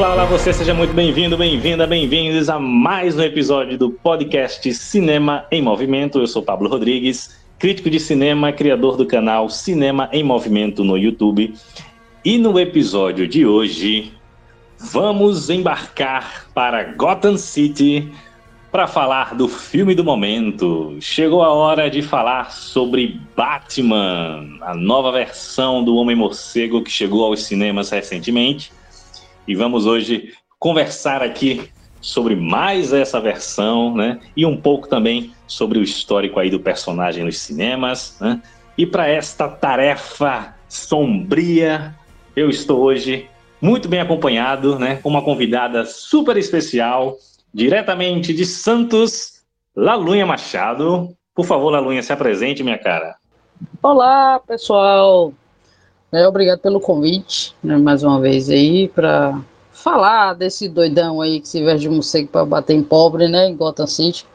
Olá, olá, você seja muito bem-vindo, bem-vinda, bem-vindos a mais um episódio do podcast Cinema em Movimento. Eu sou Pablo Rodrigues, crítico de cinema, criador do canal Cinema em Movimento no YouTube. E no episódio de hoje, vamos embarcar para Gotham City para falar do filme do momento. Chegou a hora de falar sobre Batman, a nova versão do Homem-Morcego que chegou aos cinemas recentemente e vamos hoje conversar aqui sobre mais essa versão, né? E um pouco também sobre o histórico aí do personagem nos cinemas, né? E para esta tarefa sombria, eu estou hoje muito bem acompanhado, né? Com uma convidada super especial, diretamente de Santos, Lalunha Machado. Por favor, Lalunha, se apresente, minha cara. Olá, pessoal. É, obrigado pelo convite, né, mais uma vez aí, para falar desse doidão aí que se veste de morcego para bater em pobre, né, em Gotham City.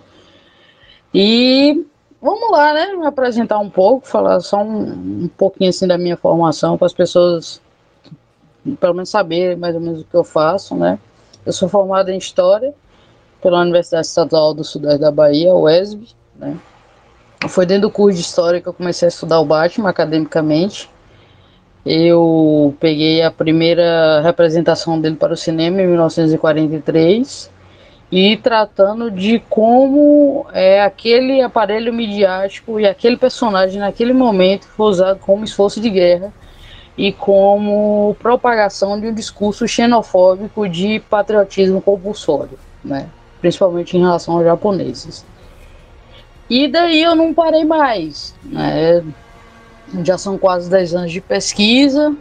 E vamos lá, né, me apresentar um pouco, falar só um, um pouquinho assim da minha formação para as pessoas, pelo menos saber mais ou menos o que eu faço, né. Eu sou formado em História pela Universidade Estadual do Sudeste da Bahia, UESB, né. Foi dentro do curso de História que eu comecei a estudar o Batman academicamente eu peguei a primeira representação dele para o cinema em 1943 e tratando de como é aquele aparelho midiático e aquele personagem naquele momento foi usado como esforço de guerra e como propagação de um discurso xenofóbico de patriotismo compulsório, né? principalmente em relação aos japoneses. E daí eu não parei mais, né? Já são quase 10 anos de pesquisa.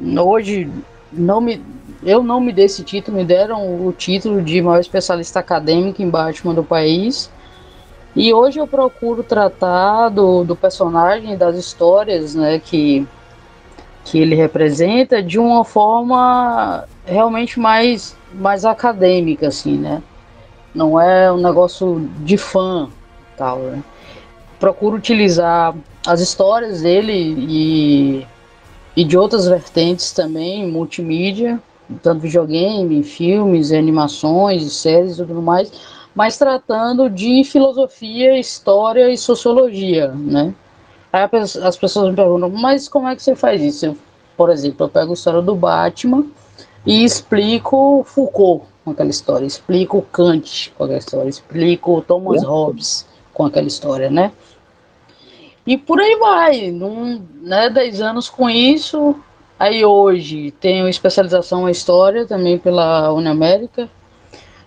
Hoje não me, eu não me dei esse título, me deram o título de maior especialista acadêmico em Batman do país. E hoje eu procuro tratar do, do personagem, das histórias né, que, que ele representa de uma forma realmente mais, mais acadêmica, assim, né? Não é um negócio de fã, tal, né? Procuro utilizar as histórias dele e, e de outras vertentes também, multimídia, tanto videogame, filmes, animações, séries e tudo mais, mas tratando de filosofia, história e sociologia, né? Aí as pessoas me perguntam, mas como é que você faz isso? Eu, por exemplo, eu pego a história do Batman e explico Foucault com aquela história, explico Kant com aquela história, explico Thomas Hobbes com aquela história, né? E por aí vai, num, né, 10 anos com isso. Aí hoje tenho especialização em História também pela Uniamérica.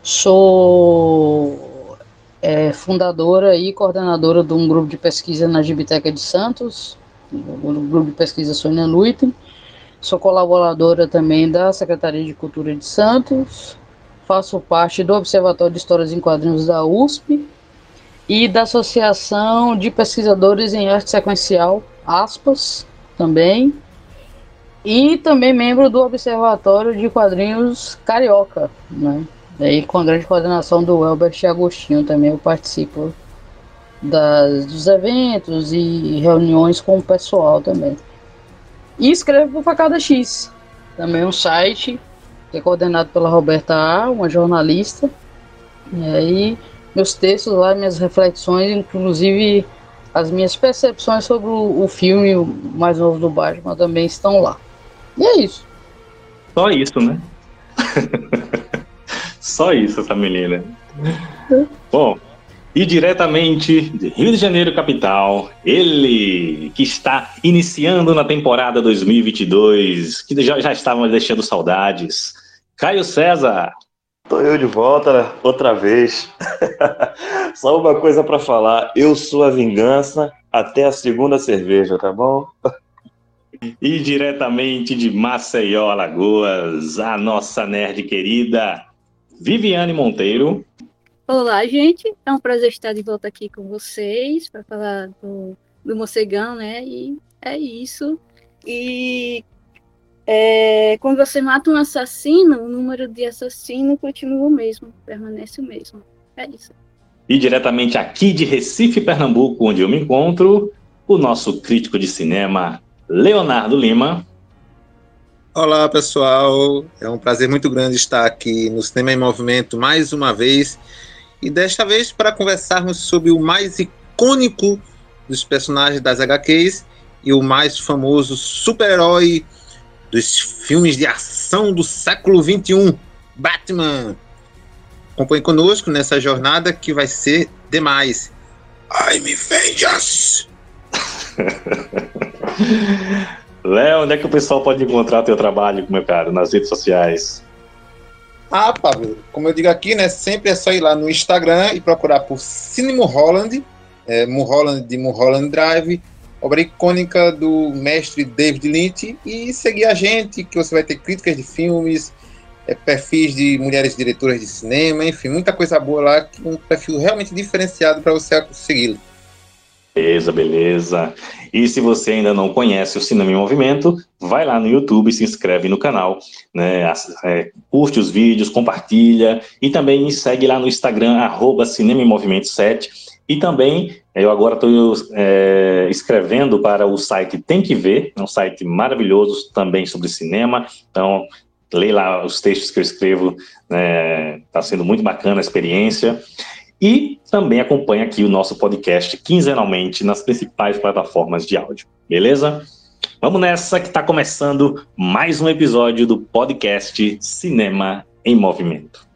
Sou é, fundadora e coordenadora de um grupo de pesquisa na Gibiteca de Santos, o grupo de pesquisa Sônia Luitem. Sou colaboradora também da Secretaria de Cultura de Santos. Faço parte do Observatório de Histórias em Quadrinhos da USP e da Associação de Pesquisadores em Arte Sequencial, aspas, também, e também membro do Observatório de Quadrinhos Carioca, né? Daí com a grande coordenação do Elbert Agostinho também eu participo das, dos eventos e reuniões com o pessoal também. E escrevo para Facada X, também um site que é coordenado pela Roberta A, uma jornalista. E aí meus textos lá, minhas reflexões, inclusive as minhas percepções sobre o, o filme mais novo do Batman também estão lá. E é isso. Só isso, né? Só isso, essa menina. Bom, e diretamente de Rio de Janeiro, capital, ele que está iniciando na temporada 2022, que já, já estava deixando saudades, Caio César. Tô eu de volta outra vez. Só uma coisa para falar. Eu sou a vingança até a segunda cerveja, tá bom? E diretamente de Maceió, Alagoas, a nossa nerd querida Viviane Monteiro. Olá, gente. É um prazer estar de volta aqui com vocês para falar do, do Mocegão, né? E é isso. E é, quando você mata um assassino, o número de assassinos continua o mesmo, permanece o mesmo. É isso. E diretamente aqui de Recife, Pernambuco, onde eu me encontro, o nosso crítico de cinema, Leonardo Lima. Olá, pessoal. É um prazer muito grande estar aqui no Cinema em Movimento mais uma vez. E desta vez para conversarmos sobre o mais icônico dos personagens das HQs e o mais famoso super-herói dos filmes de ação do século XXI, Batman. Acompanhe conosco nessa jornada que vai ser demais. I'm Vengeance! Léo, onde é que o pessoal pode encontrar teu trabalho, meu caro, nas redes sociais? Ah, Pablo, como eu digo aqui, né, sempre é só ir lá no Instagram e procurar por Cine Mulholland, é, Mulholland de Mulholland Drive, obra icônica do mestre David Lynch, e seguir a gente, que você vai ter críticas de filmes, é, perfis de mulheres diretoras de cinema, enfim, muita coisa boa lá, um perfil realmente diferenciado para você segui-lo. Beleza, beleza. E se você ainda não conhece o Cinema em Movimento, vai lá no YouTube, se inscreve no canal, né, é, curte os vídeos, compartilha e também me segue lá no Instagram, arroba Cinema em Movimento 7. E também, eu agora estou é, escrevendo para o site Tem Que Ver, é um site maravilhoso também sobre cinema, então leia lá os textos que eu escrevo, está né, tá sendo muito bacana a experiência. E também acompanha aqui o nosso podcast quinzenalmente nas principais plataformas de áudio, beleza? Vamos nessa que está começando mais um episódio do podcast Cinema em Movimento.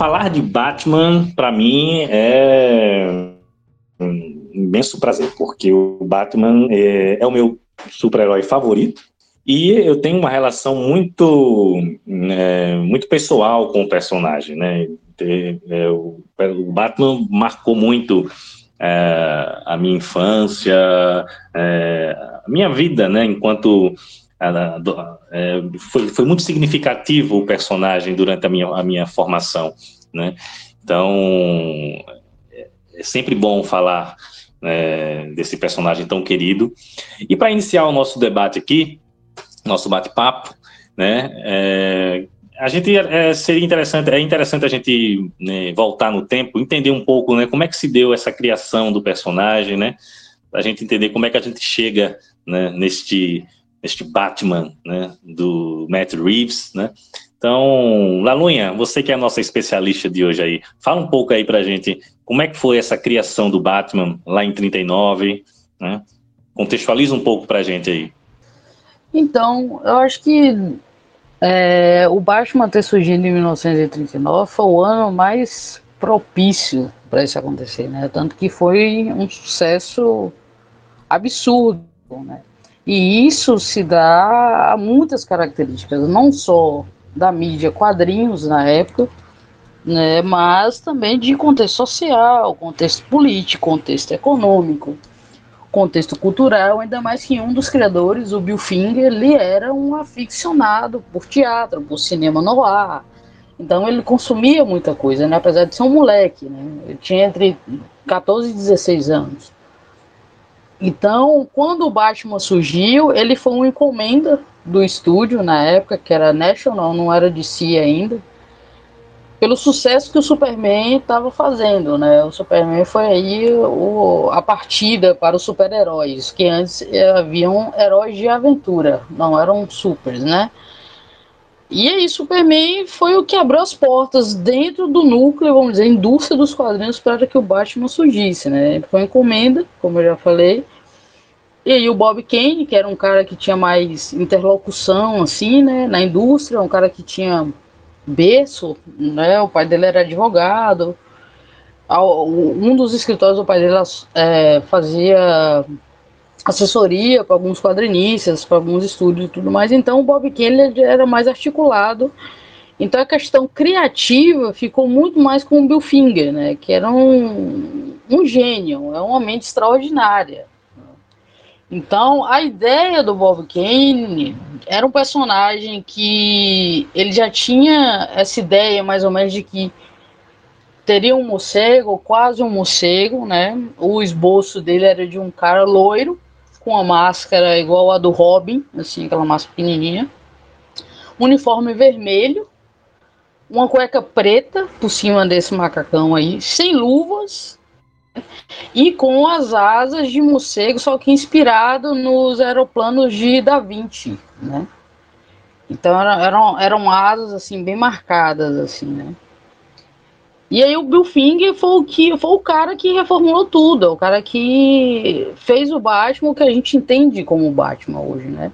Falar de Batman, para mim, é um imenso prazer, porque o Batman é, é o meu super-herói favorito. E eu tenho uma relação muito, é, muito pessoal com o personagem, né? É, o, Batman marcou muito é, a minha infância, é, a minha vida, né? Enquanto é, foi, foi muito significativo o personagem durante a minha, a minha formação, né? Então, é, é sempre bom falar é, desse personagem tão querido. E para iniciar o nosso debate aqui, nosso bate-papo, né? É, a gente é, seria interessante, é interessante a gente né, voltar no tempo, entender um pouco, né, como é que se deu essa criação do personagem, né? A gente entender como é que a gente chega né, neste este Batman, né, do Matt Reeves, né? Então, Lalunha, você que é a nossa especialista de hoje aí, fala um pouco aí pra gente como é que foi essa criação do Batman lá em 39, né? Contextualiza um pouco pra gente aí. Então, eu acho que é, o Batman ter surgido em 1939 foi o ano mais propício para isso acontecer, né? Tanto que foi um sucesso absurdo, né? E isso se dá a muitas características, não só da mídia quadrinhos na época, né, mas também de contexto social, contexto político, contexto econômico, contexto cultural, ainda mais que um dos criadores, o Bill Finger, ele era um aficionado por teatro, por cinema no ar. Então ele consumia muita coisa, né, apesar de ser um moleque, né, ele tinha entre 14 e 16 anos. Então, quando o Batman surgiu, ele foi uma encomenda do estúdio na época, que era National, não era DC ainda, pelo sucesso que o Superman estava fazendo, né? O Superman foi aí o, a partida para os super-heróis, que antes haviam heróis de aventura, não eram supers, né? E aí, Superman foi o que abriu as portas dentro do núcleo, vamos dizer, indústria dos quadrinhos para que o Batman surgisse, né? Foi encomenda, como eu já falei. E aí o Bob Kane, que era um cara que tinha mais interlocução, assim, né, na indústria, um cara que tinha berço, né, o pai dele era advogado. Um dos escritórios do pai dele é, fazia assessoria para alguns quadrinistas, para alguns estúdios e tudo mais. Então o Bob Kane era mais articulado. Então a questão criativa ficou muito mais com o Bill Finger, né? Que era um, um gênio, é uma mente extraordinária. Então a ideia do Bob Kane era um personagem que ele já tinha essa ideia mais ou menos de que teria um morcego, quase um morcego, né? O esboço dele era de um cara loiro, com a máscara igual a do Robin, assim, aquela máscara pequenininha. Uniforme vermelho, uma cueca preta por cima desse macacão aí, sem luvas e com as asas de morcego, só que inspirado nos aeroplanos de Da Vinci, né? Então eram, eram asas assim bem marcadas assim, né? E aí o Bill Finger foi o que foi o cara que reformulou tudo, é o cara que fez o Batman que a gente entende como o Batman hoje, né?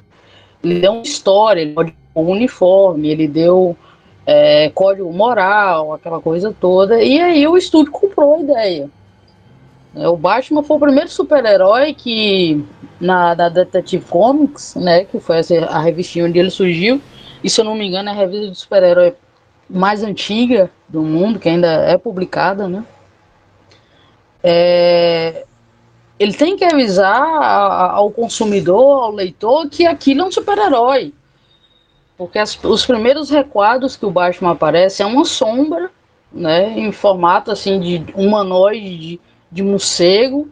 Ele deu uma história, ele deu um uniforme, ele deu é, código moral, aquela coisa toda. E aí o estúdio comprou a ideia. É, o Batman foi o primeiro super-herói que na da Detective Comics, né, que foi a revistinha onde ele surgiu, e se eu não me engano é a revista de super-herói mais antiga do mundo, que ainda é publicada, né? É, ele tem que avisar ao consumidor, ao leitor, que aquilo é um super-herói. Porque as, os primeiros requadros que o Batman aparece é uma sombra, né, em formato assim de humanoide, de, de morcego,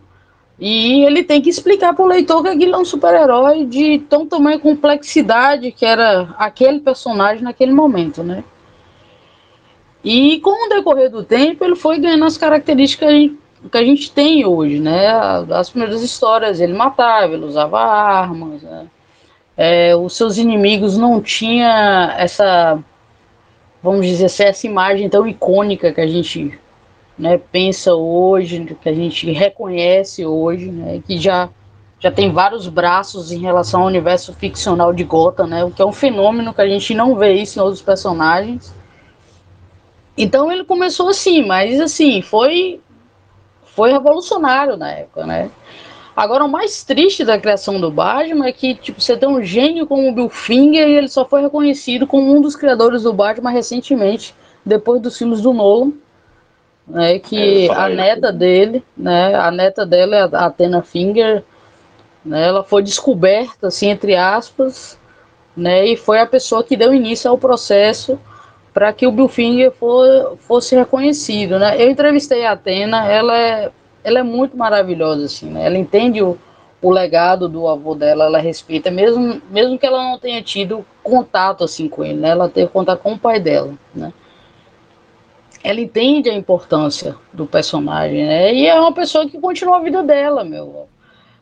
e ele tem que explicar para o leitor que aquilo é um super-herói de tão tamanha complexidade que era aquele personagem naquele momento, né? E com o decorrer do tempo, ele foi ganhando as características que a gente tem hoje, né? As primeiras histórias, ele matava, ele usava armas, né? é, os seus inimigos não tinha essa, vamos dizer assim, essa imagem tão icônica que a gente né, pensa hoje, que a gente reconhece hoje, né, que já, já tem vários braços em relação ao universo ficcional de Gotham, né, o que é um fenômeno que a gente não vê isso em outros personagens. Então ele começou assim, mas assim, foi foi revolucionário na época, né? Agora, o mais triste da criação do Batman é que tipo, você tem um gênio como o Bill Finger e ele só foi reconhecido como um dos criadores do Batman recentemente, depois dos filmes do Nolan. Né, que é, a neta dele, né, a neta dela é a Athena Finger, né, ela foi descoberta, assim, entre aspas, né, e foi a pessoa que deu início ao processo para que o Bill Finger for, fosse reconhecido, né. Eu entrevistei a Athena, ela é ela é muito maravilhosa, assim, né? Ela entende o, o legado do avô dela, ela respeita, mesmo, mesmo que ela não tenha tido contato, assim, com ele, né? Ela teve contato com o pai dela, né? Ela entende a importância do personagem, né? E é uma pessoa que continua a vida dela, meu.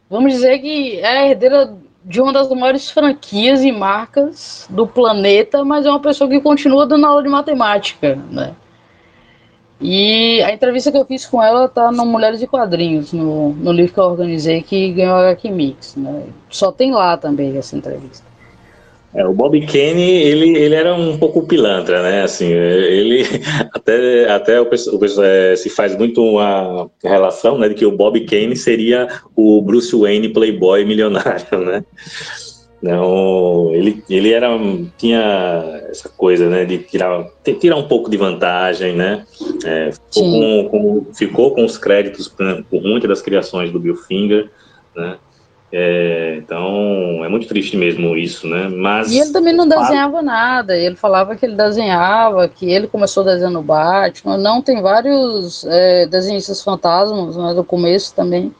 Vamos dizer que é a herdeira de uma das maiores franquias e marcas do planeta, mas é uma pessoa que continua dando aula de matemática, né? E a entrevista que eu fiz com ela tá no Mulheres de Quadrinhos, no, no livro que eu organizei, que ganhou a HQ Mix. Né? Só tem lá também essa entrevista. É, o Bob Kane, ele, ele era um pouco pilantra, né? Assim, ele até, até o pessoal, é, se faz muito uma relação, né, de que o Bob Kane seria o Bruce Wayne playboy milionário, né? Não, ele, ele era tinha essa coisa, né, de tirar, tirar um pouco de vantagem, né? É, ficou, com, com, ficou com os créditos por muitas das criações do Bill Finger, né? É, então é muito triste mesmo isso, né? Mas e ele também não desenhava nada. Ele falava que ele desenhava, que ele começou desenhando Batman. Não tem vários é, desenhistas fantasmas né, do começo também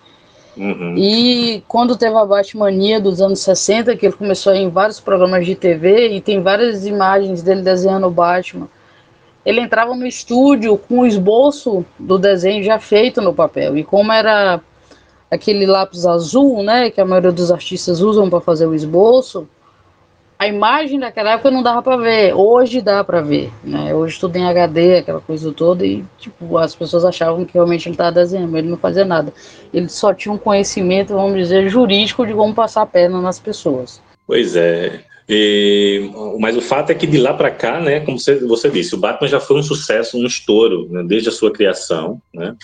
Uhum. E quando teve a Batmania dos anos 60, que ele começou em vários programas de TV e tem várias imagens dele desenhando o Batman, ele entrava no estúdio com o esboço do desenho já feito no papel. E como era aquele lápis azul, né, que a maioria dos artistas usam para fazer o esboço, a imagem daquela época não dava para ver. Hoje dá para ver, né? Hoje tudo em HD, aquela coisa toda e tipo as pessoas achavam que realmente ele estava desenhando, ele não fazia nada. Ele só tinha um conhecimento, vamos dizer, jurídico de como passar a perna nas pessoas. Pois é. E, mas o fato é que de lá para cá, né, como você, você, disse, o Batman já foi um sucesso, um estouro, né, desde a sua criação, né?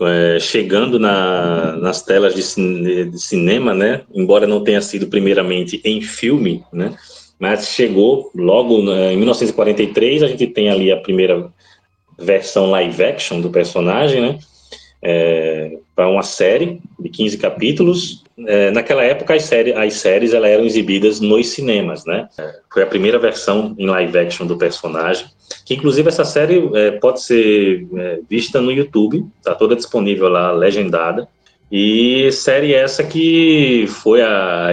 É, chegando na, nas telas de, de, cinema, né? Embora não tenha sido primeiramente em filme, né? Mas chegou logo na, em 1943, a gente tem ali a primeira versão live action do personagem, né? É, para uma série de 15 capítulos, é, naquela época as, as séries elas eram exibidas nos cinemas, né? Foi a primeira versão em live action do personagem, que inclusive essa série é, pode ser é, vista no YouTube, tá toda disponível lá, legendada. E série essa que foi a,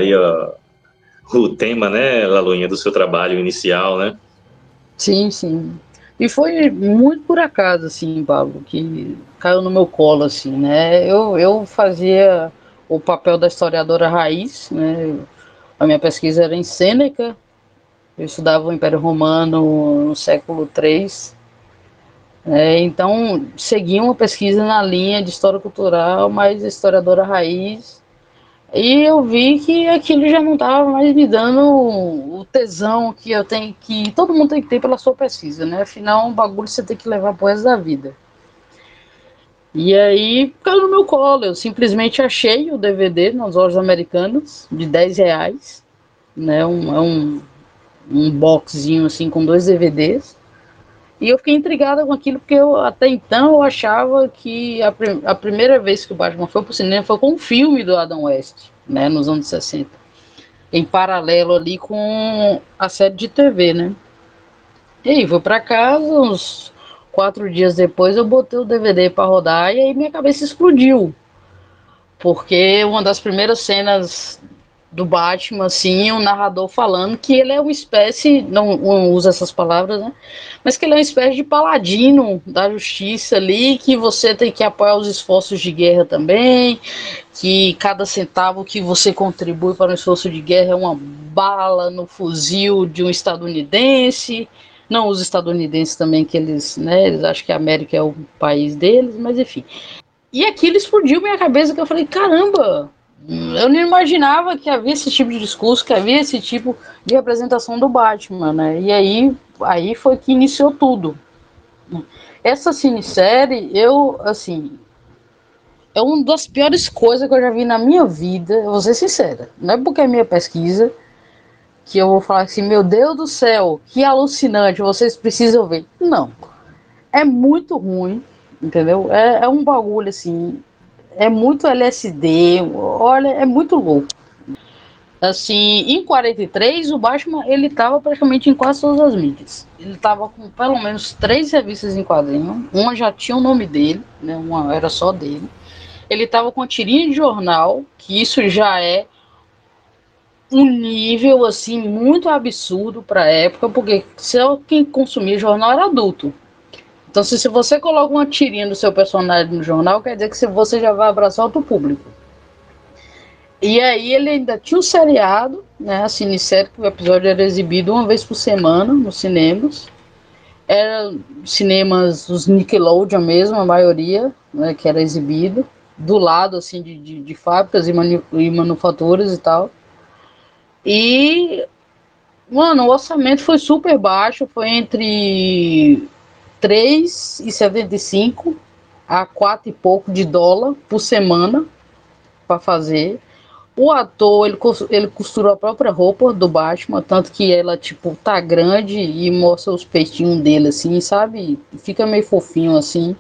o tema, né, Laluinha, do seu trabalho inicial, né? Sim, sim. E foi muito por acaso, assim, Pablo, que caiu no meu colo, assim, né? Eu, eu fazia o papel da historiadora raiz, né? A minha pesquisa era em Sêneca, eu estudava o Império Romano no século III, é, então segui uma pesquisa na linha de história cultural, mas historiadora raiz, e eu vi que aquilo já não estava mais me dando o tesão que eu tenho, que todo mundo tem que ter pela sua pesquisa, né? Afinal, um bagulho você tem que levar pro resto da vida. E aí caiu no meu colo. Eu simplesmente achei o DVD nas lojas americanas de 10 reais. Né? Um, é um, um boxzinho assim com dois DVDs. E eu fiquei intrigada com aquilo, porque eu até então eu achava que a, a primeira vez que o Batman foi pro cinema foi com um filme do Adam West, né, nos anos 60. Em paralelo ali com a série de TV, né? E aí, fui para casa, uns Quatro dias depois eu botei o DVD para rodar e aí minha cabeça explodiu. Porque uma das primeiras cenas do Batman, assim, o um narrador falando que ele é uma espécie, não, não, usa essas palavras, né? Mas que ele é uma espécie de paladino da justiça ali, que você tem que apoiar os esforços de guerra também, que cada centavo que você contribui para um esforço de guerra é uma bala no fuzil de um estadunidense não os estadunidenses também, que eles, né, eles acham que a América é o país deles, mas enfim. E aquilo explodiu minha cabeça, que eu falei, caramba, eu não imaginava que havia esse tipo de discurso, que havia esse tipo de representação do Batman, né? E aí, aí foi que iniciou tudo. Essa cinesérie, eu, assim, é uma das piores coisas que eu já vi na minha vida, vou ser sincera. Não é porque é minha pesquisa, que eu vou falar assim, meu Deus do céu, que alucinante, vocês precisam ver. Não. É muito ruim, entendeu? É, é um bagulho assim, é muito LSD, olha, é muito louco. Assim, em 43, o Batman, ele tava praticamente em quase todas as mídias. Ele tava com pelo menos três revistas em quadrinho. Uma já tinha o nome dele, né? Uma era só dele. Ele tava com a tirinha de jornal, que isso já é um nível assim muito absurdo para época, porque só quem consumia jornal era adulto. Então, se, se você coloca uma tirinha do seu personagem no jornal, quer dizer que você já vai abraçar outro público. E aí ele ainda tinha um seriado, né, a cinesérie, que o episódio era exibido uma vez por semana nos cinemas. Era cinemas, os Nickelodeon mesmo, a maioria, né, que era exibido, do lado, assim, de, de, de fábricas e, manu e manufaturas e tal. E, mano, o orçamento foi super baixo, foi entre 3,75 a 4 e pouco de dólar por semana para fazer. O ator, ele, ele costurou a própria roupa do Batman, tanto que ela, tipo, tá grande e mostra os peitinhos dele, assim, sabe? Fica meio fofinho, assim.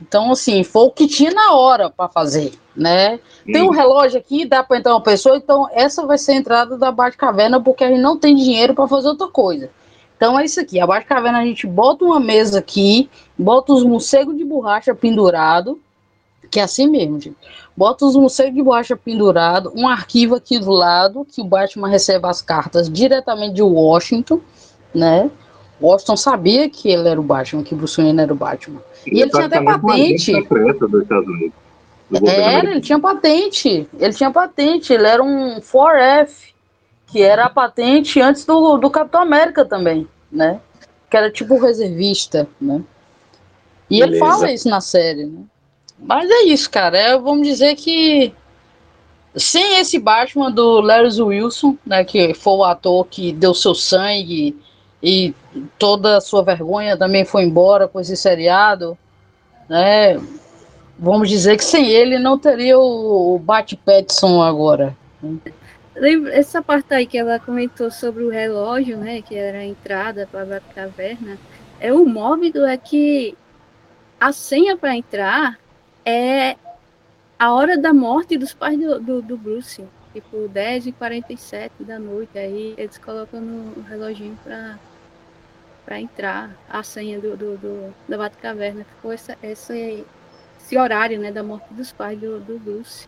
Então, assim, foi o que tinha na hora para fazer, né? Tem um hum. relógio aqui, dá para entrar uma pessoa, então essa vai ser a entrada da Bate-Caverna, porque a gente não tem dinheiro para fazer outra coisa. Então é isso aqui, a Bate-Caverna a gente bota uma mesa aqui, bota os morcegos de borracha pendurado, que é assim mesmo, gente. Bota os morcegos de borracha pendurado, um arquivo aqui do lado, que o Batman recebe as cartas diretamente de Washington, né? Washington sabia que ele era o Batman, que Bruce Wayne era o Batman. E ele tinha até patente. Era, ele tinha patente. Ele tinha patente. Ele era um 4F, que era a patente antes do, do Capitão América também, né? Que era tipo reservista, né? E Beleza. ele fala isso na série, né? Mas é isso, cara. É, vamos dizer que sem esse Batman do Larry Wilson, né, que foi o ator que deu seu sangue e toda a sua vergonha também foi embora com esse seriado, né? Vamos dizer que sem ele não teria o Bat Petson agora. Essa parte aí que ela comentou sobre o relógio, né? Que era a entrada para a caverna. É o mórbido é que a senha para entrar é a hora da morte dos pais do, do, do Bruce. Tipo, 10 e 47 da noite. Aí eles colocam no reloginho pra, pra entrar a senha do, do, do da Batcaverna. Ficou essa, essa, esse horário, né, da morte dos pais do, do Bruce.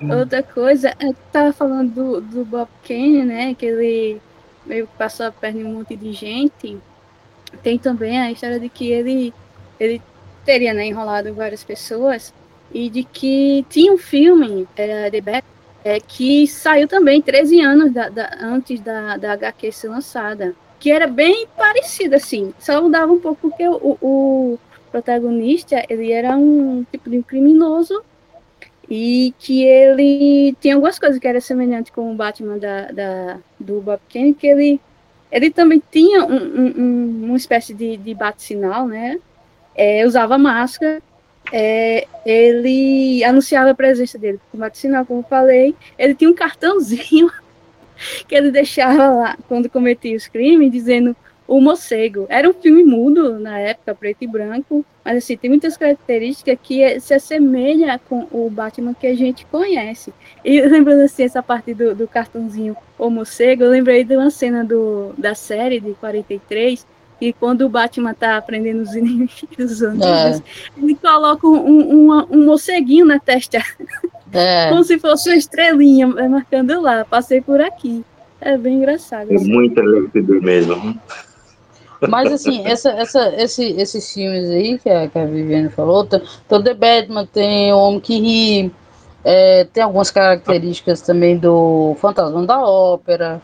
Hum. Outra coisa, eu tava falando do, do Bob Kane, né, que ele meio que passou a perna em um monte de gente. Tem também a história de que ele, ele teria né, enrolado várias pessoas e de que tinha um filme, era The Back, é, que saiu também 13 anos da, da, antes da, da HQ ser lançada, que era bem parecido, assim, só mudava um pouco porque o, o protagonista, ele era um tipo de um criminoso e que ele tinha algumas coisas que era semelhante com o Batman da, da do Bob Kane, que ele ele também tinha um, um, uma espécie de, de bate-sinal, né? É, usava máscara, é, ele anunciava a presença dele com bate-sinal, como eu falei. Ele tinha um cartãozinho que ele deixava lá quando cometia os crimes, dizendo o Morcego. Era um filme mudo na época, preto e branco, mas assim, tem muitas características que se assemelha com o Batman que a gente conhece. E lembrando assim, essa parte do, do cartãozinho O Morcego, eu lembrei de uma cena do, da série de 43, e quando o Batman tá aprendendo os inimigos antigos, é. ele coloca um, um, um morceguinho na testa. É. Como se fosse uma estrelinha marcando lá. Passei por aqui. É bem engraçado. É assim. muito líquido mesmo. Mas assim, essa, essa, esse, esses filmes aí que a, que a Viviane falou, tem, tem o The Batman, tem o Homem que Ri, é, tem algumas características também do Fantasma da Ópera,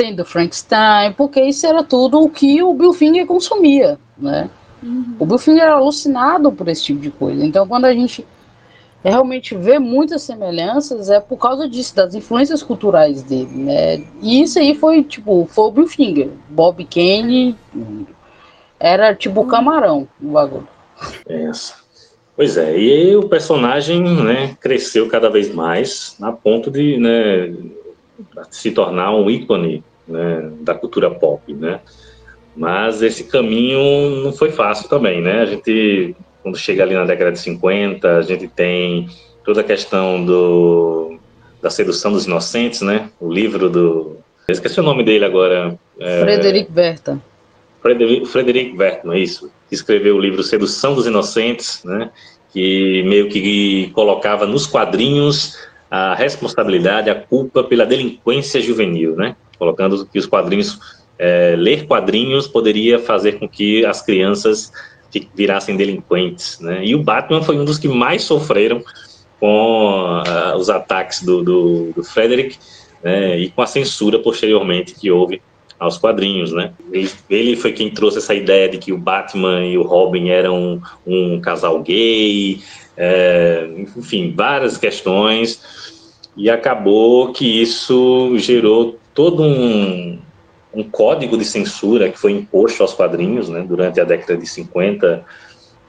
tem do Frankenstein, porque isso era tudo o que o Bill Finger consumia, né? Uhum. O Bill Finger era alucinado por esse tipo de coisa. Então, quando a gente realmente vê muitas semelhanças, é por causa disso, das influências culturais dele, né? E isso aí foi, tipo, foi o Bill Finger. Bob Kane era, tipo, camarão no bagulho. Essa. Pois é, e o personagem, né, cresceu cada vez mais, a ponto de, né, se tornar um ícone né, da cultura pop, né? Mas esse caminho não foi fácil também, né? A gente, quando chega ali na década de 50, a gente tem toda a questão do, da sedução dos inocentes, né? O livro do... Eu esqueci o nome dele agora. É... Frederic Berta. Frederic, Frederic Bertman, isso. Escreveu o livro Sedução dos Inocentes, né? Que meio que colocava nos quadrinhos a responsabilidade, a culpa pela delinquência juvenil, né? Colocando que os quadrinhos, é, ler quadrinhos poderia fazer com que as crianças virassem delinquentes, né? E o Batman foi um dos que mais sofreram com uh, os ataques do, do, do Frederick né? e com a censura posteriormente que houve aos quadrinhos, né? Ele, ele, foi quem trouxe essa ideia de que o Batman e o Robin eram um, um casal gay, é, enfim, várias questões, e acabou que isso gerou todo um, um código de censura que foi imposto aos quadrinhos né, durante a década de 50,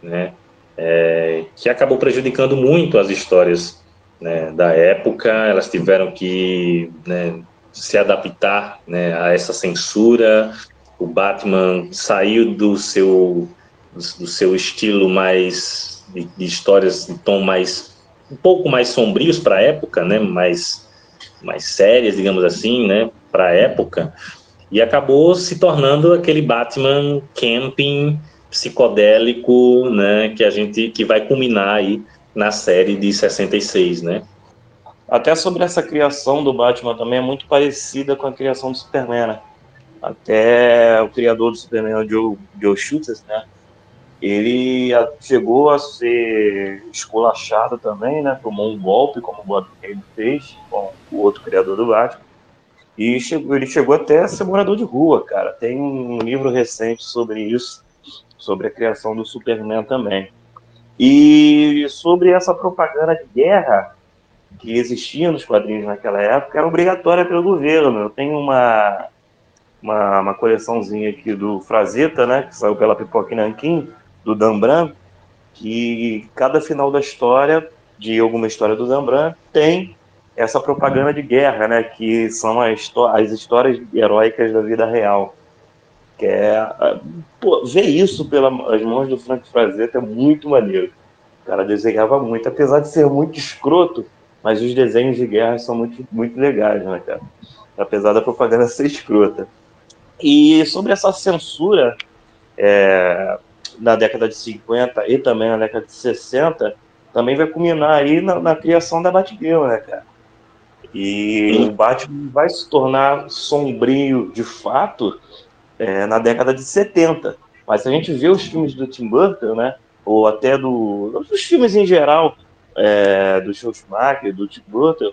né, é, que acabou prejudicando muito as histórias né, da época, elas tiveram que né, se adaptar né, a essa censura, o Batman saiu do seu, do seu estilo mais de, de histórias de tom mais um pouco mais sombrios para a época, né, mais mais sérias, digamos assim, né, para a época, e acabou se tornando aquele Batman camping psicodélico, né, que a gente que vai culminar aí na série de 66, né? Até sobre essa criação do Batman também é muito parecida com a criação do Superman, né? Até o criador do Superman, o Joe, Joe Schultz, né? ele chegou a ser esculachado também, né? Tomou um golpe, como o Bob fez com o outro criador do Batman. E chegou, ele chegou até a ser morador de rua, cara. Tem um livro recente sobre isso, sobre a criação do Superman também. E sobre essa propaganda de guerra que existia nos quadrinhos naquela época, era obrigatória pelo governo. Eu tenho uma, uma, uma coleçãozinha aqui do Frazetta, né? Que saiu pela Pipoca Nanquim do Dan que cada final da história, de alguma história do Dan tem essa propaganda de guerra, né? Que são as, as histórias heróicas da vida real. Que é, pô, ver isso pelas mãos do Frank Frazetta é muito maneiro. O cara desenhava muito, apesar de ser muito escroto, mas os desenhos de guerra são muito, muito legais, né, cara? Apesar da propaganda ser escrota. E sobre essa censura é, na década de 50 e também na década de 60, também vai culminar aí na, na criação da Batgirl, né, cara? E o Batman vai se tornar sombrio de fato é, na década de 70. Mas se a gente vê os filmes do Tim Burton, né, ou até do, dos filmes em geral, é, do Schumacher, do Tim Burton,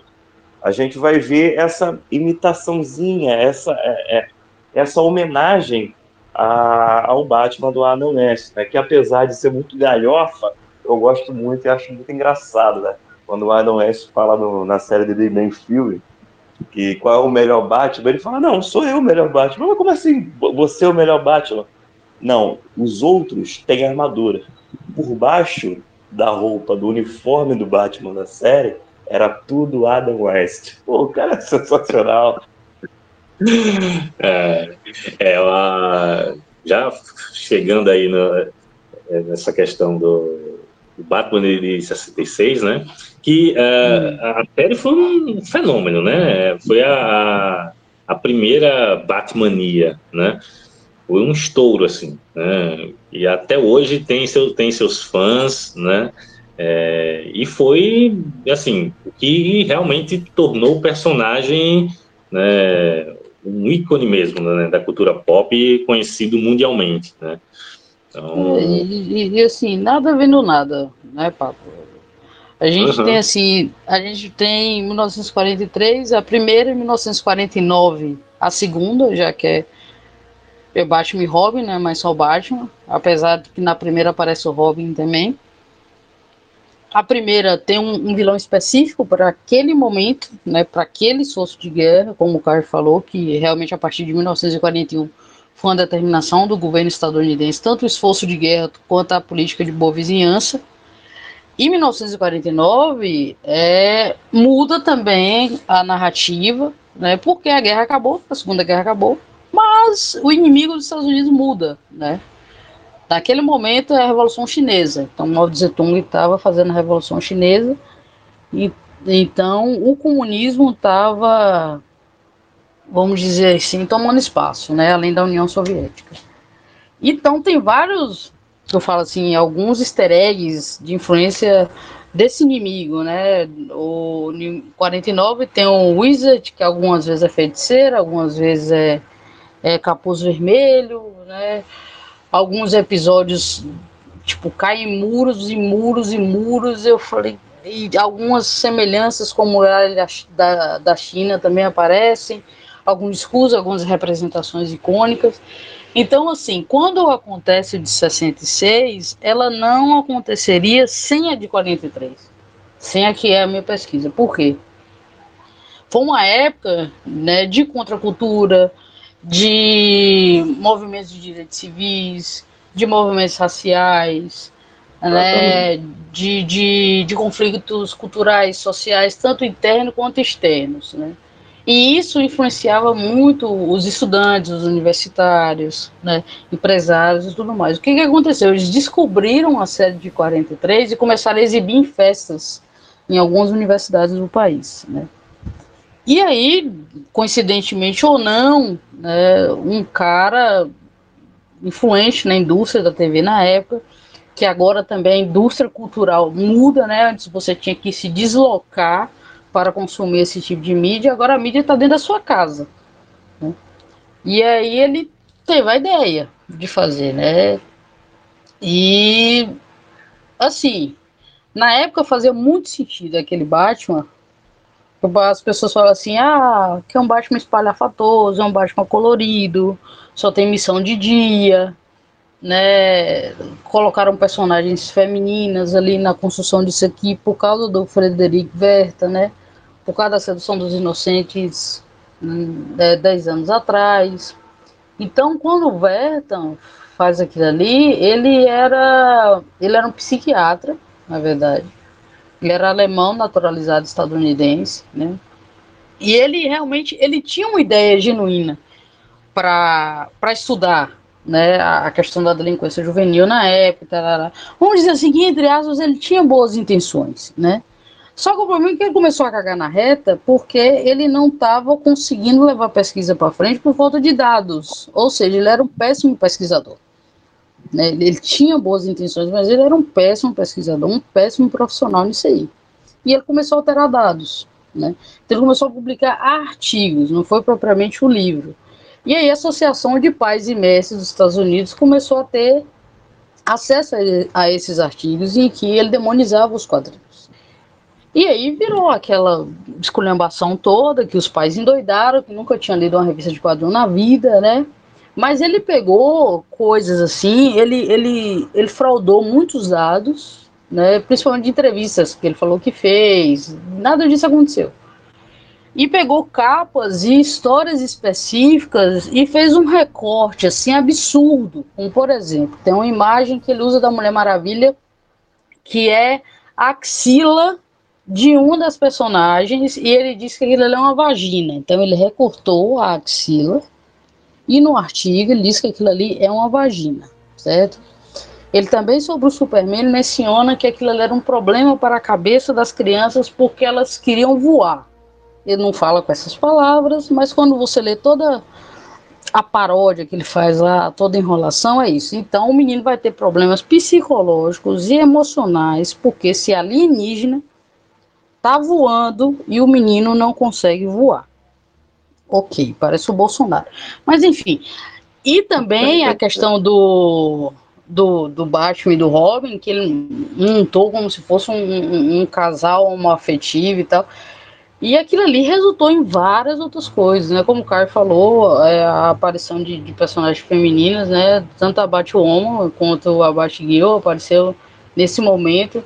a gente vai ver essa imitaçãozinha, essa, é, é essa homenagem a, ao Batman do Adam West, né, que apesar de ser muito galhofa, eu gosto muito e acho muito engraçado, né? Quando o Adam West fala no, na série de The Man Fury, que qual é o melhor Batman, ele fala, não, sou eu o melhor Batman. Mas como assim, você é o melhor Batman? Não, os outros têm armadura. Por baixo da roupa, do uniforme do Batman da série, era tudo Adam West. Pô, o cara é sensacional. É, é uma, já chegando aí no, nessa questão do Batman de 66, né? Que uh, a série foi um fenômeno, né? Foi a, a primeira Batmania, né? Foi um estouro, assim, né? E até hoje tem, seu, tem seus fãs, né? É, e foi, assim, o que realmente tornou o personagem né, um ícone mesmo né, da cultura pop conhecido mundialmente, né? Então... É, e, e, assim, nada vendo nada, né, Papo? A gente uhum. tem assim, a gente tem 1943, a primeira, 1949, a segunda, já que é, é Batman e Robin, né, mas só o Batman, apesar de que na primeira aparece o Robin também. A primeira tem um, um vilão específico para aquele momento, né, para aquele esforço de guerra, como o Carlos falou, que realmente a partir de 1941 foi uma determinação do governo estadunidense, tanto o esforço de guerra quanto a política de boa vizinhança. Em 1949, é, muda também a narrativa, né, porque a guerra acabou, a Segunda Guerra acabou, mas o inimigo dos Estados Unidos muda, né? Naquele momento é a Revolução Chinesa. Então, Mao Zedong estava fazendo a Revolução Chinesa e então o comunismo estava vamos dizer assim, tomando espaço, né, além da União Soviética. Então tem vários, eu falo assim, alguns easter eggs de influência desse inimigo, né? O 49 tem o Wizard, que algumas vezes é feiticeiro, algumas vezes é, é capuz vermelho, né? Alguns episódios, tipo, caem muros e muros e muros, eu falei, e algumas semelhanças com a muralha da, da China também aparecem alguns discursos, algumas representações icônicas. Então, assim, quando acontece de 66, ela não aconteceria sem a de 43, sem a que é a minha pesquisa. Por quê? Foi uma época né, de contracultura, de movimentos de direitos civis, de movimentos raciais, né, de, de, de conflitos culturais, sociais, tanto internos quanto externos. Né? E isso influenciava muito os estudantes, os universitários, né, empresários e tudo mais. O que, que aconteceu? Eles descobriram a série de 43 e começaram a exibir em festas em algumas universidades do país. Né. E aí, coincidentemente ou não, né, um cara influente na indústria da TV na época, que agora também a indústria cultural muda, né? Antes você tinha que se deslocar para consumir esse tipo de mídia, agora a mídia está dentro da sua casa. Né? E aí ele teve a ideia de fazer, né? E assim, na época fazia muito sentido aquele Batman. As pessoas falam assim, ah, que é um Batman espalhafatoso, é um Batman colorido, só tem missão de dia, né? Colocaram personagens femininas ali na construção disso aqui por causa do Frederic Verta, né? por causa da sedução dos inocentes hum, é, dez anos atrás. Então, quando o Vertan faz aquilo ali, ele era, ele era um psiquiatra, na verdade. Ele era alemão naturalizado estadunidense, né? E ele realmente ele tinha uma ideia genuína para estudar né, a questão da delinquência juvenil na época. Tarará. Vamos dizer assim que, entre aspas, ele tinha boas intenções, né? Só que o problema é que ele começou a cagar na reta porque ele não estava conseguindo levar a pesquisa para frente por falta de dados. Ou seja, ele era um péssimo pesquisador. Né? Ele, ele, tinha boas intenções, mas ele era um péssimo pesquisador, um péssimo profissional nisso aí. E ele começou a alterar dados. Né? Então ele começou a publicar artigos, não foi propriamente o livro. E aí a Associação de Pais e Mestres dos Estados Unidos começou a ter acesso a, esses artigos em que ele demonizava os quadrinhos. E aí virou aquela esculhambação toda, que os pais endoidaram, que nunca tinham lido uma revista de quadrinhos na vida, né? Mas ele pegou coisas assim, ele, ele, ele fraudou muitos dados, né? Principalmente de entrevistas que ele falou que fez, nada disso aconteceu e pegou capas e histórias específicas e fez um recorte assim absurdo. Como por exemplo, tem uma imagem que ele usa da Mulher Maravilha que é a axila de uma das personagens e ele diz que aquilo é uma vagina. Então ele recortou a axila e no artigo ele diz que aquilo ali é uma vagina, certo? Ele também sobre o Superman menciona que aquilo ali era um problema para a cabeça das crianças porque elas queriam voar. Ele não fala com essas palavras, mas quando você lê toda a paródia que ele faz lá, toda enrolação, é isso. Então o menino vai ter problemas psicológicos e emocionais, porque se alienígena tá voando e o menino não consegue voar. Ok, parece o Bolsonaro. Mas enfim. E também a questão do, do, do Batman e do Robin, que ele montou como se fosse um, um, um casal homoafetivo e tal. E aquilo ali resultou em várias outras coisas, né? Como o Caio falou, é, a aparição de, de, personagens femininas, né? Tanto a Batwoman quanto a Batgirl apareceu nesse momento.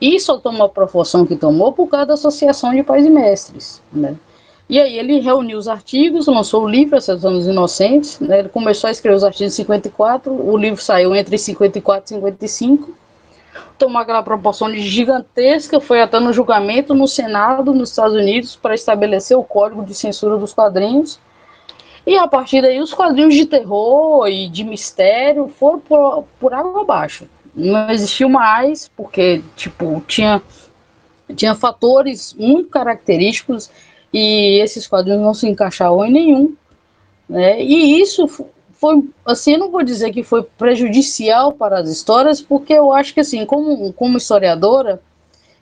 E só tomou a proporção que tomou por causa da Associação de Pais e Mestres, né? E aí ele reuniu os artigos, lançou o livro, Esses Anos Inocentes, né? Ele começou a escrever os artigos em 54, o livro saiu entre 54 e 55, tomou aquela proporção gigantesca, foi até no julgamento no Senado, nos Estados Unidos, para estabelecer o código de censura dos quadrinhos. E a partir daí, os quadrinhos de terror e de mistério foram por, por água abaixo. Não existiu mais, porque, tipo, tinha, tinha fatores muito característicos e esses quadrinhos não se encaixavam em nenhum. Né? E isso foi, assim, eu não vou dizer que foi prejudicial para as histórias, porque eu acho que, assim, como, como historiadora,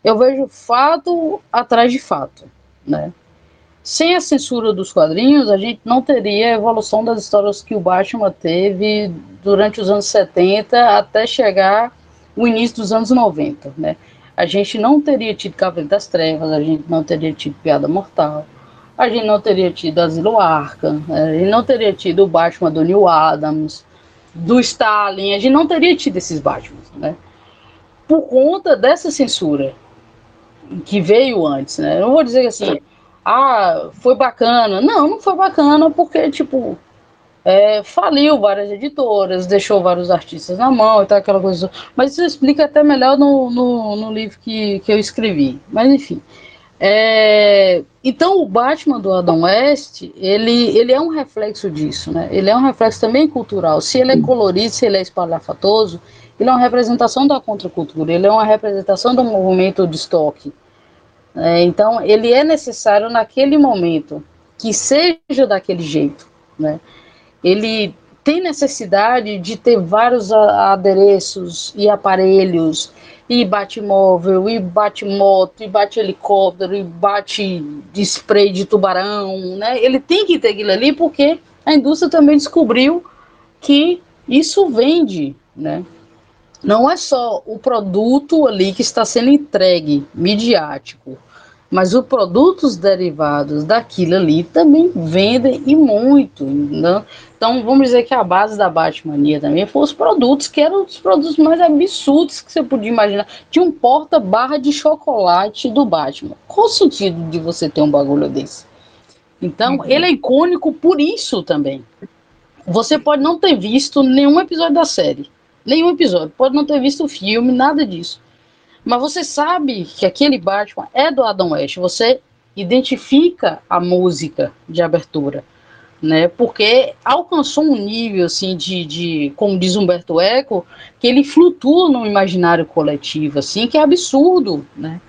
eu vejo fato atrás de fato, né? Sem a censura dos quadrinhos, a gente não teria a evolução das histórias que o Batman teve durante os anos 70 até chegar o início dos anos 90, né? A gente não teria tido Cavaleiro das Trevas, a gente não teria tido Piada Mortal, a gente não teria tido Asilo Arkham, a gente não teria tido o Batman do Neil Adams, do Stalin, a gente não teria tido esses Batman, né? Por conta dessa censura que veio antes, né? Eu não vou dizer assim, ah, foi bacana. Não, não foi bacana porque, tipo, é, faliu várias editoras, deixou vários artistas na mão e tal, aquela coisa. Mas isso explica até melhor no, no, no livro que, que eu escrevi. Mas, enfim. É, então o Batman do Adam West, ele, ele é um reflexo disso, né? Ele é um reflexo também cultural. Se ele é colorido, se ele é espalhafatoso, ele é uma representação da contracultura, ele é uma representação do movimento de estoque. É, então ele é necessário naquele momento que seja daquele jeito, né? Ele tem necessidade de ter vários adereços e aparelhos e bate móvel, e bate moto, e bate helicóptero, e bate spray de tubarão, né? Ele tem que ter aquilo ali porque a indústria também descobriu que isso vende, né? Não é só o produto ali que está sendo entregue, midiático, mas os produtos derivados daquilo ali também vendem e muito. Né? Então, vamos dizer que a base da Batmania também foram os produtos, que eram os produtos mais absurdos que você podia imaginar. Tinha um porta-barra de chocolate do Batman. Qual o sentido de você ter um bagulho desse? Então, uhum. ele é icônico por isso também. Você pode não ter visto nenhum episódio da série. Nenhum episódio. Pode não ter visto o filme, nada disso. Mas você sabe que aquele Batman é do Adam West. Você identifica a música de abertura. né? Porque alcançou um nível assim de, de, como diz Humberto Eco, que ele flutua no imaginário coletivo, assim, que é absurdo, né?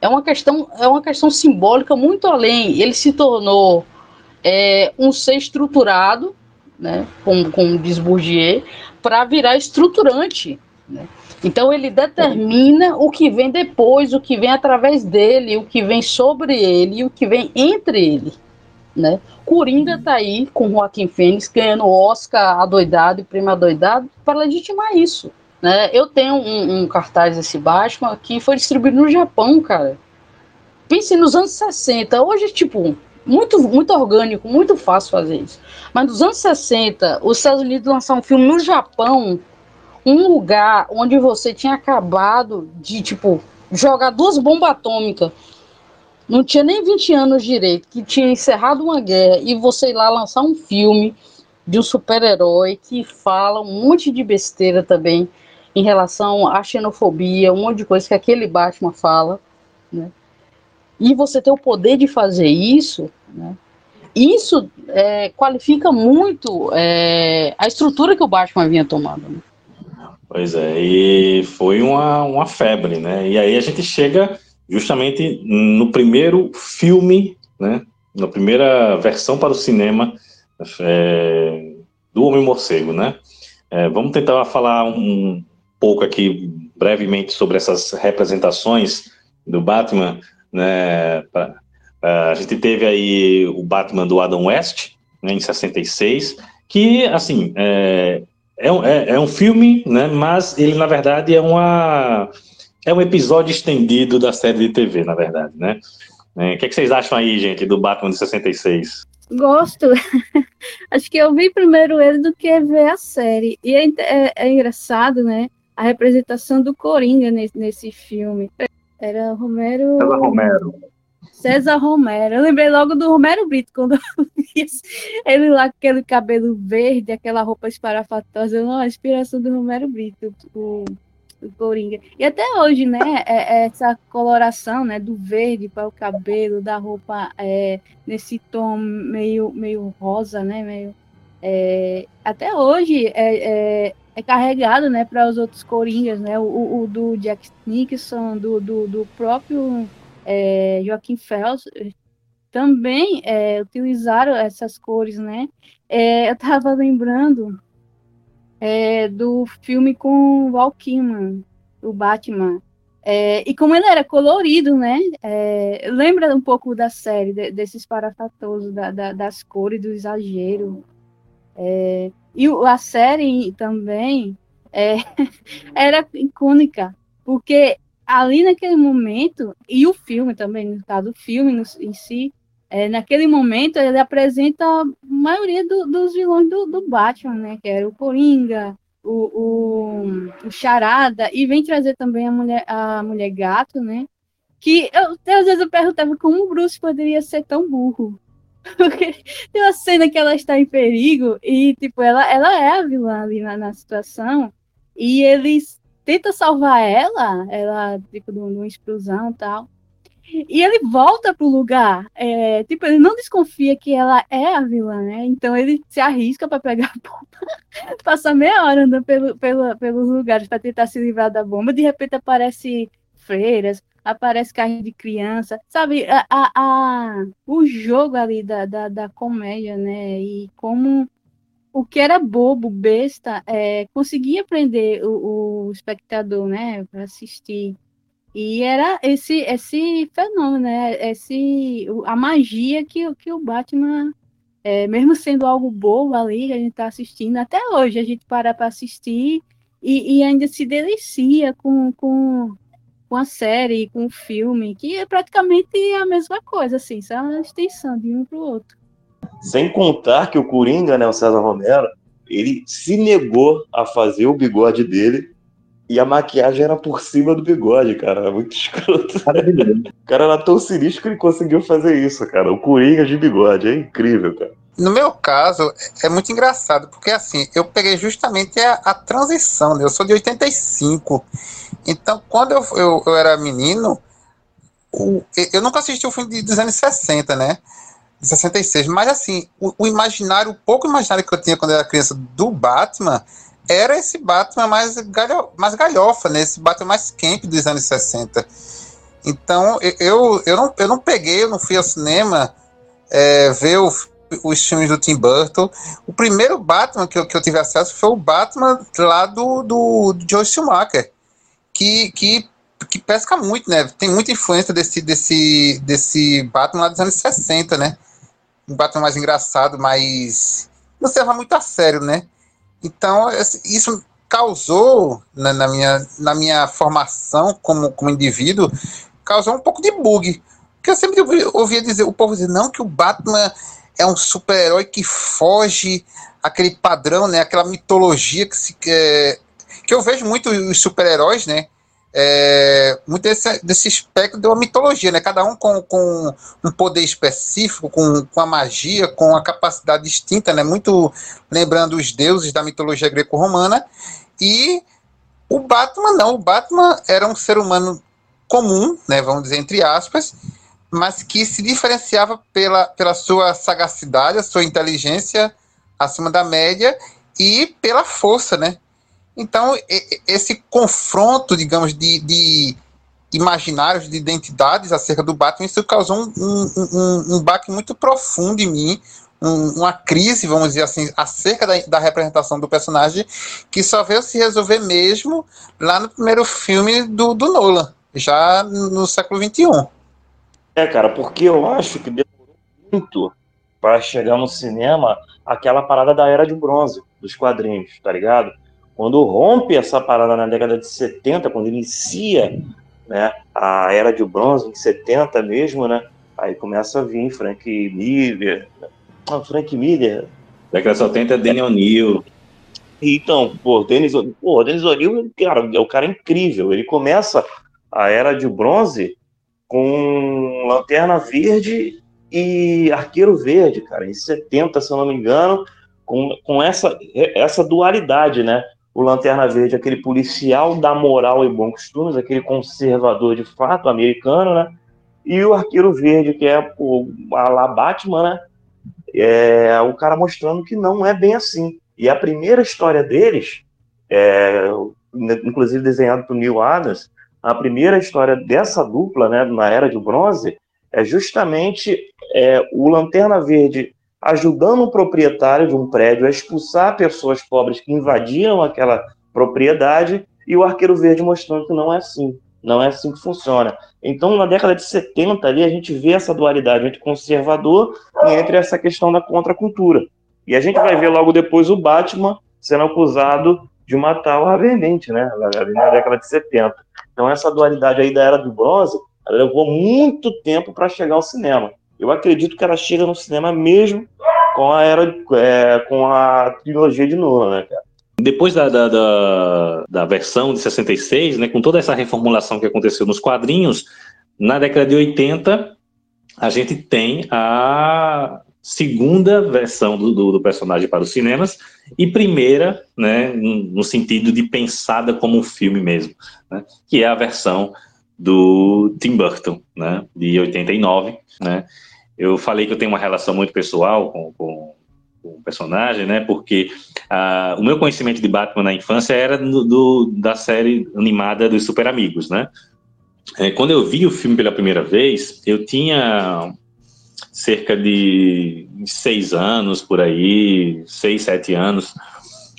É uma questão, é uma questão simbólica muito além. Ele se tornou é, um ser estruturado, né? Como, como diz Bourdieu, para virar estruturante, né? Então ele determina o que vem depois, o que vem através dele, o que vem sobre ele, o que vem entre ele né? Coringa tá aí com Joaquim Fênix ganhando Oscar adoidado e prêmio adoidado para legitimar isso. Né? Eu tenho um, um, cartaz desse Batman que foi distribuído no Japão, cara. Pense nos anos 60. Hoje, tipo, muito, muito orgânico, muito fácil fazer isso. Mas nos anos 60, os Estados Unidos lançaram um filme no Japão, um lugar onde você tinha acabado de, tipo, jogar duas bombas atômicas não tinha nem 20 anos direito, que tinha encerrado uma guerra, e você ir lá lançar um filme de um super-herói que fala um monte de besteira também em relação à xenofobia, um monte de coisa que aquele Batman fala, né? E você ter o poder de fazer isso, né? Isso é, qualifica muito é, a estrutura que o Batman vinha tomando. Né? Pois é, e foi uma, uma febre, né? E aí a gente chega justamente no primeiro filme, né, na primeira versão para o cinema é, do Homem Morcego, né? É, vamos tentar falar um pouco aqui brevemente sobre essas representações do Batman, né? Pra, a gente teve aí o Batman do Adam West, né, em 66, que, assim, é, é, um, é, é um filme, né, mas ele, na verdade, é uma é um episódio estendido da série de TV, na verdade, né? É, o que, é que vocês acham aí, gente, do Batman de 66? Gosto. Acho que eu vi primeiro ele do que ver a série. E é, é, é engraçado, né? A representação do Coringa nesse, nesse filme. Era Romero. César Romero. César Romero. Eu lembrei logo do Romero Brito, quando eu vi ele lá com aquele cabelo verde, aquela roupa esparafatosa. Não, a inspiração do Romero Brito. O do Coringa. E até hoje, né, é, é essa coloração, né, do verde para o cabelo, da roupa é, nesse tom meio, meio rosa, né, meio... É, até hoje é, é, é carregado, né, para os outros Coringas, né, o, o, do Jack Nicholson, do, do, do próprio é, Joaquim Phelps, também é, utilizaram essas cores, né, é, eu estava lembrando é, do filme com Val Kilmer, o Batman. É, e como ele era colorido, né? Lembra um pouco da série, de, desses parafatosos, da, da, das cores, do exagero. E a série também era icônica, porque ali naquele momento, e o filme também, no caso, o filme em si, é, naquele momento ele apresenta a maioria do, dos vilões do, do, Batman, né? Que era o Coringa, o, o, o, Charada, e vem trazer também a mulher, a mulher gato, né? Que eu, às vezes eu perguntava como o Bruce poderia ser tão burro. Porque tem uma cena que ela está em perigo e, tipo, ela, ela é a vilã ali na, na situação e eles tentam salvar ela, ela, tipo, de uma explosão e tal. E ele volta pro lugar. É, tipo, ele não desconfia que ela é a vilã, né? Então ele se arrisca para pegar a bomba. Passa meia hora andando pelo, pelo, pelos lugares para tentar se livrar da bomba. De repente aparece freiras, aparece carrinho de criança. Sabe, a, a, a, o jogo ali da, da, da comédia, né? E como o que era bobo, besta, é, conseguia prender o, o espectador, né? Para assistir. E era esse esse fenômeno, né? Esse, a magia que, que o Batman, é, mesmo sendo algo bobo ali, que a gente está assistindo, até hoje a gente para para assistir e, e, ainda se delicia com, com, com a série, com o filme, que é praticamente a mesma coisa, assim, só uma extensão de um para o outro. Sem contar que o Coringa, né, o César Romero, ele se negou a fazer o bigode dele e a maquiagem era por cima do bigode, cara. Muito escroto. O cara era tão sinistro que ele conseguiu fazer isso, cara. O Coringa de bigode. É incrível, cara. No meu caso, é muito engraçado, porque assim, eu peguei justamente a, a transição, né? Eu sou de 85. Então, quando eu, eu, eu era menino, o, eu nunca assisti o filme dos anos 60, né? De 66. Mas assim, o, o, imaginário, o pouco imaginário que eu tinha quando eu era criança do Batman era esse Batman mais, galho, mais galhofa, né? Esse Batman mais camp dos anos 60. Então, eu, eu, não, eu não peguei, eu não fui ao cinema é, ver o, os filmes do Tim Burton. O primeiro Batman que eu, que eu tive acesso foi o Batman lá do, do, do Joe Schumacher, que, que, que pesca muito, né? Tem muita influência desse, desse, desse Batman lá dos anos 60, né? Um Batman mais engraçado, mais. não se leva muito a sério, né? Então, isso causou, na, na, minha, na minha formação como, como indivíduo, causou um pouco de bug. Porque eu sempre ouvia dizer, o povo dizer, não, que o Batman é um super-herói que foge aquele padrão, né? Aquela mitologia que se é, que eu vejo muito os super-heróis, né? É, muito desse, desse espectro de uma mitologia, né? Cada um com, com um poder específico, com, com a magia, com a capacidade distinta, né? Muito lembrando os deuses da mitologia greco-romana. E o Batman não, o Batman era um ser humano comum, né? Vamos dizer entre aspas, mas que se diferenciava pela, pela sua sagacidade, a sua inteligência acima da média e pela força, né? Então, esse confronto, digamos, de, de imaginários, de identidades acerca do Batman, isso causou um, um, um, um baque muito profundo em mim, uma crise, vamos dizer assim, acerca da, da, representação do personagem, que só veio se resolver mesmo lá no primeiro filme do, do Nolan, já no século XXI. É, cara, porque eu acho que demorou muito para chegar no cinema aquela parada da Era de Bronze, dos quadrinhos, tá ligado? Quando rompe essa parada na década de 70, quando inicia né, a Era de Bronze, em 70 mesmo, né? Aí começa a vir Frank Miller. Não, Frank Miller. Década de 70 é Danny O'Neill. Então, pô, Denis, pô, Denis O'Neill, cara, é o cara incrível. Ele começa a Era de Bronze com Lanterna Verde e Arqueiro Verde, cara, em 70, se eu não me engano, com, com essa, essa dualidade, né? O Lanterna Verde, aquele policial da moral e bons costumes, aquele conservador de fato americano, né? E o Arqueiro Verde, que é o a lá Batman, né? É o cara mostrando que não é bem assim. E a primeira história deles, é, inclusive desenhado por Neil Adams, a primeira história dessa dupla, né, na Era de Bronze, é justamente é, o Lanterna Verde ajudando o proprietário de um prédio a expulsar pessoas pobres que invadiam aquela propriedade e o Arqueiro Verde mostrando que não é assim, não é assim que funciona. Então, na década de 70 ali, a gente vê essa dualidade entre conservador e entre essa questão da contracultura. E a gente vai ver logo depois o Batman sendo acusado de matar o Harvey Dent, né, na década de 70. Então, essa dualidade aí da Era do Bronze levou muito tempo para chegar ao cinema. Eu acredito que ela chega no cinema mesmo com a era é, com a trilogia de Nolan, né, cara? Depois da, da, da, da, versão de 66, né, com toda essa reformulação que aconteceu nos quadrinhos, na década de 80, a gente tem a segunda versão do, do, do personagem para os cinemas e primeira, né, no sentido de pensada como um filme mesmo, né, que é a versão do Tim Burton, né, de 89, né, eu falei que eu tenho uma relação muito pessoal com, com, com o personagem, né? Porque uh, o meu conhecimento de Batman na infância era do, do, da série animada dos Super Amigos, né? É, quando eu vi o filme pela primeira vez, eu tinha cerca de seis anos por aí, seis, sete anos.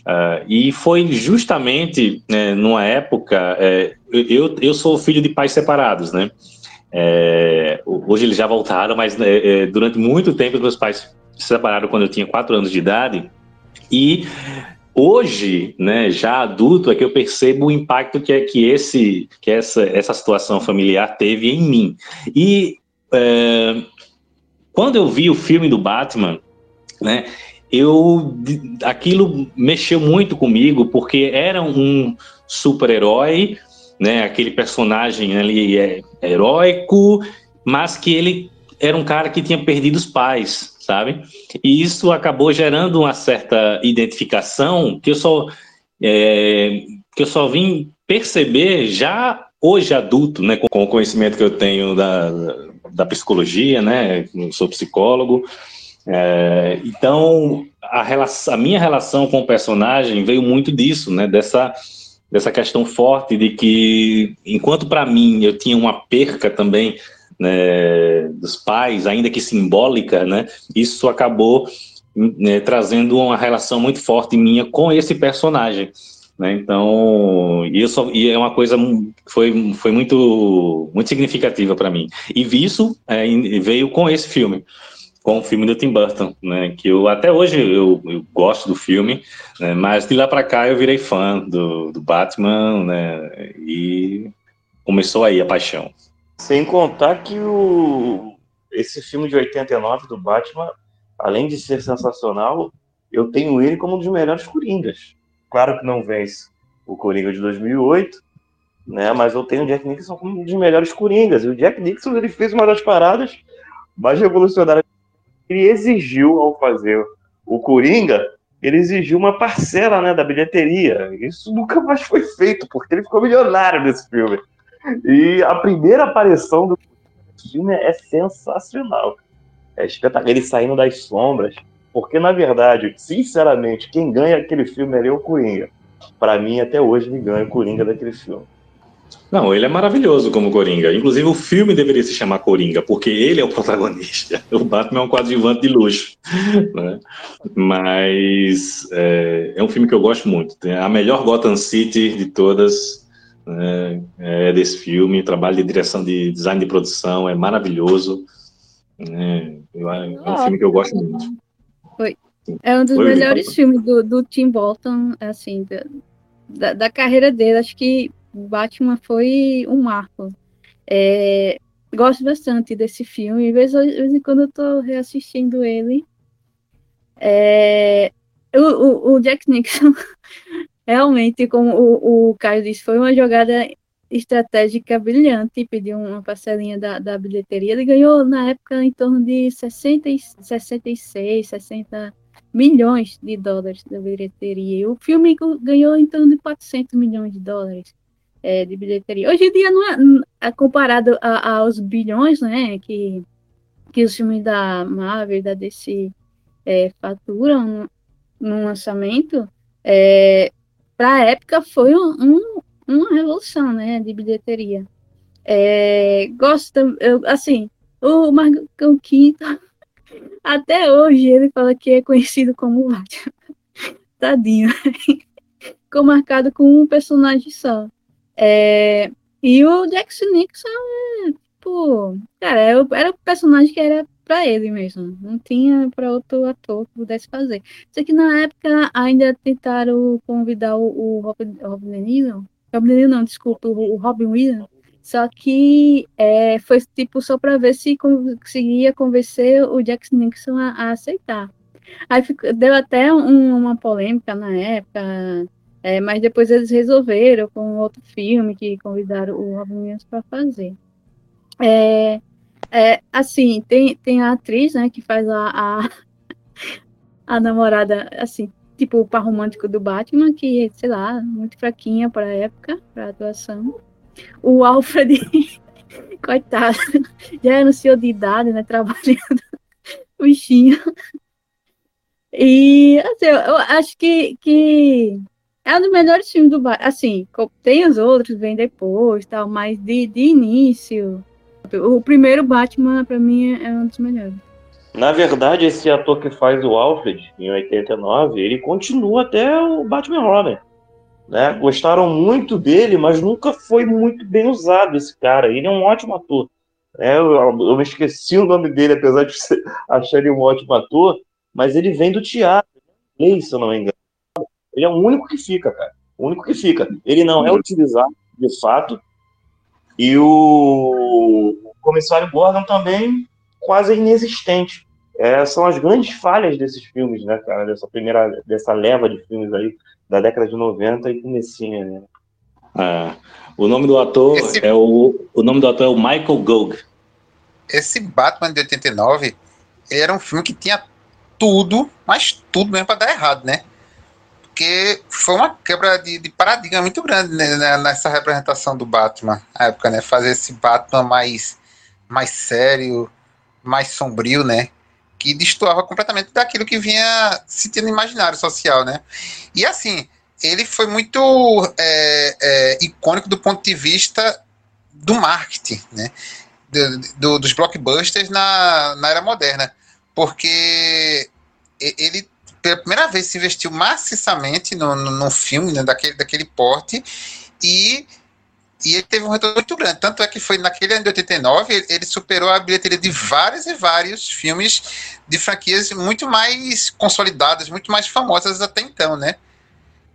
Uh, e foi justamente né, numa época. É, eu, eu sou filho de pais separados, né? É, hoje eles já voltaram, mas é, é, durante muito tempo meus pais se separaram quando eu tinha quatro anos de idade. E hoje, né, já adulto, é que eu percebo o impacto que é que esse, que essa, essa situação familiar teve em mim. E é, quando eu vi o filme do Batman, né, eu aquilo mexeu muito comigo porque era um super-herói né? Aquele personagem ali é heróico, mas que ele era um cara que tinha perdido os pais, sabe? E isso acabou gerando uma certa identificação que eu só é, que eu só vim perceber já hoje adulto, né? Com o conhecimento que eu tenho da, da psicologia, né? sou psicólogo. É, então, a, relação, a minha relação com o personagem veio muito disso, né? Dessa, dessa questão forte de que, enquanto para mim eu tinha uma perca também né, dos pais, ainda que simbólica, né? Isso acabou né, trazendo uma relação muito forte minha com esse personagem. Né? Então, isso e é uma coisa que foi, foi muito, muito significativa para mim. E isso é, veio com esse filme, com o filme do Tim Burton, né? Que eu até hoje eu, eu gosto do filme, né? mas de lá para cá eu virei fã do, do Batman, né? E começou aí a paixão. Sem contar que o esse filme de 89 do Batman, além de ser sensacional, eu tenho ele como um dos melhores coringas. Claro que não vence o Coringa de 2008, né? Mas eu tenho o Jack Nixon como um dos melhores coringas. E o Jack Nixon ele fez uma das paradas mais revolucionárias. Ele exigiu ao fazer o Coringa, ele exigiu uma parcela, né, da bilheteria. Isso nunca mais foi feito, porque ele ficou milionário nesse filme. E a primeira aparição do filme é sensacional. É espetacular. Ele saindo das sombras, porque, na verdade, sinceramente, quem ganha aquele filme é o Coringa. Para mim, até hoje, me ganha o Coringa daquele filme. Não, ele é maravilhoso como Coringa. Inclusive, o filme deveria se chamar Coringa, porque ele é o protagonista. O Batman é um coadjuvante de luxo. Né? Mas é, é, um filme que eu gosto muito. A melhor Gotham City de todas né, é desse filme. O trabalho de direção de design de produção é maravilhoso. Né? É um filme que eu gosto muito. Foi. É um dos Foi, melhores filmes do, do Tim Burton, assim, da, da carreira dele. Acho que Batman foi um marco. É, gosto bastante desse filme. De vez, vez em quando eu tô reassistindo ele. É, o, o, o, Jack Nixon, realmente, como o, o Caio disse, foi uma jogada estratégica brilhante, pediu uma parcelinha da, da bilheteria. Ele ganhou, na época, em torno de 60, 66, 60 milhões de dólares da bilheteria. O filme ganhou em torno de 400 milhões de dólares é, de bilheteria. Hoje em dia, não é, é comparado a, aos bilhões né, que, que os filmes da Marvel e da DC é, faturam no, lançamento, é, para a época foi um, um uma revolução, né, de bilheteria. É, gosto, eu, assim, o Marcão Quinto, até hoje ele fala que é conhecido como Batman. Tadinho. Ficou marcado com um personagem só. É, e o Jackson Nixon, pô, cara, era, era o personagem que era para ele mesmo. Não tinha para outro ator que pudesse fazer. Sei que na época ainda tentaram convidar o, o Robin, Robin Robin não, desculpa, o, Robin Williams. Só que é, foi tipo só para ver se conseguia convencer o Jackson Nixon a, a aceitar. Aí ficou, deu até um, uma polêmica na época, é, mas depois eles resolveram com outro filme que convidaram o Robin Williams para fazer. É, é, assim, tem, tem a atriz, né, que faz a, a, a namorada, assim, tipo o par romântico do Batman, que, sei lá, muito fraquinha para a época, para atuação. O Alfred, coitado, já era no senhor de idade, né, trabalhando, bichinho. E, assim, eu acho que, que é um dos melhores filmes do Batman. Assim, tem os outros, vem depois, tal, mas de, de início, o primeiro Batman, para mim, é um dos melhores. Na verdade, esse ator que faz o Alfred, em 89, ele continua até o Batman Robin. Né? Gostaram muito dele, mas nunca foi muito bem usado esse cara. Ele é um ótimo ator. É, eu, eu, me esqueci o nome dele, apesar de achar ele um ótimo ator, mas ele vem do teatro, se eu não me engano. Ele é o único que fica, cara. O único que fica. Ele não é utilizado, de fato. E o, o comissário Gordon também quase inexistente. É, são as grandes falhas desses filmes, né, cara? Dessa primeira, dessa leva de filmes aí da década de 90 e comecinha, né? É, o nome do ator esse, é o, o nome do ator é o Michael Gogh. Esse Batman de 89, ele era um filme que tinha tudo, mas tudo mesmo para dar errado, né? Porque foi uma quebra de, de paradigma muito grande né, nessa representação do Batman, na época, né? Fazer esse Batman mais mais sério, mais sombrio, né? Que destoava completamente daquilo que vinha se tendo imaginário social, né? E assim, ele foi muito é, é, icônico do ponto de vista do marketing, né? Do, do, dos blockbusters na, na era moderna. Porque ele, pela primeira vez, se investiu maciçamente no, no, no filme, né, daquele, daquele porte, e e ele teve um retorno muito grande. Tanto é que foi naquele ano de 89, ele, ele superou a bilheteria de vários e vários filmes de franquias muito mais consolidadas, muito mais famosas até então, né?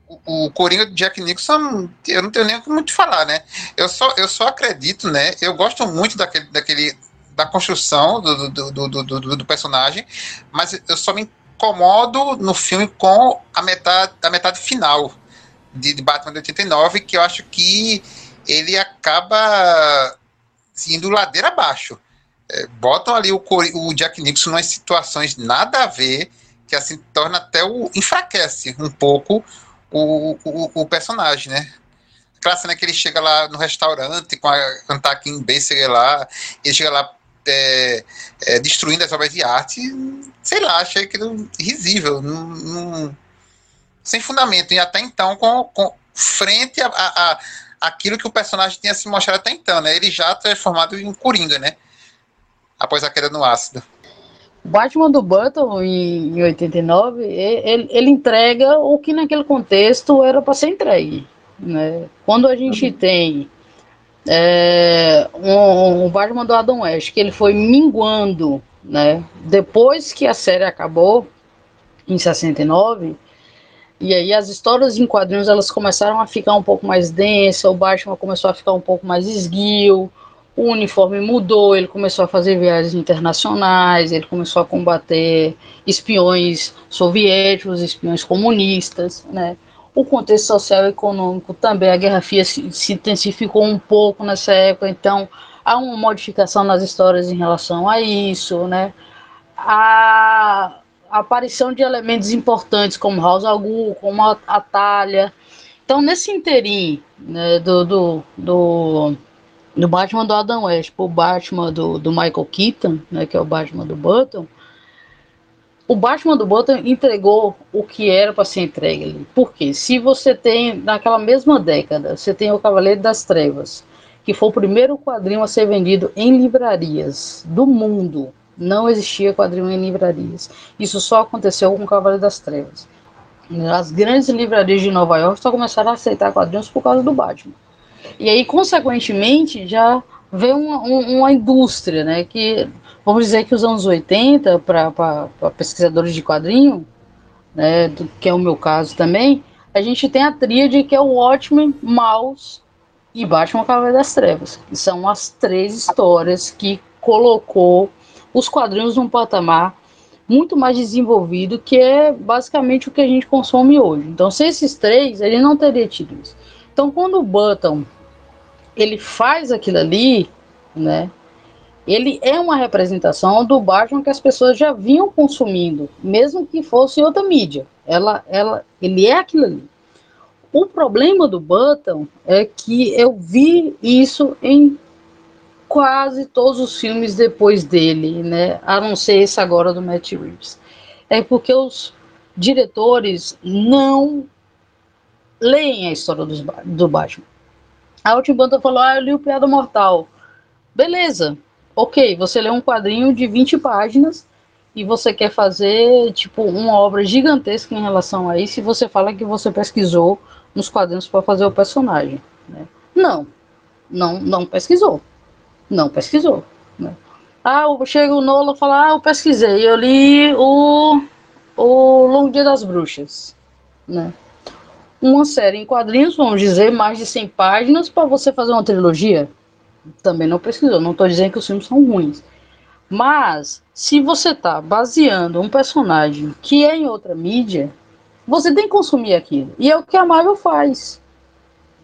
O, Coringa de Jack Nicholson, eu não tenho nem muito falar, né? Eu só, eu só acredito, né? Eu gosto muito daquele, daquele da construção do, do, do, do, do personagem, mas eu só me incomodo no filme com a metade, a metade final de, de Batman de 89, que eu acho que ele acaba indo ladeira abaixo. É, botam ali o, o Jack Nicholson em situações nada a ver, que assim torna até o. enfraquece um pouco o, o, o personagem, né? Aquela cena que ele chega lá no restaurante com a cantar em Basinger lá, ele chega lá é, é, destruindo as obras de arte, sei lá, achei aquilo risível, sem fundamento, e até então com, com frente a, a aquilo que o personagem tinha se mostrado até então, né? Ele já transformado em Coringa, né? Após a queda no ácido. Batman do Burton, em, em 89, ele, ele entrega o que naquele contexto era para ser entregue. Né? Quando a gente uhum. tem é, um, Batman do Adam West, que ele foi minguando, né? Depois que a série acabou, em 69, e aí as histórias em quadrinhos elas começaram a ficar um pouco mais densas, o Batman começou a ficar um pouco mais esguio, o uniforme mudou, ele começou a fazer viagens internacionais, ele começou a combater espiões soviéticos, espiões comunistas, né? O contexto social e econômico também, a Guerra Fria se, se intensificou um pouco nessa época, então há uma modificação nas histórias em relação a isso, né? A, aparição de elementos importantes como House Algu, como a, a Talha. Então, nesse interim né, do, do, do, do, Batman do Adam West o Batman do, do Michael Keaton, né, que é o Batman do Button, o Batman do Button entregou o que era para ser entregue ali. Porque se você tem, naquela mesma década, você tem o Cavaleiro das Trevas, que foi o primeiro quadrinho a ser vendido em livrarias do mundo, não existia quadrinho em livrarias. Isso só aconteceu com o Cavaleiro das Trevas. As grandes livrarias de Nova York só começaram a aceitar quadrinhos por causa do Batman. E aí, consequentemente, já veio uma, uma indústria, né? Que vamos dizer que os anos 80, para pesquisadores de quadrinho, né, do, que é o meu caso também, a gente tem a tríade que é o Watchmen, Mouse e Batman Cavaleiro das Trevas. Que são as três histórias que colocou os quadrinhos num patamar muito mais desenvolvido, que é basicamente o que a gente consome hoje. Então, se esses três, ele não teria tido isso. Então, quando o Button ele faz aquilo ali, né? Ele é uma representação do Batman que as pessoas já vinham consumindo, mesmo que fosse outra mídia. Ela, ela, ele é aquilo ali. O problema do Button é que eu vi isso em quase todos os filmes depois dele, né? A não ser esse agora do Matt Reeves. É porque os diretores não leem a história do Batman. A Ultimata falou: Ah, eu li o Piada Mortal. Beleza, ok, você lê um quadrinho de 20 páginas e você quer fazer, tipo, uma obra gigantesca em relação a isso e você fala que você pesquisou nos quadrinhos para fazer o personagem. Né? Não, não, não pesquisou. Não pesquisou. Né? Ah, chega o Nola e fala, ah, eu pesquisei, eu li o, o Longo Dia das Bruxas. Né? Uma série em quadrinhos, vamos dizer, mais de 100 páginas para você fazer uma trilogia. Também não pesquisou, não estou dizendo que os filmes são ruins. Mas, se você está baseando um personagem que é em outra mídia, você tem que consumir aquilo. E é o que a Marvel faz.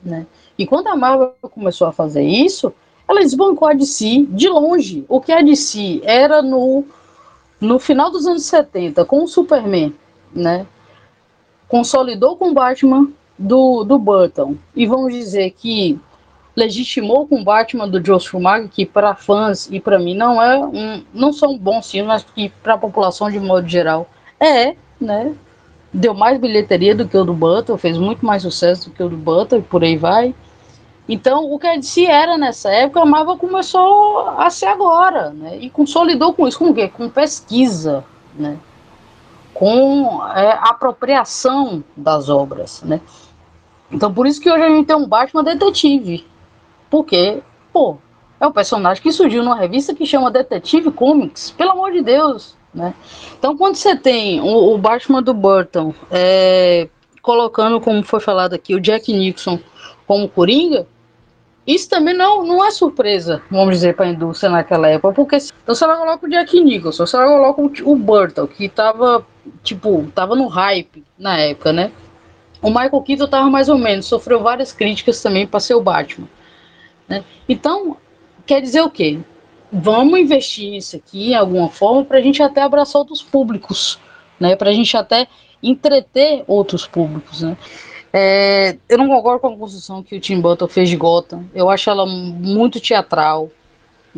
Né? E quando a Marvel começou a fazer isso, ela desbancou a DC de longe. O que a DC era no, no final dos anos 70, com o Superman, né? Consolidou com o Batman do, do Burton. E vamos dizer que legitimou com o Batman do Joe Schumacher, que para fãs e para mim não é um, não são bons filmes, mas que para a população de modo geral é, né? Deu mais bilheteria do que o do Button, fez muito mais sucesso do que o do Button e por aí vai. Então, o que a DC era nessa época, a Marvel começou a ser agora, né? E consolidou com isso, com o quê? Com pesquisa, né? Com é, apropriação das obras, né? Então, por isso que hoje a gente tem um Batman detetive. Porque, pô, é um personagem que surgiu numa revista que chama Detetive Comics, pelo amor de Deus, né? Então, quando você tem o, o Batman do Burton é, colocando, como foi falado aqui, o Jack Nixon como Coringa, isso também não, não é surpresa, vamos dizer, para a indústria naquela época, porque então, se ela coloca o Jack Nicholson, se ela coloca o, o Burton, que tava, tipo, tava no hype na época, né? O Michael Keaton tava mais ou menos, sofreu várias críticas também para ser o Batman. Né? Então, quer dizer o quê? Vamos investir nisso aqui, em alguma forma, para a gente até abraçar outros públicos, né? Para a gente até entreter outros públicos, né? É, eu não concordo com a construção que o Tim Burton fez de Gotham. Eu acho ela muito teatral.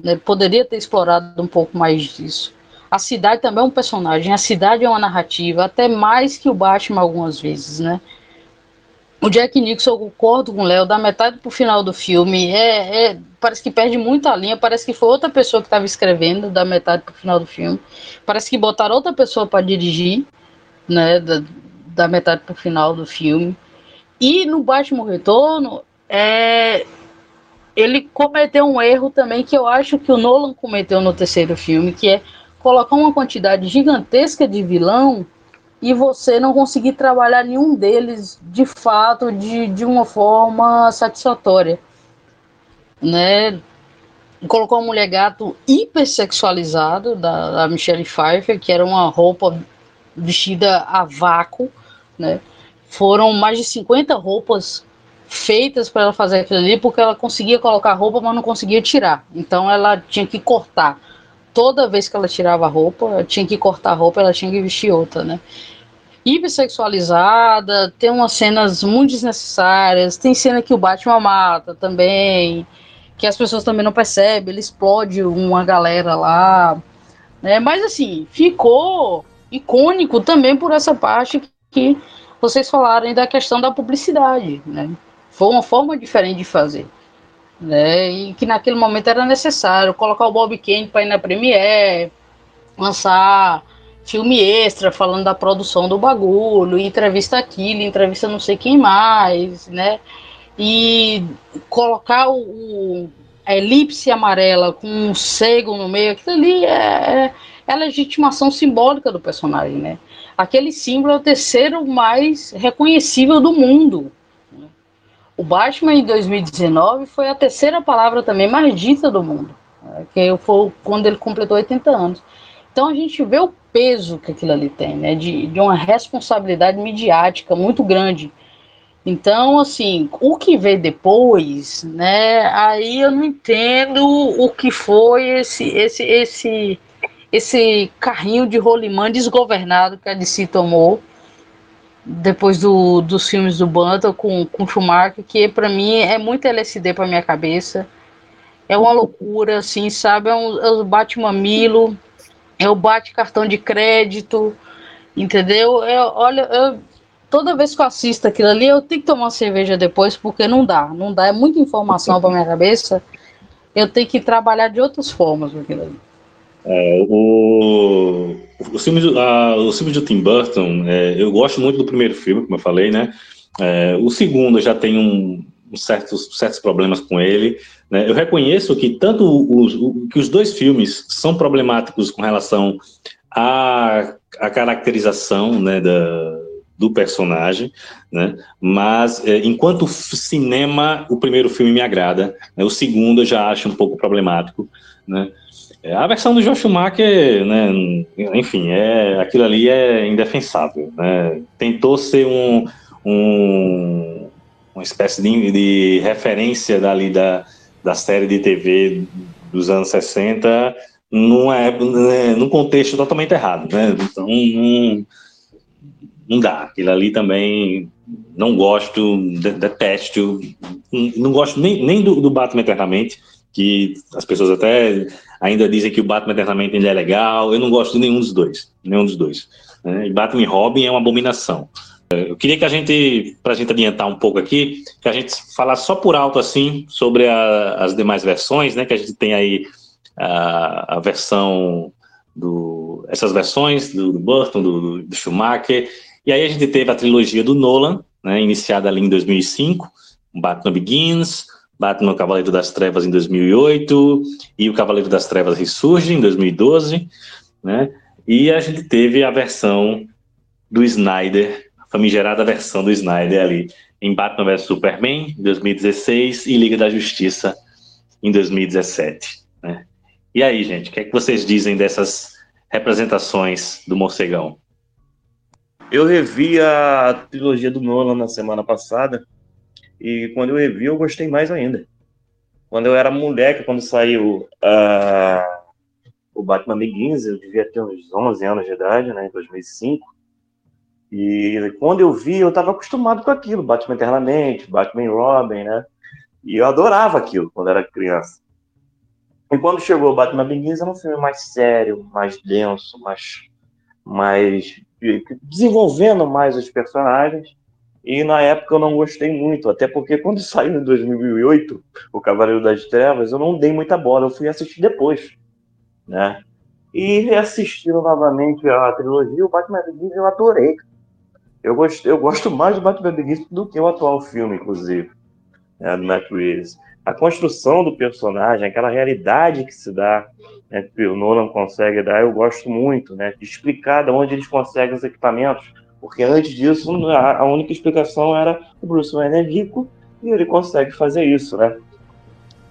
Né? Poderia ter explorado um pouco mais disso. A cidade também é um personagem. A cidade é uma narrativa, até mais que o Batman algumas vezes, né? O Jack Nixon, eu concordo com o Léo, da metade pro final do filme, é, é, parece que perde muita linha, parece que foi outra pessoa que estava escrevendo, da metade pro final do filme. Parece que botaram outra pessoa para dirigir, né, da, da metade pro final do filme. E no Batman Retorno, é, ele cometeu um erro também que eu acho que o Nolan cometeu no terceiro filme, que é colocar uma quantidade gigantesca de vilão e você não conseguir trabalhar nenhum deles de fato de, de uma forma satisfatória. Né? Colocou uma mulher gato hipersexualizada da, da Michelle Pfeiffer, que era uma roupa vestida a vácuo, né? Foram mais de 50 roupas feitas para ela fazer aquilo ali, porque ela conseguia colocar roupa, mas não conseguia tirar. Então ela tinha que cortar. Toda vez que ela tirava a roupa, ela tinha que cortar a roupa, ela tinha que vestir outra, né? Hipersexualizada, tem umas cenas muito desnecessárias, tem cena que o Batman mata também, que as pessoas também não percebem, ele explode uma galera lá, né? Mas assim, ficou icônico também por essa parte que vocês falarem da questão da publicidade, né? Foi uma forma diferente de fazer, né? E que naquele momento era necessário colocar o Bob Kane para ir na Premiere, lançar filme extra falando da produção do bagulho, entrevista aquilo, entrevista não sei quem mais, né? E colocar o, o a elipse amarela com um cego no meio, aquilo ali é, é, a legitimação simbólica do personagem, né? Aquele símbolo é o terceiro mais reconhecível do mundo. O Batman em 2019 foi a terceira palavra também mais dita do mundo, né, que foi quando ele completou 80 anos. Então a gente vê o peso que aquilo ali tem, né, de, de uma responsabilidade midiática muito grande. Então, assim, o que veio depois, né, aí eu não entendo o que foi esse, esse, esse, esse carrinho de rolimã desgovernado que a DC tomou depois do, dos filmes do Banta com, com Schumacher, que para mim é muito LSD para minha cabeça. É uma loucura, assim, sabe? É, um, é o bate-mamilo, é o bate-cartão de crédito, entendeu? É, olha, eu, toda vez que eu assisto aquilo ali, eu tenho que tomar uma cerveja depois, porque não dá, não dá. É muita informação para minha cabeça. Eu tenho que trabalhar de outras formas com aquilo ali. É, o, o, filme, a, o filme de Tim Burton, é, eu gosto muito do primeiro filme, como eu falei, né? É, o segundo já tem um, um certos, certos problemas com ele. Né? Eu reconheço que tanto os, o, que os dois filmes são problemáticos com relação à, à caracterização né, da, do personagem, né? Mas é, enquanto cinema, o primeiro filme me agrada, né? o segundo eu já acho um pouco problemático, né? É, a versão do Josh Schumacher, né, enfim, é, aquilo ali é indefensável. Né? Tentou ser um, um, uma espécie de, de referência dali da, da série de TV dos anos 60 numa, né, num contexto totalmente errado. Né? Então, não dá. Aquilo ali também não gosto, detesto. Não gosto nem, nem do, do Batman Eternamente, que as pessoas até ainda dizem que o Batman Eternamente ainda é legal. Eu não gosto de nenhum dos dois. Nenhum dos dois. Né? Batman e Robin é uma abominação. Eu queria que a gente, para a gente adiantar um pouco aqui, que a gente falasse só por alto assim sobre a, as demais versões, né? Que a gente tem aí a, a versão do essas versões do, do Burton, do, do, Schumacher, e aí a gente teve a trilogia do Nolan, né? Iniciada ali em 2005, Batman Begins, Batman Cavaleiro das Trevas em 2008 e o Cavaleiro das Trevas ressurge em 2012, né? E a gente teve a versão do Snyder famigerada versão do Snyder ali em Batman vs Superman em 2016 e Liga da Justiça em 2017. Né? E aí, gente, o que é que vocês dizem dessas representações do morcegão? Eu revi a trilogia do Nolan na semana passada e quando eu revi eu gostei mais ainda. Quando eu era moleque, quando saiu uh, o Batman Begins, eu devia ter uns 11 anos de idade, né, em 2005, e quando eu vi, eu estava acostumado com aquilo, Batman Eternamente, Batman Robin, né? E eu adorava aquilo quando era criança. E quando chegou o Batman Begins, era um filme mais sério, mais denso, mais, mais desenvolvendo mais os personagens. E na época eu não gostei muito, até porque quando saiu em 2008, O Cavaleiro das Trevas, eu não dei muita bola, eu fui assistir depois, né? E reassistindo novamente a trilogia, o Batman Begins eu adorei. Eu gosto, eu gosto mais do Batman Begins do que o atual filme, inclusive, né, do Matt Reeves. A construção do personagem, aquela realidade que se dá, né, que o Nolan consegue dar, eu gosto muito, né, de explicar de onde eles conseguem os equipamentos, porque antes disso a, única explicação era o Bruce Wayne é rico e ele consegue fazer isso, né.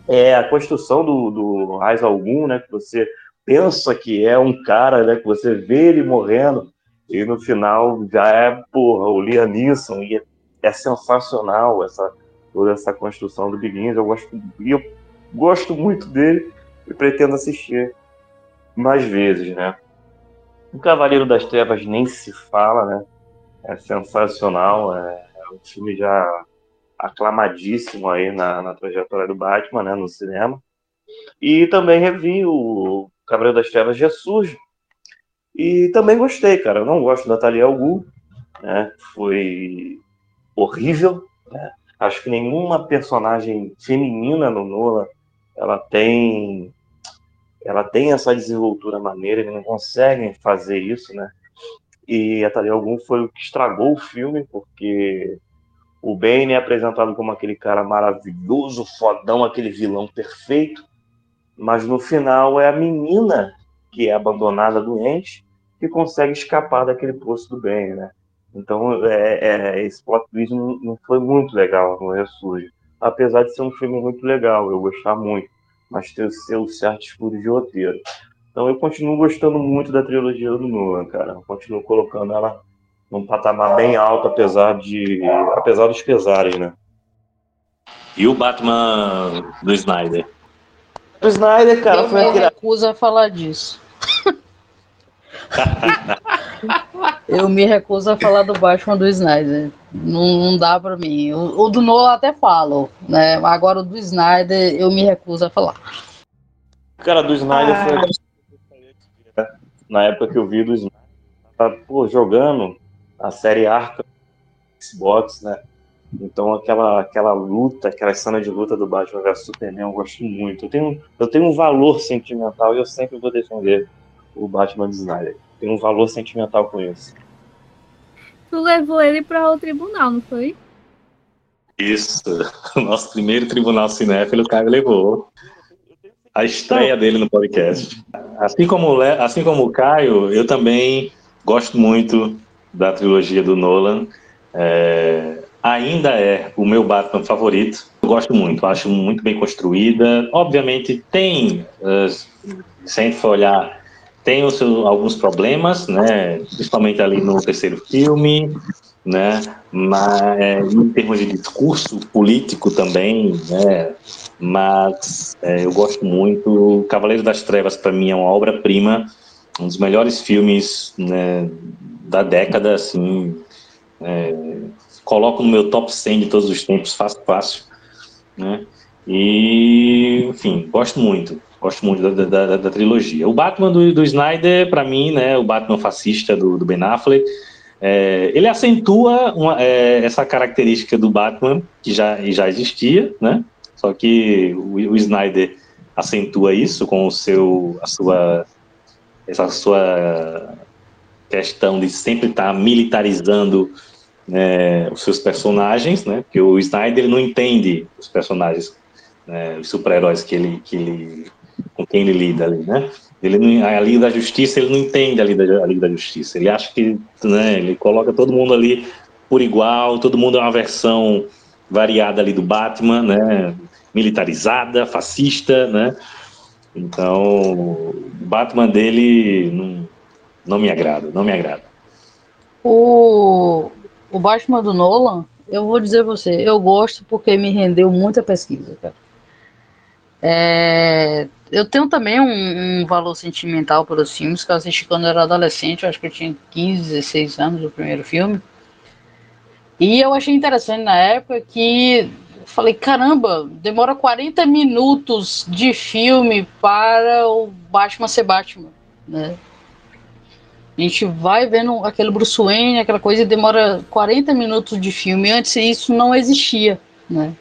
É a construção do, do Raiz Algum, né, que você pensa que é um cara, né, que você vê ele morrendo, e no final já é, porra, o Liam Neeson, e é, é sensacional essa, toda essa construção do Begins. Eu gosto, eu gosto muito dele e pretendo assistir mais vezes, né? O Cavaleiro das Trevas nem se fala, né? É sensacional, é, é um filme já aclamadíssimo aí na, na trajetória do Batman, né, no cinema. E também revi o Cavaleiro das Trevas surge, e também gostei, cara. Eu não gosto da Thalia Algu, né? Foi horrível, né? Acho que nenhuma personagem feminina no Nola ela tem ela tem essa desenvoltura maneira, eles não conseguem fazer isso, né? E a Thalia Algu foi o que estragou o filme, porque o Bane é apresentado como aquele cara maravilhoso, fodão, aquele vilão perfeito, mas no final é a menina que é abandonada doente, que consegue escapar daquele poço do bem, né? Então, é, é, esse plot twist não, não, foi muito legal no Ressurge. Apesar de ser um filme muito legal, eu gostar muito, mas ter seus certos furos de roteiro. Então, eu continuo gostando muito da trilogia do Nolan, cara. Eu continuo colocando ela num patamar bem alto, apesar de apesar dos pesares, né? E o Batman do Snyder? O Snyder, cara, eu foi me recuso a falar disso. eu me recuso a falar do Batman do Snyder. Não, não dá pra mim. O, o do Nolan até falo, né? Agora o do Snyder eu me recuso a falar. Cara, do Snyder ah. foi. Na época que eu vi do Snyder, tava, pô, jogando a série Arca Xbox, né? Então aquela, aquela luta, aquela cena de luta do Batman vs Superman, eu gosto muito. Eu tenho, eu tenho um valor sentimental e eu sempre vou defender o Batman de Snyder. Tem um valor sentimental com isso. Tu levou ele para o tribunal, não foi? Isso. O nosso primeiro tribunal cinéfilo, o Caio levou. A estreia dele no podcast. Assim como, assim como o Caio, eu também gosto muito da trilogia do Nolan. É, ainda é o meu Batman favorito. Eu gosto muito, acho muito bem construída. Obviamente tem, uh, se a gente for olhar, tem os alguns problemas, né? Principalmente ali no terceiro filme, né? Mas em termos de discurso político também, né? Mas é, eu gosto muito. Cavaleiro das Trevas para mim é uma obra-prima um dos melhores filmes né, da década, assim, é, coloco no meu top 100 de todos os tempos, fácil, fácil, né, e, enfim, gosto muito, gosto muito da, da, da trilogia. O Batman do, do Snyder, para mim, né, o Batman fascista do, do Ben Affleck, é, ele acentua uma, é, essa característica do Batman que já, já existia, né, só que o, o Snyder acentua isso com o seu, a sua, essa sua questão de sempre estar tá militarizando né, os seus personagens, né? Porque o Snyder não entende os personagens, né, os super-heróis que ele, que ele, com quem ele lida ali, né? Ele não, a Liga da Justiça, ele não entende a Liga, a Liga da Justiça. Ele acha que, né? Ele coloca todo mundo ali por igual, todo mundo é uma versão variada ali do Batman, né? militarizada, fascista, né? Então, o Batman dele não, não me agrada, não me agrada. O, o Batman do Nolan, eu vou dizer você, eu gosto porque me rendeu muita pesquisa, cara. É, eu tenho também um, um, valor sentimental pelos filmes que eu assisti quando eu era adolescente, eu acho que eu tinha 15, 16 anos o primeiro filme. E eu achei interessante na época que falei, caramba, demora 40 minutos de filme para o Batman ser Batman, né? A gente vai vendo aquele Bruce Wayne, aquela coisa, e demora 40 minutos de filme. Antes isso não existia, né?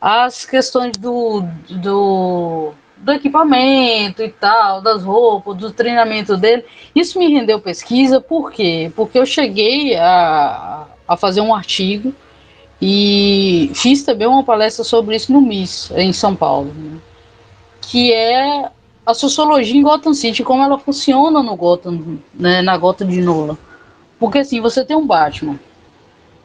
As questões do, do, do equipamento e tal, das roupas, do treinamento dele, isso me rendeu pesquisa, por quê? Porque eu cheguei a, a fazer um artigo e fiz também uma palestra sobre isso no MIS, em São Paulo, né? que é a sociologia em Gotham City, como ela funciona no Gotham, né, na Gotham de Nola. Porque assim, você tem um Batman,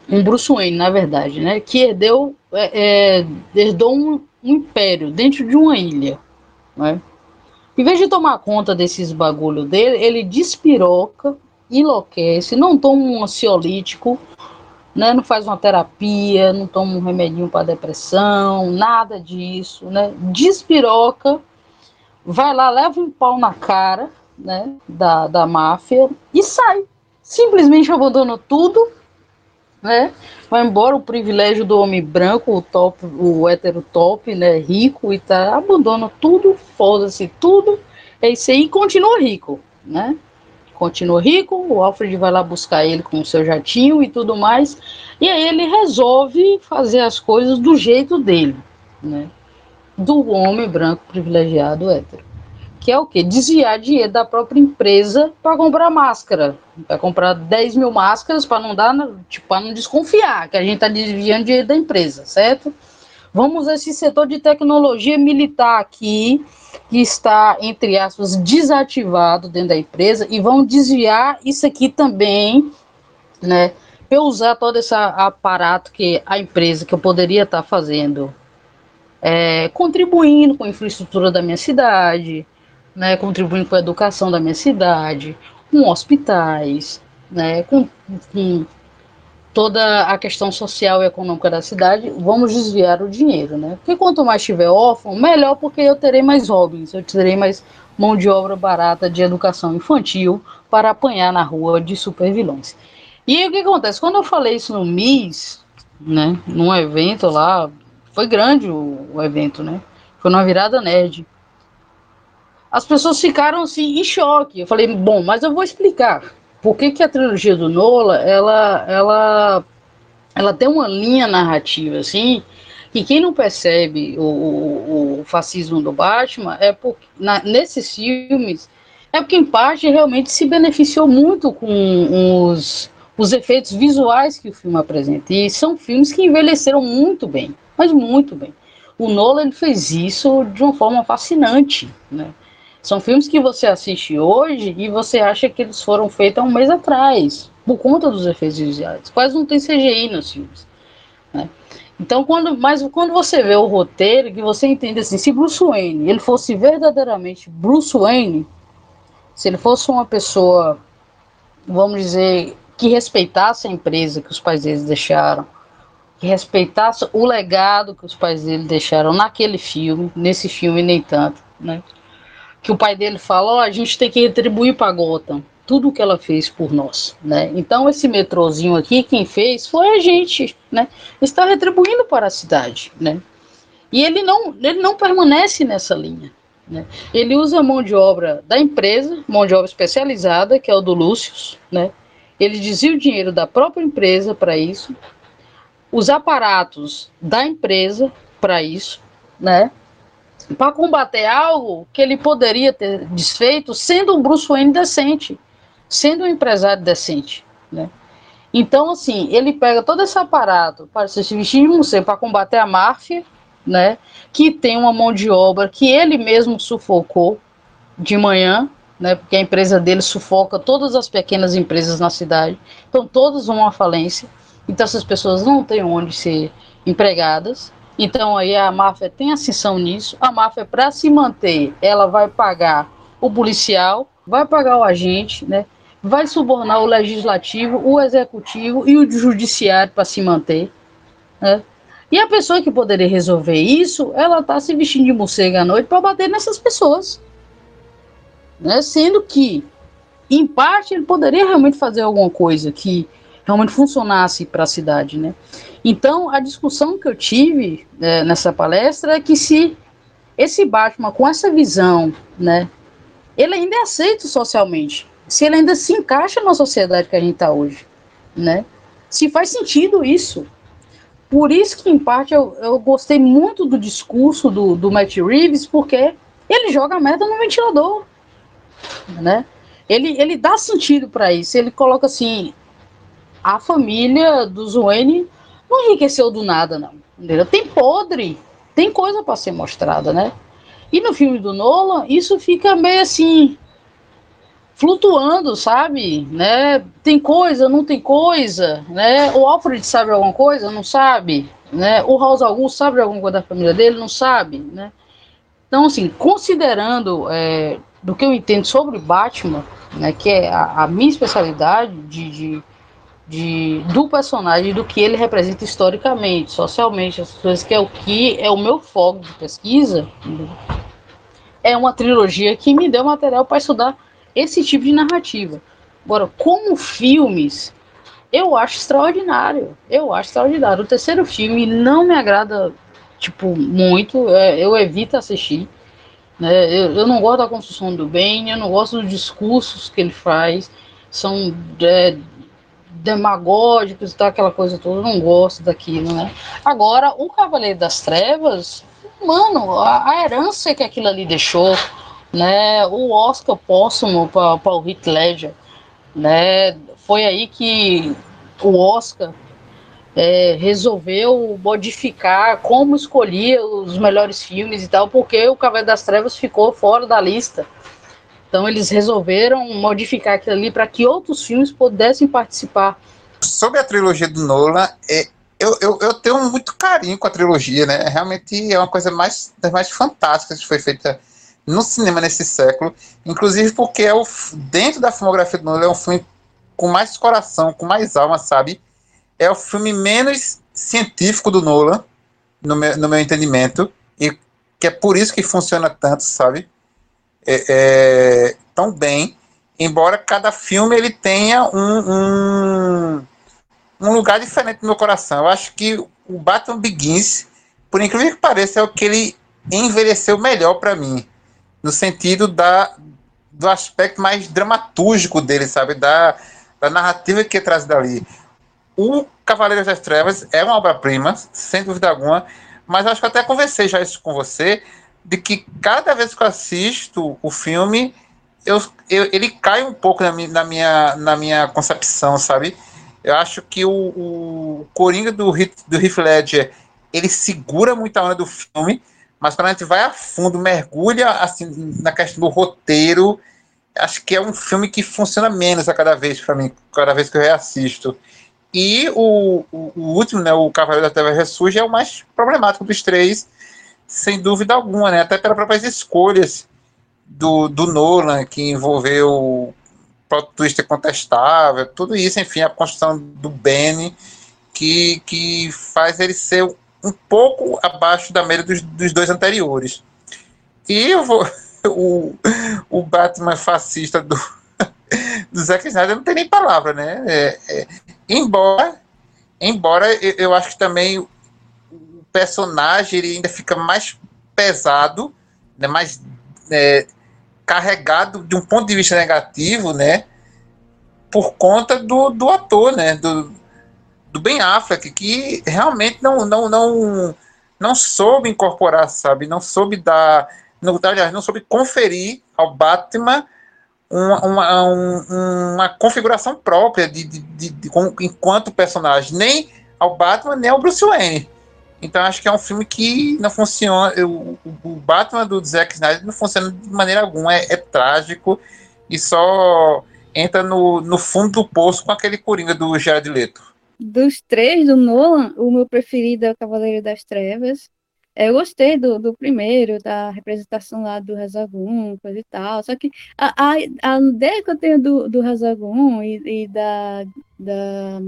um Bruce Wayne, na verdade, né, que herdeu, é, é, herdou um, um, império dentro de uma ilha, né? Em vez de tomar conta desses bagulho dele, ele despiroca, enlouquece, não toma um ansiolítico, né? Não faz uma terapia, não toma um remedinho para depressão, nada disso, né? Despiroca, vai lá, leva um pau na cara, né? Da, da máfia e sai. Simplesmente abandona tudo, né? Vai embora o privilégio do homem branco, o top, o hétero top, né? Rico e tal, abandona tudo, foda-se tudo, é isso aí e continua rico, né? continua rico, o Alfred vai lá buscar ele com o seu jatinho e tudo mais, e aí ele resolve fazer as coisas do jeito dele, né? Do homem branco privilegiado hétero. Que é o quê? Desviar dinheiro da própria empresa para comprar máscara. Para comprar 10 mil máscaras para não dar, tipo, para não desconfiar que a gente está desviando dinheiro da empresa, certo? Vamos a esse setor de tecnologia militar aqui, que está, entre aspas, desativado dentro da empresa, e vão desviar isso aqui também, né? Eu usar todo esse aparato que a empresa que eu poderia estar fazendo, é, contribuindo com a infraestrutura da minha cidade, né, contribuindo com a educação da minha cidade, com hospitais, né, com, com toda a questão social e econômica da cidade, vamos desviar o dinheiro, né? Porque quanto mais tiver órfão, melhor, porque eu terei mais hobbies, eu terei mais mão de obra barata de educação infantil para apanhar na rua de super vilões. E o que acontece? Quando eu falei isso no MIS, né, num evento lá, foi grande o, o evento, né? Foi numa virada nerd. As pessoas ficaram assim em choque. Eu falei, bom, mas eu vou explicar por que, que a trilogia do Nola ela, ela, ela tem uma linha narrativa assim que quem não percebe o, o, o fascismo do Batman é porque na, nesses filmes é porque em parte realmente se beneficiou muito com os, os efeitos visuais que o filme apresenta e são filmes que envelheceram muito bem, mas muito bem. O Nolan ele fez isso de uma forma fascinante, né? São filmes que você assiste hoje e você acha que eles foram feitos há um mês atrás, por conta dos efeitos visuais. Quase não tem CGI nos filmes. Né? Então, quando, mas quando você vê o roteiro, que você entende assim, se Bruce Wayne ele fosse verdadeiramente Bruce Wayne, se ele fosse uma pessoa, vamos dizer, que respeitasse a empresa que os pais deles deixaram, que respeitasse o legado que os pais dele deixaram naquele filme, nesse filme nem tanto, né? Que o pai dele fala, oh, a gente tem que retribuir para Gotham tudo o que ela fez por nós, né? Então esse metrozinho aqui, quem fez foi a gente, né? Está retribuindo para a cidade, né? E ele não, ele não permanece nessa linha, né? Ele usa a mão de obra da empresa, mão de obra especializada, que é o do Lúcio, né? Ele desvia o dinheiro da própria empresa para isso, os aparatos da empresa para isso, né? Para combater algo que ele poderia ter desfeito sendo um Bruce Wayne decente sendo um empresário decente, né? Então, assim, ele pega todo esse aparato para se vestir de museu para combater a máfia, né? Que tem uma mão de obra que ele mesmo sufocou de manhã, né? Porque a empresa dele sufoca todas as pequenas empresas na cidade. Então, todas vão à falência. Então, essas pessoas não têm onde ser empregadas. Então, aí a máfia tem ascensão nisso. A máfia, para se manter, ela vai pagar o policial, vai pagar o agente, né? vai subornar o legislativo, o executivo e o judiciário para se manter. Né? E a pessoa que poderia resolver isso, ela está se vestindo de morcego à noite para bater nessas pessoas. Né? Sendo que, em parte, ele poderia realmente fazer alguma coisa que realmente funcionasse para a cidade. Né? Então, a discussão que eu tive é, nessa palestra é que se esse Batman, com essa visão, né, ele ainda é aceito socialmente se ele ainda se encaixa na sociedade que a gente está hoje, né? Se faz sentido isso. Por isso que, em parte, eu, eu gostei muito do discurso do, do Matt Reeves, porque ele joga merda no ventilador, né? Ele, ele dá sentido para isso. Ele coloca assim: a família do Wayne não enriqueceu do nada, não. Entendeu? Tem podre, tem coisa para ser mostrada, né? E no filme do Nolan, isso fica meio assim flutuando, sabe? Né? Tem coisa, não tem coisa, né? O Alfred sabe alguma coisa, não sabe, né? O House Augusto sabe alguma coisa da família dele, não sabe, né? Então, assim, considerando é, do que eu entendo sobre Batman, né, que é a, a minha especialidade de, de, de, do personagem, do que ele representa historicamente, socialmente, as coisas que é o que é o meu foco de pesquisa, é uma trilogia que me deu material para estudar esse tipo de narrativa. Agora, como filmes, eu acho extraordinário. Eu acho extraordinário. O terceiro filme não me agrada, tipo, muito. É, eu evito assistir. Né? Eu, eu, não gosto da construção do bem, eu não gosto dos discursos que ele faz. São é, demagógicos e tal, aquela coisa toda. Não gosto daquilo, né? Agora, o Cavaleiro das Trevas, mano, a, a herança que aquilo ali deixou né, o Oscar póstumo para o Heath Ledger, né, foi aí que o Oscar é, resolveu modificar como escolhia os melhores filmes e tal, porque o Cavaleiro das Trevas ficou fora da lista. Então eles resolveram modificar aquilo ali para que outros filmes pudessem participar. Sobre a trilogia do Nolan, é, eu, eu, eu, tenho muito carinho com a trilogia, né? Realmente é uma coisa mais das mais fantásticas que foi feita no cinema nesse século, inclusive porque é o, dentro da filmografia do Nolan é um filme com mais coração, com mais alma, sabe? É o filme menos científico do Nolan, no meu, no meu entendimento, e que é por isso que funciona tanto, sabe? É, é, tão bem, embora cada filme ele tenha um, um, um lugar diferente no meu coração. Eu acho que o Batman Begins, por incrível que pareça, é o que ele envelheceu melhor para mim no sentido da, do aspecto mais dramatúrgico dele, sabe? Da, da narrativa que é trazida ali. O Cavaleiros das Trevas é uma obra-prima, sem dúvida alguma, mas acho que até conversei já isso com você, de que cada vez que eu assisto o filme, eu, eu, ele cai um pouco na minha, na, minha, na minha concepção, sabe? Eu acho que o, o Coringa do, do Heath Ledger, ele segura muito a onda do filme, mas quando a gente vai a fundo, mergulha assim na questão do roteiro, acho que é um filme que funciona menos a cada vez para mim, cada vez que eu reassisto. E o, o, o último, né, o Cavaleiro da Terra Ressurge, é o mais problemático dos três, sem dúvida alguma, né? Até pelas próprias escolhas do, do Nolan, que envolveu o plot twist contestável, tudo isso, enfim, a construção do Benny, que, que faz ele ser um pouco abaixo da média dos, dos dois anteriores. E vou, o, o Batman fascista do, do Zack Snyder não tem nem palavra, né? É, é, embora, embora eu, eu, acho que também personagem ele ainda fica mais pesado, né, mais é, carregado de um ponto de vista negativo, né? Por conta do, do ator, né? Do, do Ben Affleck, que realmente não, não, não, não soube incorporar, sabe? Não soube dar. Não, aliás, não soube conferir ao Batman uma, uma, uma configuração própria de, de, de, de, enquanto personagem, nem ao Batman, nem ao Bruce Wayne. Então acho que é um filme que não funciona. O, o Batman do Zack Snyder não funciona de maneira alguma, é, é trágico e só entra no, no fundo do poço com aquele Coringa do Jared Leto. Dos três do Nolan, o meu preferido é o Cavaleiro das Trevas. Eu gostei do, do primeiro, da representação lá do Rezagun, coisa e tal. Só que a, a, a ideia que eu tenho do, do e, e da, da,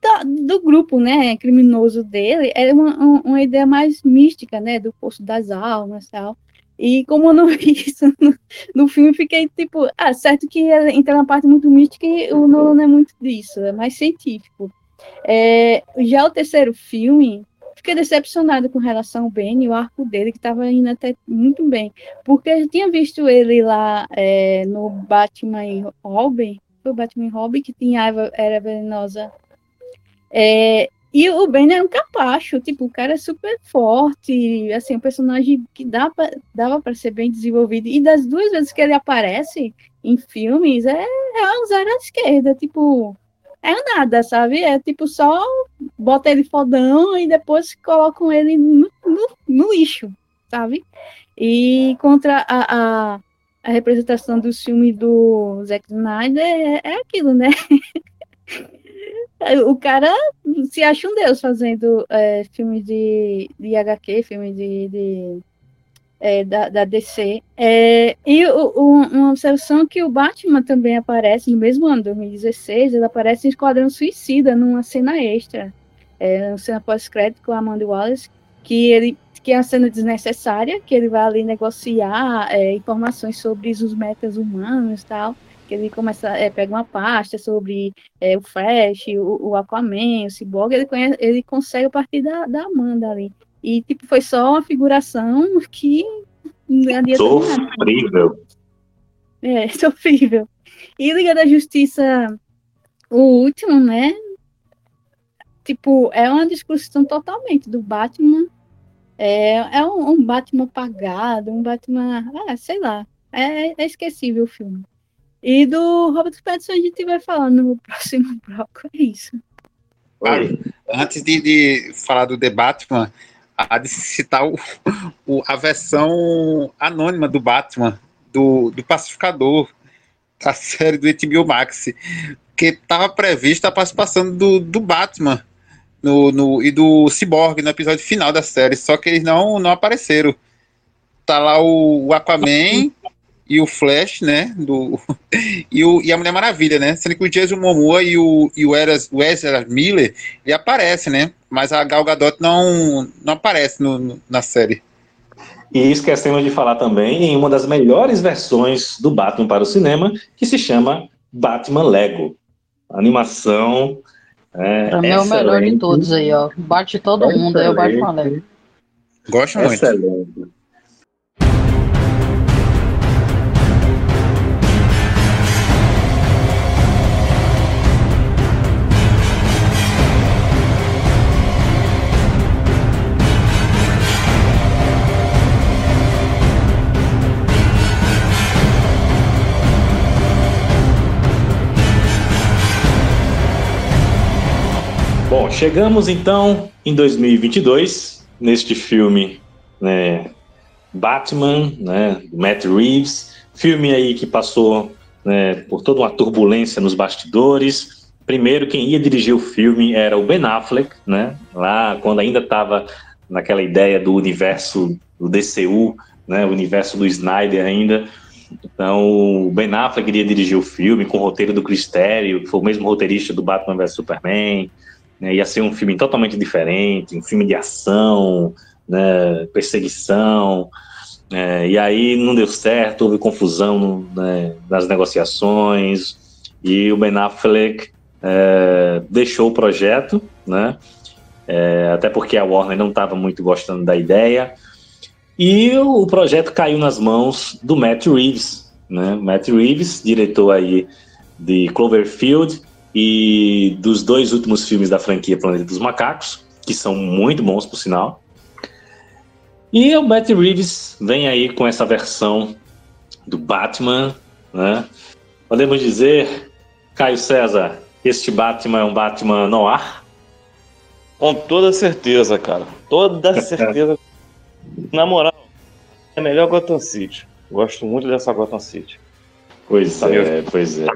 da, do grupo né, criminoso dele é uma, uma ideia mais mística, né? Do Poço das Almas tal. E como eu não vi isso no, no filme, fiquei tipo, ah, certo que entra na parte muito mística e o Nolan é muito disso, é mais científico. É, já o terceiro filme, fiquei decepcionada com relação ao Ben e o arco dele, que estava indo até muito bem. Porque eu tinha visto ele lá é, no Batman e Robin, foi o Batman e Robin, que tinha era venenosa. É, e o Ben era um capacho, tipo, o cara é super forte, assim, um personagem que dá pra, dava para ser bem desenvolvido. E das duas vezes que ele aparece em filmes, é, é zero à esquerda, tipo, é nada, sabe? É tipo só bota ele fodão e depois colocam ele no, no, no lixo, sabe? E contra a, a, a, representação do filme do Zack Snyder é, é aquilo, né? o cara se acha um deus fazendo é, filme de, de HQ, filme de, de é, da, da, DC. É, e o, o, uma observação que o Batman também aparece no mesmo ano, 2016, ele aparece em Esquadrão Suicida, numa cena extra, é, uma cena pós-crédito com a Amanda Wallace, que ele que é uma cena desnecessária, que ele vai ali negociar é, informações sobre os metas humanos e tal, que ele começa, é, pega uma pasta sobre é, o Flash, o, o, Aquaman, o Cyborg, ele, conhece, ele consegue a partir da, da Amanda ali. E, tipo, foi só uma figuração que não adianta Sofrível. É, sofrível. E Liga da Justiça, o último, né? Tipo, é uma discussão totalmente do Batman. É, é um, um Batman apagado, um Batman. Ah, sei lá. É, é esquecível o filme. E do Robert Pattinson a gente vai falar no próximo bloco, é isso. Claro. Antes de, de falar do The Batman, há de citar o, o, a versão anônima do Batman, do, do Pacificador, da série do HBO Max, que estava prevista a participação do, do Batman no, no, e do Cyborg no episódio final da série, só que eles não, não apareceram. Tá lá o, o Aquaman e o Flash, né? Do, e, o, e a Mulher Maravilha, né? Sendo que o Jason Momoa e o, e o Ezra Miller ele aparece, né? Mas a Gal Gadot não, não aparece no, no, na série. E esquecemos de falar também em uma das melhores versões do Batman para o cinema, que se chama Batman Lego. animação. É, pra mim é o melhor de todos aí, ó. Bate todo excelente. mundo, aí é o Batman Lego. Gosto muito. Excelente. Bom, chegamos então em 2022, neste filme, né, Batman, né, Matt Reeves, filme aí que passou né, por toda uma turbulência nos bastidores. Primeiro, quem ia dirigir o filme era o Ben Affleck, né, lá quando ainda estava naquela ideia do universo do DCU, né, o universo do Snyder ainda. Então, o Ben Affleck iria dirigir o filme com o roteiro do Chris Terrio, que foi o mesmo roteirista do Batman vs Superman. Né, ia ser um filme totalmente diferente, um filme de ação, né, perseguição. É, e aí não deu certo, houve confusão né, nas negociações e o Ben Affleck é, deixou o projeto, né? É, até porque a Warner não estava muito gostando da ideia. E o, projeto caiu nas mãos do Matt Reeves, né? Matt Reeves, diretor aí de Cloverfield e dos dois últimos filmes da franquia Planeta dos Macacos, que são muito bons, por sinal. E o Matt Reeves vem aí com essa versão do Batman, né? Podemos dizer, Caio César, este Batman é um Batman noir? Com toda certeza, cara. Toda certeza. Na moral, é melhor Gotham City. Gosto muito dessa Gotham City. Pois tá é, pois é.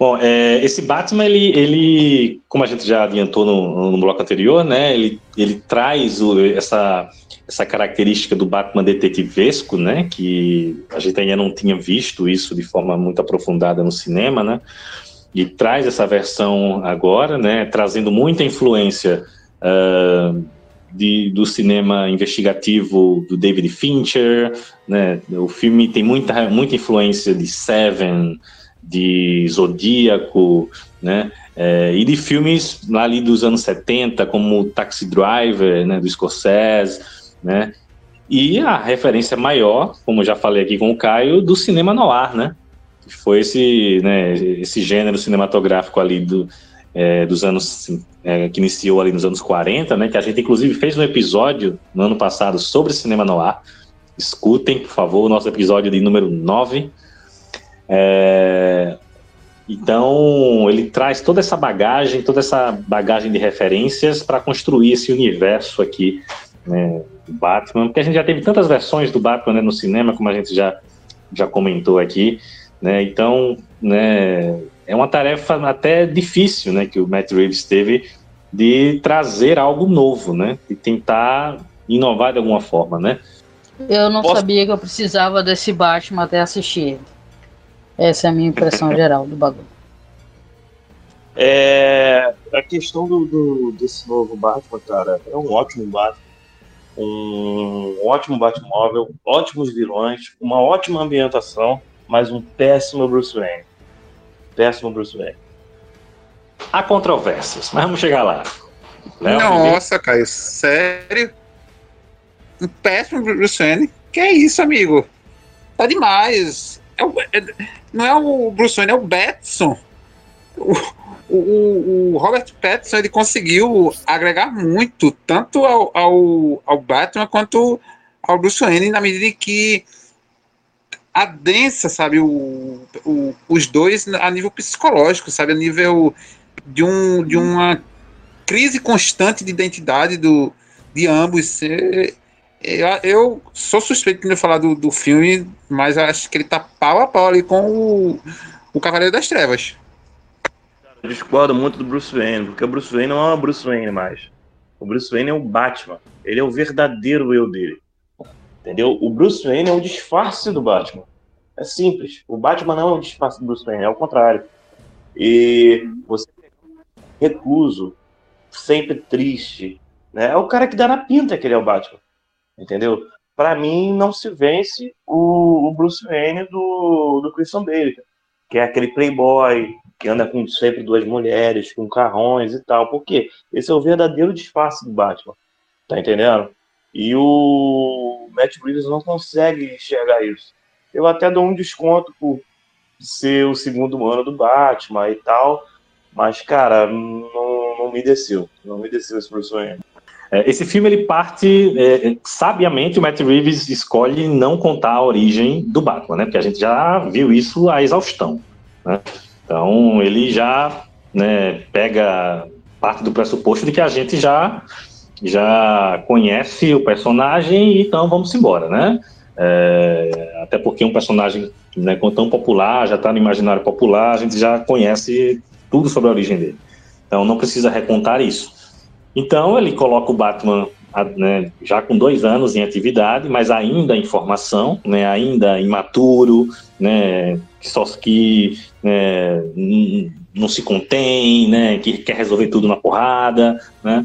Bom, é, esse Batman, ele, ele, como a gente já adiantou no, no bloco anterior, né, ele, ele traz o, essa, essa característica do Batman detetivesco, né, que a gente ainda não tinha visto isso de forma muito aprofundada no cinema, né, e traz essa versão agora, né, trazendo muita influência uh, de, do cinema investigativo do David Fincher, né, o filme tem muita, muita influência de Seven, de Zodíaco, né, é, e de filmes lá ali dos anos 70, como Taxi Driver, né, do Scorsese, né? E a referência maior, como já falei aqui com o Caio, do cinema noir, né? Foi esse, né, esse gênero cinematográfico ali do, é, dos anos é, que iniciou ali nos anos 40, né? Que a gente inclusive fez um episódio no ano passado sobre cinema noir. Escutem, por favor, o nosso episódio de número 9. É, então, ele traz toda essa bagagem, toda essa bagagem de referências para construir esse universo aqui né, do Batman, porque a gente já teve tantas versões do Batman né, no cinema, como a gente já, já comentou aqui, né, então né, é uma tarefa até difícil né, que o Matt Reeves teve de trazer algo novo, né, de tentar inovar de alguma forma, né. Eu não Posso... sabia que eu precisava desse Batman até assistir. Essa é a minha impressão geral do bagulho. É, a questão do, do, desse novo Batman, cara, é um ótimo Batman um ótimo Batmóvel, ótimos vilões, uma ótima ambientação, mas um péssimo Bruce Wayne. Péssimo Bruce Wayne. Há controvérsias, mas vamos chegar lá. Léo, Nossa, Caio, sério? Um péssimo Bruce Wayne? Que é isso, amigo? Tá demais. É é, não é o Bruce Wayne, é o Batson. O, o, o, Robert Pattinson ele conseguiu agregar muito, tanto ao, ao, ao Batman quanto ao Bruce Wayne, na medida em que a densa, sabe, o, o, os dois a nível psicológico, sabe, a nível de, um, de uma crise constante de identidade do, de ambos. Eu, eu sou suspeito de falar do, do filme, mas acho que ele tá pau a pau ali com o, o Cavaleiro das Trevas. Eu discordo muito do Bruce Wayne, porque o Bruce Wayne não é o Bruce Wayne mais. O Bruce Wayne é o Batman. Ele é o verdadeiro eu dele. Entendeu? O Bruce Wayne é o disfarce do Batman. É simples. O Batman não é o disfarce do Bruce Wayne, é o contrário. E você recluso, sempre triste, né? É o cara que dá na pinta que ele é o Batman. Entendeu? Para mim, não se vence o, o Bruce Wayne do, do Christian Bale, que é aquele playboy, que anda com sempre duas mulheres, com carrões e tal. Por quê? Esse é o verdadeiro disfarce do Batman. Tá entendendo? E o Matt Reeves não consegue enxergar isso. Eu até dou um desconto por ser o segundo ano do Batman e tal, mas, cara, não, não me desceu. Não me desceu esse Bruce Wayne. É, esse filme ele parte é, sabiamente o Matt Reeves escolhe não contar a origem do Batman, né? Porque a gente já viu isso à exaustão. Né? Então ele já né, pega parte do pressuposto de que a gente já já conhece o personagem e então vamos embora, né? É, até porque um personagem né, tão popular, já está no imaginário popular, a gente já conhece tudo sobre a origem dele. Então não precisa recontar isso. Então ele coloca o Batman né, já com dois anos em atividade, mas ainda em formação, né, ainda imaturo, né, que só que né, não se contém, né, que quer resolver tudo na porrada, né?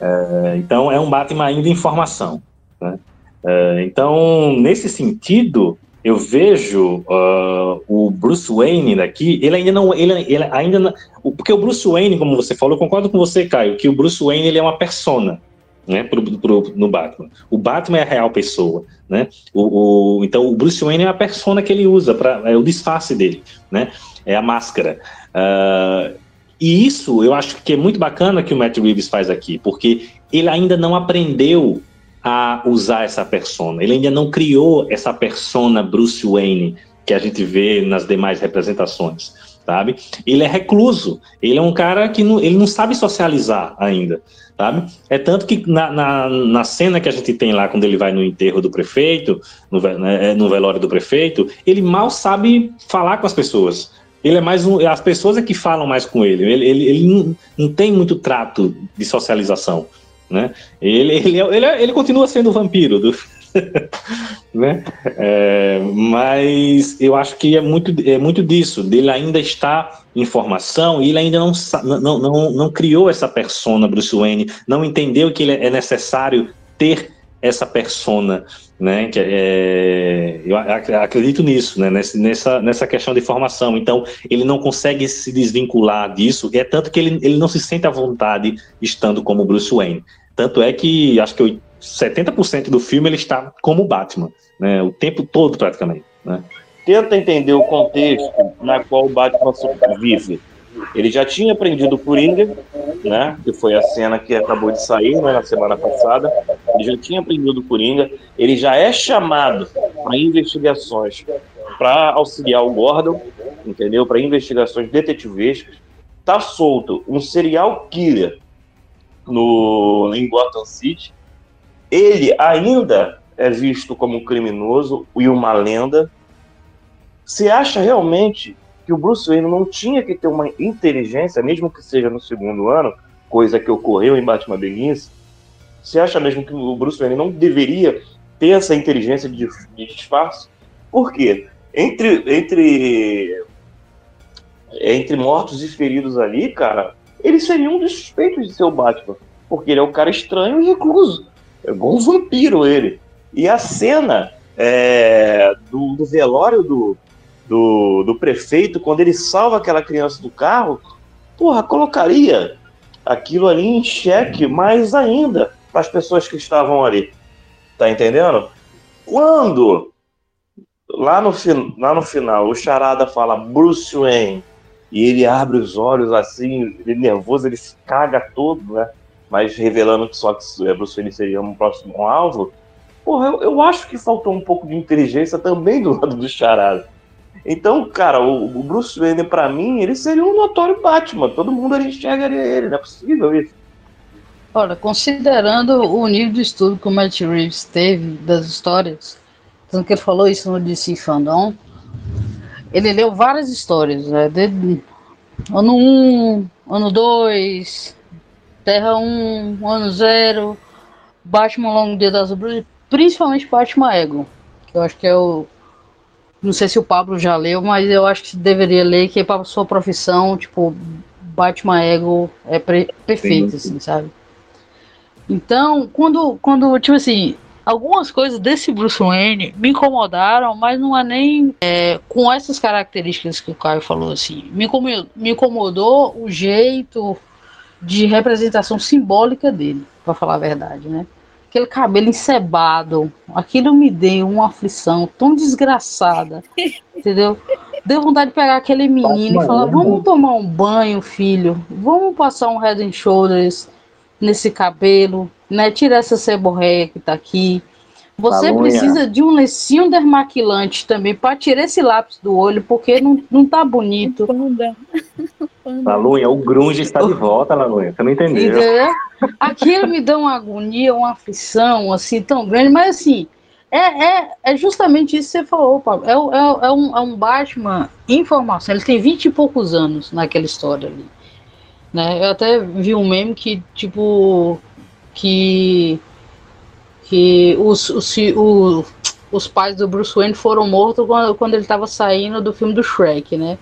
É, então é um Batman ainda em formação. Né? Uh, então, nesse sentido, eu vejo uh, o Bruce Wayne daqui, ele ainda não, ele, ele ainda não, porque o Bruce Wayne, como você falou, eu concordo com você, Caio, que o Bruce Wayne ele é uma persona, né, pro, pro, no Batman. O Batman é a real pessoa, né? O, o então o Bruce Wayne é a persona que ele usa para é o disfarce dele, né? É a máscara. Uh, e isso eu acho que é muito bacana que o Matt Reeves faz aqui, porque ele ainda não aprendeu a usar essa persona. Ele ainda não criou essa persona Bruce Wayne que a gente vê nas demais representações, sabe? Ele é recluso. Ele é um cara que não, ele não sabe socializar ainda, sabe? É tanto que na, na, na, cena que a gente tem lá quando ele vai no enterro do prefeito, no, né, no velório do prefeito, ele mal sabe falar com as pessoas. Ele é mais um. As pessoas é que falam mais com ele. Ele, ele, ele não, não tem muito trato de socialização. Né? Ele, ele, é, ele, é, ele continua sendo o vampiro, do, né? É, mas eu acho que é muito, é muito disso, dele ainda está em formação e ele ainda não, não, não, não criou essa persona Bruce Wayne, não entendeu que ele é necessário ter essa persona, né? Que é, eu acredito nisso, né? Nessa, nessa questão de formação. Então, ele não consegue se desvincular disso. É tanto que ele, ele não se sente à vontade estando como Bruce Wayne. Tanto é que acho que 70% do filme ele está como Batman, né? O tempo todo praticamente, né? Tenta entender o contexto na qual o Batman vive. Ele já tinha aprendido o Coringa, né? Que foi a cena que acabou de sair né, na semana passada. Ele já tinha aprendido o Coringa. Ele já é chamado para investigações para auxiliar o Gordon, entendeu? Para investigações detetivescas. Tá solto um serial killer no, em Gotham City. Ele ainda é visto como um criminoso e uma lenda. Você acha realmente que o Bruce Wayne não tinha que ter uma inteligência, mesmo que seja no segundo ano, coisa que ocorreu em Batman Begins? Você acha mesmo que o Bruce Wayne não deveria ter essa inteligência de, de disfarce? Por quê? Entre, entre, entre mortos e feridos ali, cara, ele seria um dos suspeitos de ser o Batman. Porque ele é um cara estranho e recluso. É um vampiro ele. E a cena é, do, do, velório do, do, do, prefeito, quando ele salva aquela criança do carro, porra, colocaria aquilo ali em xeque mais ainda para as pessoas que estavam ali. Tá entendendo? Quando lá no, lá no final o Charada fala Bruce Wayne e ele abre os olhos assim, ele nervoso, ele se caga todo, né? Mas revelando que só que é, Bruce Wayne seria um próximo alvo, porra, eu, eu acho que faltou um pouco de inteligência também do lado do Charada. Então, cara, o, o Bruce Wayne, para mim, ele seria um notório Batman. Todo mundo ali enxergaria ele, não é possível isso. Olha, considerando o nível de estudo que o Matt Reeves teve das histórias, tanto que ele falou isso no DC Fandom, ele leu várias histórias, né? De ano 1, um, ano 2, Terra 1, ano 0, Batman Longo Dia das Bruxas, principalmente Batman Ego, que eu acho que é o. Não sei se o Pablo já leu, mas eu acho que deveria ler, que para sua profissão, tipo, Batman Ego é perfeito, assim, sabe? Então, quando, quando, tipo assim, algumas coisas desse Bruce Wayne me incomodaram, mas não é nem é, com essas características que o Caio falou assim. Me incomodou, me incomodou o jeito de representação simbólica dele, para falar a verdade, né? Aquele cabelo encebado, aquilo me deu uma aflição tão desgraçada, entendeu? Deu vontade de pegar aquele menino e falar: vamos tomar um banho, filho, vamos passar um head and shoulders nesse cabelo, né? Tira essa ceborreia que tá aqui. Você precisa de um lencinho dermaquilante também para tirar esse lápis do olho, porque não, não tá bonito. Lalunha, o grunge está de volta, Lalunha. Você não entendeu? entendeu? Aquilo me dá uma agonia, uma aflição, assim, tão grande. Mas, assim, é, é, é justamente isso que você falou, Paulo. É, é, é, um, é um Batman em formação. Ele tem vinte e poucos anos naquela história ali. Né? Eu até vi um meme que, tipo, que, que os, os, o, os pais do Bruce Wayne foram mortos quando, quando ele estava saindo do filme do Shrek, né?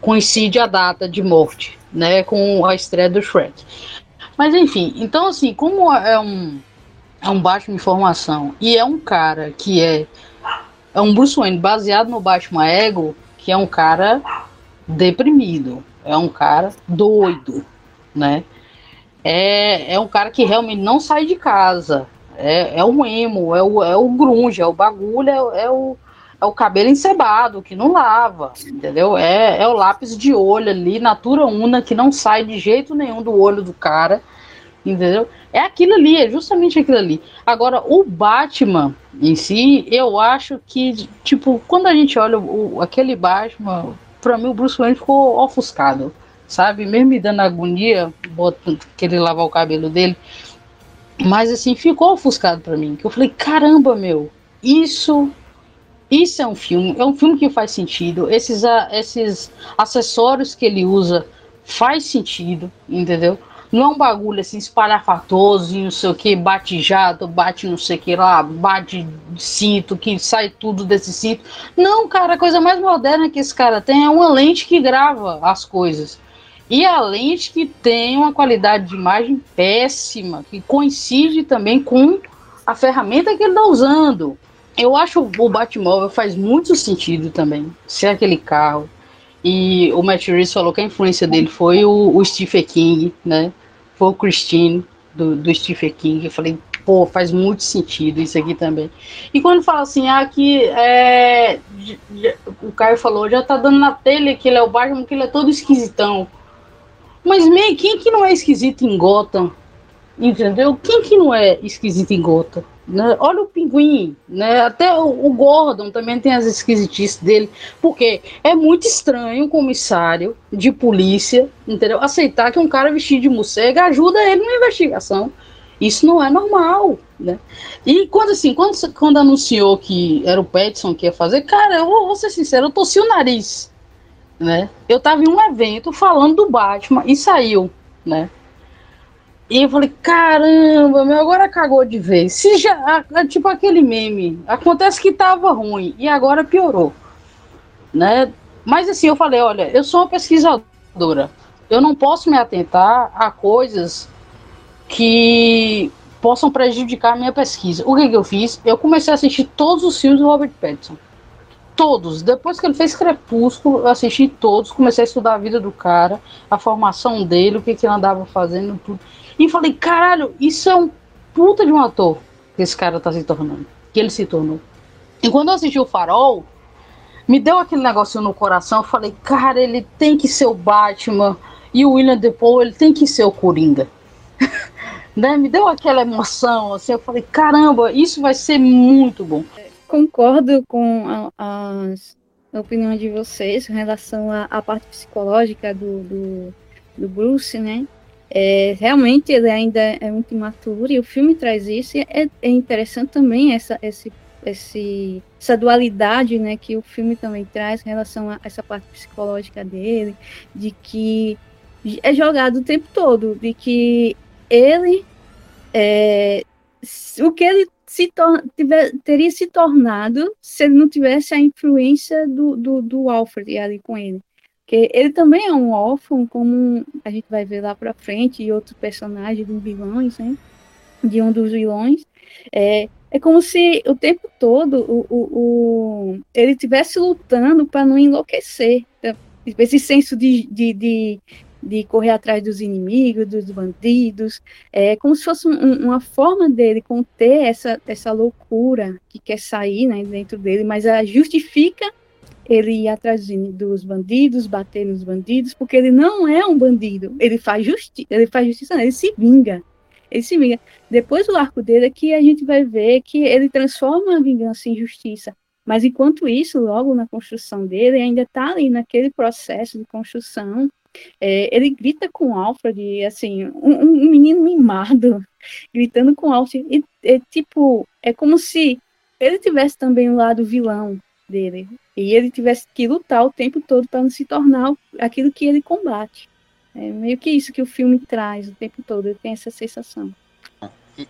coincide a data de morte, né, com a estreia do Shrek. Mas enfim, então assim, como é um é um Batman em formação e é um cara que é é um Bruce Wayne baseado no Batman Ego, que é um cara deprimido, é um cara doido, né? É, é um cara que realmente não sai de casa, é, é o emo, é o, é o grunge, é o bagulho, é, é o, é o cabelo encebado, que não lava, entendeu? É, é o lápis de olho ali, natura una, que não sai de jeito nenhum do olho do cara, entendeu? É aquilo ali, é justamente aquilo ali. Agora, o Batman em si, eu acho que, tipo, quando a gente olha o, aquele Batman, pra mim o Bruce Wayne ficou ofuscado, sabe? Mesmo me dando agonia, botando, querer lavar o cabelo dele. Mas assim, ficou ofuscado para mim. Que eu falei, caramba, meu, isso isso é um filme, é um filme que faz sentido. Esses, esses acessórios que ele usa faz sentido, entendeu? Não é um bagulho assim espalhafatoso, não sei o que, bate jato, bate não sei o que lá, bate cinto, que sai tudo desse cinto. Não, cara, a coisa mais moderna que esse cara tem é uma lente que grava as coisas. E a lente que tem uma qualidade de imagem péssima, que coincide também com a ferramenta que ele está usando. Eu acho o Batmóvel faz muito sentido também. Ser aquele carro, e o Matt Reeves falou que a influência dele foi o, o Stephen King, né? Foi o Christine do, do Stephen King. Eu falei, pô, faz muito sentido isso aqui também. E quando fala assim, ah, que é, o Caio falou, já tá dando na telha que ele é o Batman, que ele é todo esquisitão. Mas meio, quem que não é esquisito em Gotham? Entendeu? Quem que não é esquisito em Gotham? Né? Olha o pinguim, né? Até o, o, Gordon também tem as esquisitices dele, porque é muito estranho um comissário de polícia, entendeu? Aceitar que um cara vestido de morcego ajuda ele na investigação. Isso não é normal, né? E quando assim, quando, quando anunciou que era o Petson que ia fazer, cara, eu vou, vou ser sincero, eu torci o nariz, né? Eu tava em um evento falando do Batman e saiu, né? E eu falei, caramba, meu, agora cagou de vez. Se já, tipo aquele meme, acontece que tava ruim e agora piorou, né? Mas assim, eu falei, olha, eu sou uma pesquisadora. Eu não posso me atentar a coisas que possam prejudicar a minha pesquisa. O que, que eu fiz? Eu comecei a assistir todos os filmes do Robert Pattinson. Todos. Depois que ele fez Crepúsculo, eu assisti todos, comecei a estudar a vida do cara, a formação dele, o que, que ele andava fazendo, tudo. E falei, caralho, isso é um puta de um ator que esse cara tá se tornando. Que ele se tornou. E quando eu assisti o Farol, me deu aquele negocinho no coração. Eu falei, cara, ele tem que ser o Batman. E o William Defoe, ele tem que ser o Coringa. né? Me deu aquela emoção, assim. Eu falei, caramba, isso vai ser muito bom. Concordo com a, a, opinião de vocês em relação à, à parte psicológica do, do, do Bruce, né? É, realmente ele ainda é muito imaturo e o filme traz isso e é, é interessante também essa, esse, esse, essa dualidade né, que o filme também traz em relação a essa parte psicológica dele, de que é jogado o tempo todo, de que ele é, o que ele se tiver, teria se tornado se ele não tivesse a influência do, do, do Alfred ali com ele. Porque ele também é um órfão, como a gente vai ver lá pra frente, e outros personagens dos vilões, né? De um dos vilões. É, é como se o tempo todo o, o, o ele estivesse lutando para não enlouquecer. Então, esse senso de, de, de, de, correr atrás dos inimigos, dos bandidos. É como se fosse um, uma forma dele conter essa, essa loucura que quer sair né, dentro dele, mas ela justifica ele ir atrás dos bandidos, bater nos bandidos, porque ele não é um bandido, ele faz, justi ele faz justiça, ele se vinga. Ele se vinga. Depois do arco dele é que a gente vai ver que ele transforma a vingança em justiça. Mas enquanto isso, logo na construção dele, ainda está ali naquele processo de construção. É, ele grita com o Alfred, assim, um, um, menino mimado, gritando com o Alfred. E, é, tipo, é como se ele tivesse também um lado vilão dele. E ele tivesse que lutar o tempo todo para não se tornar aquilo que ele combate. É meio que isso que o filme traz o tempo todo, ele tem essa sensação.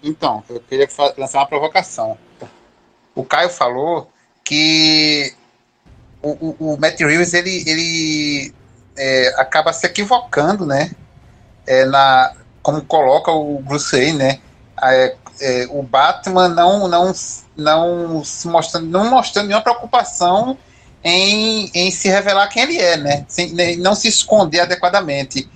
Então, eu queria lançar uma provocação. O Caio falou que o, o, o Matt Reeves ele, ele é, acaba se equivocando, né? É, na, como coloca o Bruce Wayne, né? É, é, o Batman não, não, não se mostrando, não mostrando nenhuma preocupação em, em se revelar quem ele é, né? Sem, não se esconder adequadamente.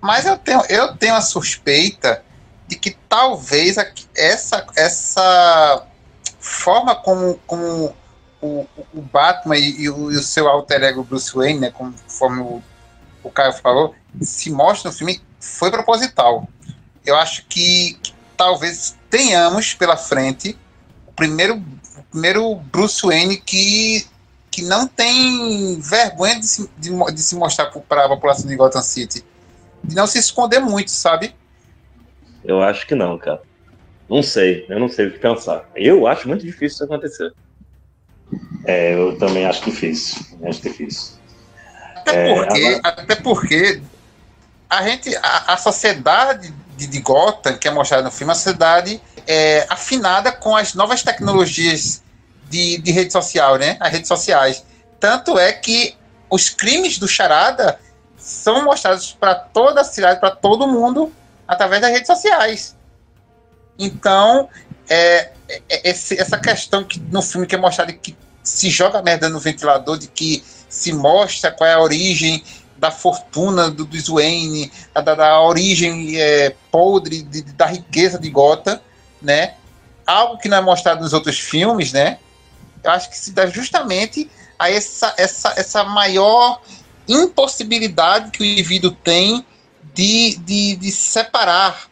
Mas eu tenho, eu tenho a suspeita de que talvez essa, essa forma como, como o, o Batman e, e, o, e, o, seu alter ego Bruce Wayne, né, conforme o, o Caio falou, se mostra no filme foi proposital. Eu acho que, que talvez tenhamos pela frente o primeiro, o primeiro Bruce Wayne que, que não tem vergonha de se, de, de se mostrar para a população de Gotham City. De não se esconder muito, sabe? Eu acho que não, cara. Não sei, eu não sei o que pensar. Eu acho muito difícil isso acontecer. É, eu também acho difícil. Acho difícil. Até é, porque, agora... até porque a gente, a, a sociedade de, de, Gotham, que é mostrada no filme, é uma sociedade é, afinada com as novas tecnologias de, de rede social, né? As redes sociais. Tanto é que os crimes do Charada são mostrados para toda a cidade, para todo mundo, através das redes sociais. Então, é, é, esse, essa questão que no filme que é mostrado que se joga merda no ventilador, de que se mostra qual é a origem da fortuna do, do Wayne, da, da origem é, podre de, da riqueza de Gotham, né? Algo que não é mostrado nos outros filmes, né? Eu acho que se dá justamente a essa, essa, essa maior impossibilidade que o indivíduo tem de, de, de separar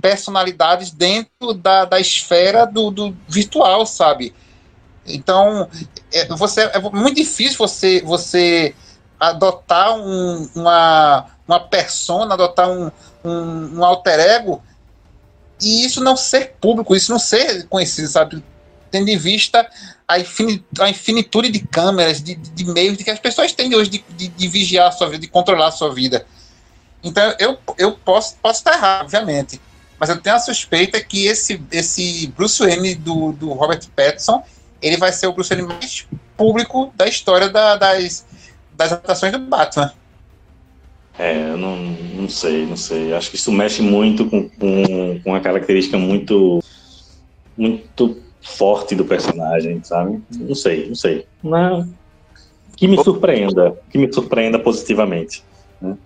personalidades dentro da, da esfera do, do virtual, sabe? Então, é, você, é muito difícil você, você adotar um, uma, uma persona, adotar um, um, um alter ego e isso não ser público, isso não ser conhecido, sabe? Tendo em vista a, infin, a infinitude de câmeras, de, de, meios de que as pessoas têm hoje de, de, de, vigiar a sua vida, de controlar a sua vida. Então, eu, eu posso, posso estar errado, obviamente, mas eu tenho a suspeita que esse, esse Bruce Wayne do, do Robert Pattinson, ele vai ser o Bruce Wayne mais público da história da, das, das adaptações do Batman. É, eu não, não sei, não sei. Acho que isso mexe muito com, com, com uma característica muito, muito forte do personagem, sabe? Não sei, não sei. Não, que me surpreenda, que me surpreenda positivamente. Né?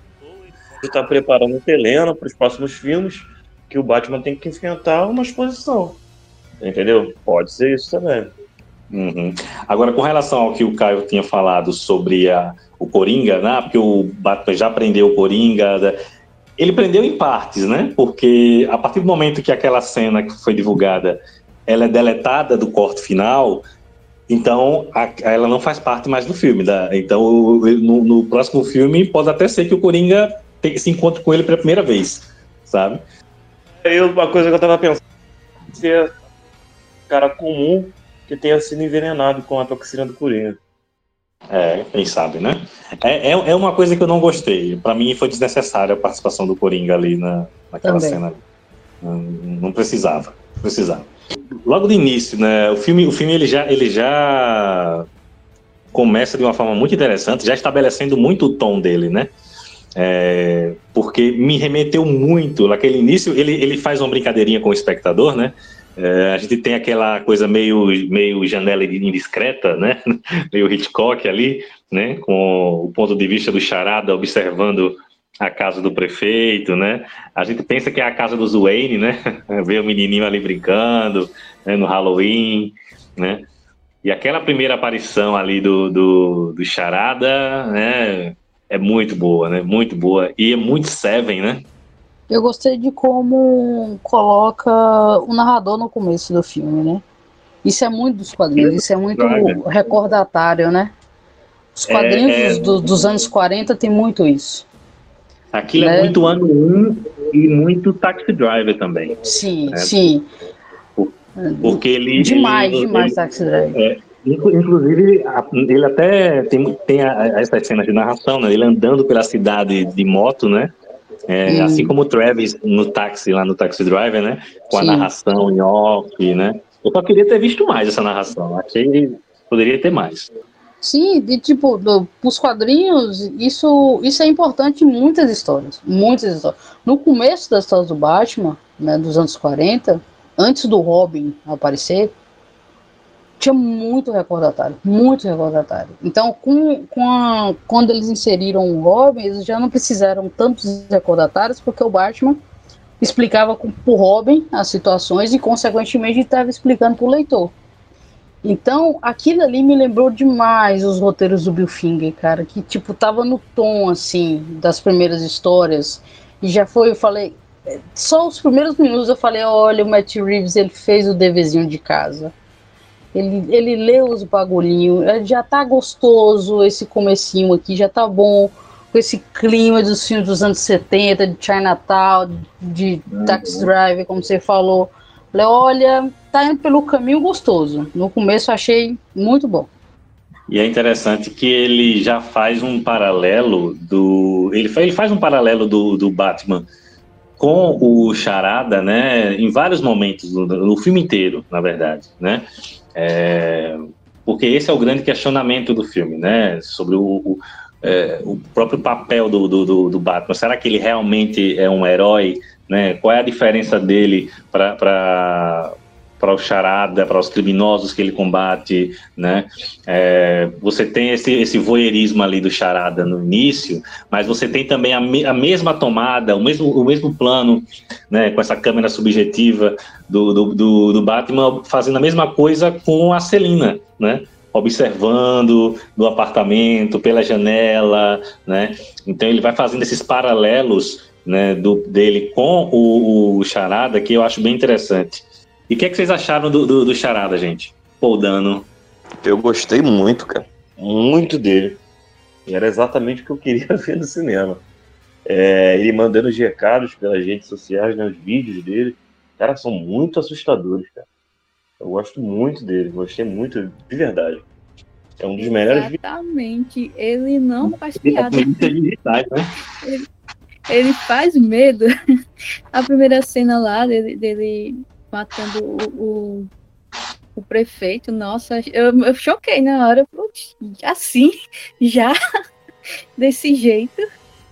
Está preparando o Helena para os próximos filmes que o Batman tem que enfrentar uma exposição. Entendeu? Pode ser isso também. Uhum. Agora, com relação ao que o Caio tinha falado sobre a, o Coringa, né? Porque o Batman já prendeu o Coringa. Né? Ele prendeu em partes, né? Porque a partir do momento que aquela cena que foi divulgada ela é deletada do corte final, então a, ela não faz parte mais do filme. Da, então, no, no, próximo filme, pode até ser que o Coringa se encontre com ele pela primeira vez, sabe? Eu, uma coisa que eu tava pensando, ser cara comum que tenha sido envenenado com a toxina do Coringa. É, quem sabe, né? É, é, é uma coisa que eu não gostei. Para mim foi desnecessária a participação do Coringa ali na, naquela Também. cena. Não, não precisava, precisava. Logo de início, né? O filme, o filme ele já, ele já começa de uma forma muito interessante, já estabelecendo muito o tom dele, né? É, porque me remeteu muito naquele início. Ele, ele faz uma brincadeirinha com o espectador, né? É, a gente tem aquela coisa meio, meio janela indiscreta, né? meio Hitchcock ali, né? Com o ponto de vista do charada observando a casa do prefeito, né? A gente pensa que é a casa do Wayne, né? Vê o menininho ali brincando né? no Halloween, né? E aquela primeira aparição ali do, do, do charada, né? É muito boa, né? Muito boa. E é muito Seven, né? Eu gostei de como coloca o narrador no começo do filme, né? Isso é muito dos quadrinhos, isso é muito recordatário, né? Os quadrinhos é, é... Dos, dos, anos 40 tem muito isso. Aquilo é né? é muito ano 1 e muito Taxi Driver também. Sim, né? sim. Porque ele. Demais, ele, demais ele, Taxi Driver. É, inclusive, ele até tem, tem essas cenas de narração, né? Ele andando pela cidade de moto, né? É, Assim como o Travis no táxi, lá no Taxi Driver, né? Com a Sim. narração em off, né? Eu só queria ter visto mais essa narração. Achei que poderia ter mais. Sim, de tipo, do, os quadrinhos, isso, isso é importante em muitas histórias. Muitas histórias. No começo das histórias do Batman, né, dos anos 40, antes do Robin aparecer, tinha muito recordatário, muito recordatário. Então, com, com a, quando eles inseriram o Robin, eles já não precisaram tantos recordatários, porque o Batman explicava para o Robin as situações e, consequentemente, estava explicando para o leitor. Então, aquilo ali me lembrou demais os roteiros do Bill Finger, cara, que, tipo, tava no tom, assim, das primeiras histórias. E já foi, eu falei, só os primeiros minutos eu falei, olha, o Matt Reeves, ele fez o deverzinho de casa ele, ele leu os bagulhinhos, é, já tá gostoso esse comecinho aqui, já tá bom com esse clima dos filmes dos anos 70, de Chinatown, de Taxi Driver, como você falou. Falei, olha, tá indo pelo caminho gostoso. No começo achei muito bom. E é interessante que ele já faz um paralelo do. Ele faz, ele faz um paralelo do, do Batman com o Charada, né? Em vários momentos, no, no filme inteiro, na verdade, né? É, porque esse é o grande questionamento do filme, né? Sobre o, o, é, o próprio papel do, do, do, Batman. Será que ele realmente é um herói? Né? Qual é a diferença dele para para o charada, para os criminosos que ele combate, né? É, você tem esse, esse voyeurismo ali do charada no início, mas você tem também a, me, a mesma tomada, o mesmo, o mesmo plano, né? Com essa câmera subjetiva do, do, do, do Batman fazendo a mesma coisa com a Celina, né? observando do apartamento, pela janela, né? Então ele vai fazendo esses paralelos, né, do, dele com o, o Charada que eu acho bem interessante. E o que, é que vocês acharam do, do, do Charada, gente? Paul Dano. Eu gostei muito, cara. Muito dele. Era exatamente o que eu queria ver no cinema. É, ele mandando os recados pelas redes sociais, né, os vídeos dele. Cara, são muito assustadores, cara. Eu gosto muito dele, gostei muito, de verdade. É um dos melhores Exatamente. Ele não faz piada. Digitais, né? ele, ele faz medo. A primeira cena lá dele, dele matando o, o, o, prefeito, nossa, eu, eu choquei na hora, assim, já, desse jeito.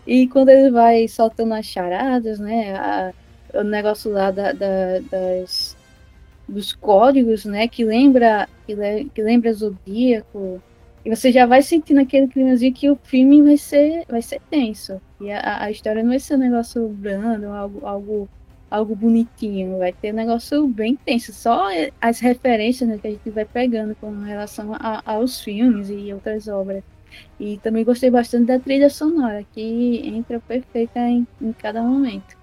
E quando ele vai soltando as charadas, né, a, o negócio lá da, da, das, dos códigos, né, que lembra, que, le, que lembra Zodíaco, e você já vai sentindo aquele climazinho que o filme vai ser, vai ser tenso. E a, a história não vai ser um negócio brando, algo, algo algo bonitinho, vai ter um negócio bem tenso. Só as referências né, que a gente vai pegando com relação a, aos filmes e outras obras. E também gostei bastante da trilha sonora, que entra perfeita em, em cada momento.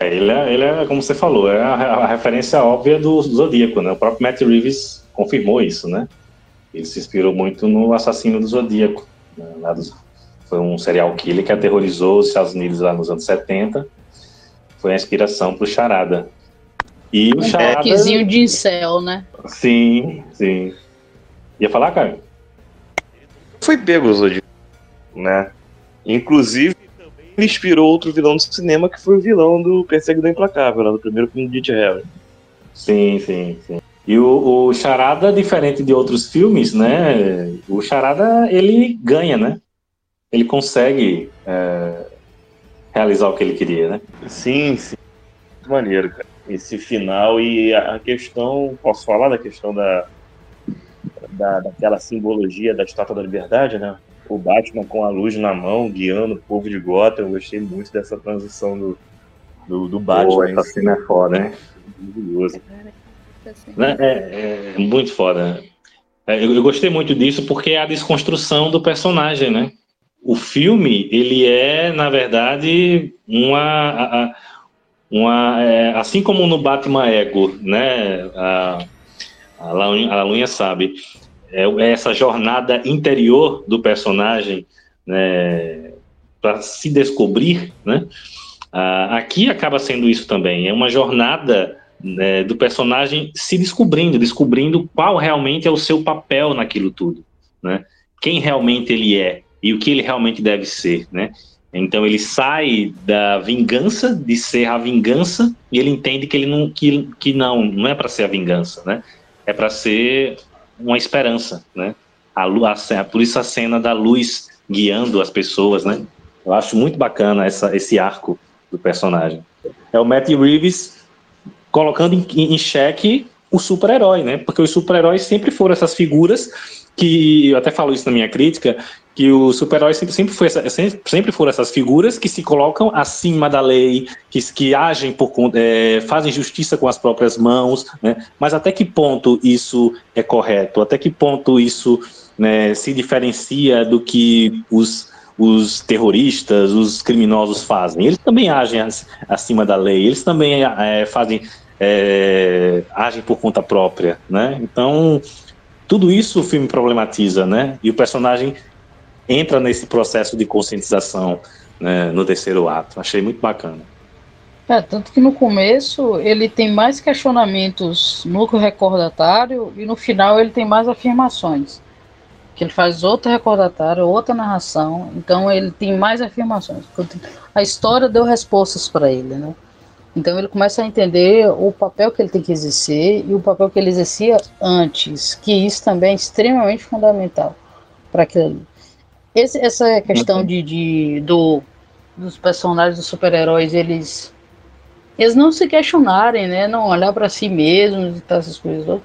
É, ele, é, ele é, como você falou, é a, a referência óbvia do Zodíaco, né? O próprio Matt Reeves confirmou isso, né? Ele se inspirou muito no Assassino do Zodíaco. Né? Foi um serial killer que aterrorizou os Estados Unidos lá nos anos 70 foi a inspiração pro Charada. E o um Charada. de céu, né? Sim, sim. Ia falar, Caio? Foi pego Zodíaco, né? Inclusive, ele inspirou outro vilão do cinema que foi o vilão do Perseguidor Implacável, né? do primeiro filme de Ditch Harry. Sim, sim, sim. E o, o, Charada, diferente de outros filmes, né? O Charada, ele ganha, né? Ele consegue é, realizar o que ele queria, né? Sim, sim. Muito maneiro, cara. Esse final e a questão, posso falar da questão da, da daquela simbologia da Estátua da Liberdade, né? O Batman com a luz na mão, guiando o povo de Gotham. Eu gostei muito dessa transição do, do, do Batman. Pô, essa cena é foda, né? Maravilhoso. É, é, é, muito foda. É, eu, eu gostei muito disso porque é a desconstrução do personagem, né? O filme ele é na verdade uma uma é, assim como no Batman Ego né? A, a, Lunha, a sabe. É, é, essa jornada interior do personagem né? Para se descobrir né? Ah, aqui acaba sendo isso também. É uma jornada né, do personagem se descobrindo descobrindo qual realmente é o seu papel naquilo tudo né? Quem realmente ele é e o que ele realmente deve ser, né? Então ele sai da vingança, de ser a vingança, e ele entende que ele não que, que não, não é para ser a vingança, né? É para ser uma esperança, né? A, a, por isso a cena da luz guiando as pessoas, né? Eu acho muito bacana essa, esse arco do personagem. É o Matt Reeves colocando em, em xeque o super-herói, né? Porque os super-heróis sempre foram essas figuras que eu até falo isso na minha crítica, que os super-heróis sempre, sempre, foi sempre, sempre foram essas figuras que se colocam acima da lei, que, que agem por é, fazem justiça com as próprias mãos, né? Mas até que ponto isso é correto? Até que ponto isso né, se diferencia do que os os terroristas, os criminosos fazem. Eles também agem acima da lei, eles também é, fazem é, agem por conta própria, né? Então tudo isso o filme problematiza, né? E o personagem entra nesse processo de conscientização né, no terceiro ato. Achei muito bacana. É, tanto que no começo ele tem mais questionamentos no recordatário e no final ele tem mais afirmações. Que ele faz outro recordatário, outra narração, então ele tem mais afirmações. A história deu respostas para ele, né? Então ele começa a entender o papel que ele tem que exercer e o papel que ele exercia antes, que isso também é extremamente fundamental para aquilo. Esse, essa questão de, de, do, dos personagens dos super-heróis, eles eles não se questionarem, né? Não olhar para si mesmos e tal, essas coisas todas.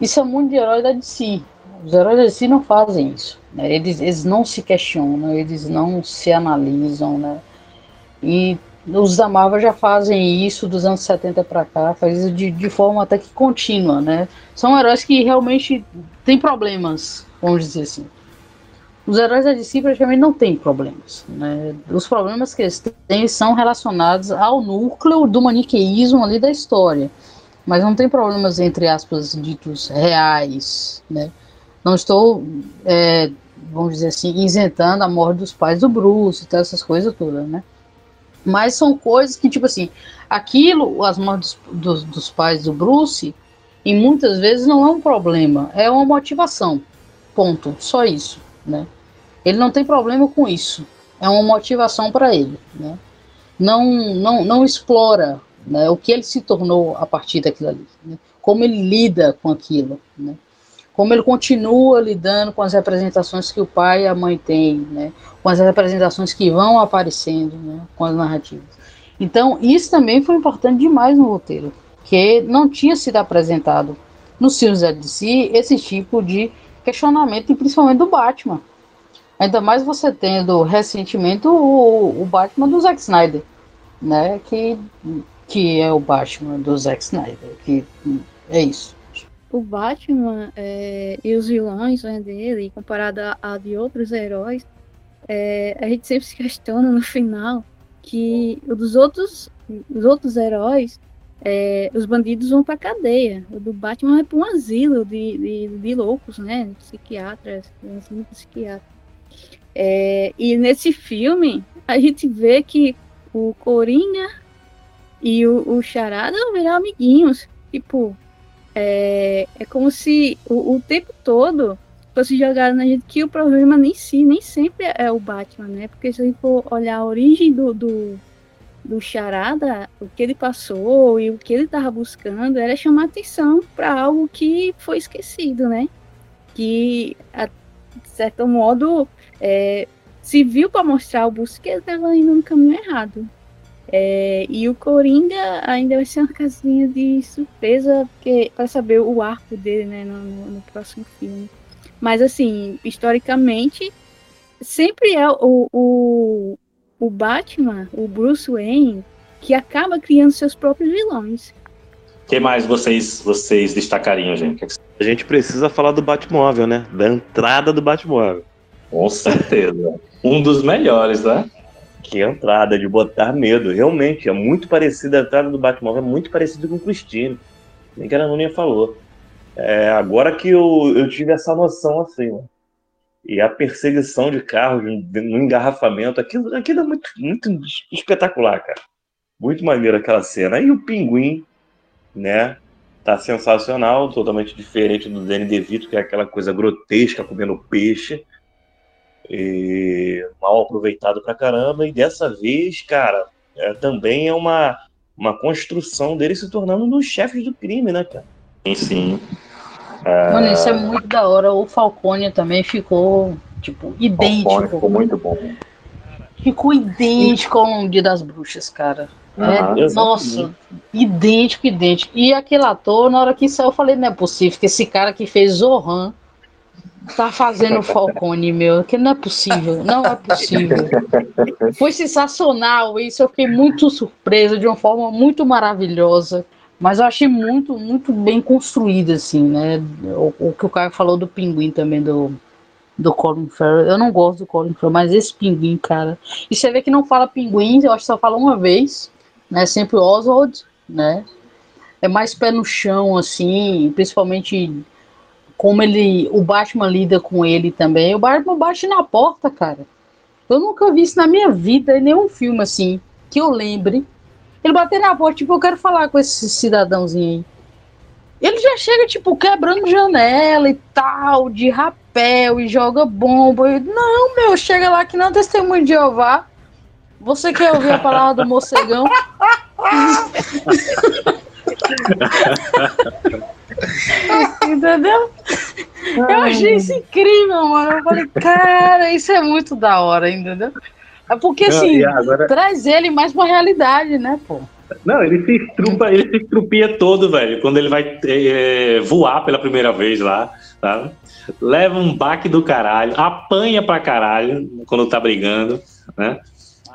Isso é muito de herói da DC. Os heróis da DC não fazem isso. Né? Eles, eles não se questionam, eles não se analisam, né? E os da Marvel já fazem isso dos anos 70 para cá, faz isso de, de forma até que contínua, né? São heróis que realmente têm problemas, vamos dizer assim. Os heróis da DC praticamente não têm problemas. Né? Os problemas que eles têm são relacionados ao núcleo do maniqueísmo ali da história. Mas não tem problemas, entre aspas, ditos reais. Né? Não estou, é, vamos dizer assim, isentando a morte dos pais do Bruce e tal, essas coisas todas, né? Mas são coisas que, tipo assim, aquilo, as mortes dos, dos, pais do Bruce, e muitas vezes não é um problema, é uma motivação. Ponto. Só isso, né? Ele não tem problema com isso. É uma motivação para ele, né? Não, não, não explora né, o que ele se tornou a partir daquilo ali, né? como ele lida com aquilo, né? como ele continua lidando com as representações que o pai e a mãe têm, né? com as representações que vão aparecendo, né? com as narrativas. Então, isso também foi importante demais no roteiro, que não tinha sido apresentado nos filmes da DC esse tipo de questionamento, e principalmente do Batman. Ainda mais você tendo recentemente o, o Batman do Zack Snyder, né? Que, que é o Batman do Zack Snyder, que é isso o Batman é, e os vilões né, dele, comparado a, a, de outros heróis, é, a gente sempre se questiona no final que dos outros, os outros heróis, é, os bandidos vão para cadeia. O do Batman é para um asilo de, de, de loucos, né? Psiquiatras, um asilo psiquiatra. É, e nesse filme, a gente vê que o Coringa e o, o Charada viram amiguinhos. Tipo, é, é como se o, o tempo todo fosse jogado na gente que o problema nem si, nem sempre é o Batman, né? Porque se a gente for olhar a origem do, do, do Charada, o que ele passou e o que ele estava buscando era chamar atenção para algo que foi esquecido, né? Que, a, de certo modo, é, se viu para mostrar o ele estava indo no caminho errado. É, e o Coringa ainda vai ser uma casinha de surpresa para saber o arco dele né, no, no, no, próximo filme. Mas assim, historicamente, sempre é o, o, o Batman, o Bruce Wayne, que acaba criando seus próprios vilões. O que mais vocês, vocês destacariam, gente? A gente precisa falar do Batmóvel, né? Da entrada do Batmóvel. Com certeza. um dos melhores, né? Que entrada, de botar medo. Realmente, é muito parecida, a entrada do Batmóvel é muito parecida com o Christine. Nem que a Nuninha falou. É, agora que eu, eu tive essa noção assim, né? E a perseguição de carros no engarrafamento, aquilo, aquilo é muito, muito espetacular, cara. Muito maneiro aquela cena. E o pinguim, né? Tá sensacional, totalmente diferente do Danny DeVito, que é aquela coisa grotesca comendo peixe e mal aproveitado pra caramba. E dessa vez, cara, é, também é uma, uma construção dele se tornando um dos chefes do crime, né, cara? Sim, sim. É... Mano, isso é muito da hora. O Falcone também ficou, tipo, idêntico. Falcone ficou muito bom. Ficou idêntico ao Dia das Bruxas, cara. É, nossa, idêntico, idêntico. E aquele ator, na hora que saiu, eu falei, não é possível que esse cara que fez Zohan tá fazendo Falcone, meu, que não é possível, não é possível. Foi sensacional isso, eu fiquei muito surpresa de uma forma muito maravilhosa. Mas eu achei muito, muito bem construída, assim, né? O, o, que o Caio falou do pinguim também, do, do Colin Farrell. Eu não gosto do Colin Farrell, mas esse pinguim, cara. E você vê que não fala pinguim, eu acho que só fala uma vez, né? Sempre Oswald, né? É mais pé no chão, assim, principalmente como ele, o Batman lida com ele também. O Batman bate na porta, cara. Eu nunca vi isso na minha vida em nenhum filme assim que eu lembre. Ele bater na porta, tipo, eu quero falar com esse cidadãozinho aí. Ele já chega, tipo, quebrando janela e tal, de rapel e joga bomba. Eu, não, meu, chega lá que não é testemunho de Jeová. Você quer ouvir a palavra do morcegão? Entendeu? Eu achei isso incrível, mano. Eu falei, cara, isso é muito da hora, entendeu? É porque assim, agora... traz ele mais pra realidade, né, pô? Não, ele se estrupa, ele se estrupia todo, velho, quando ele vai é, voar pela primeira vez lá, tá? Leva um baque do caralho, apanha pra caralho quando tá brigando, né?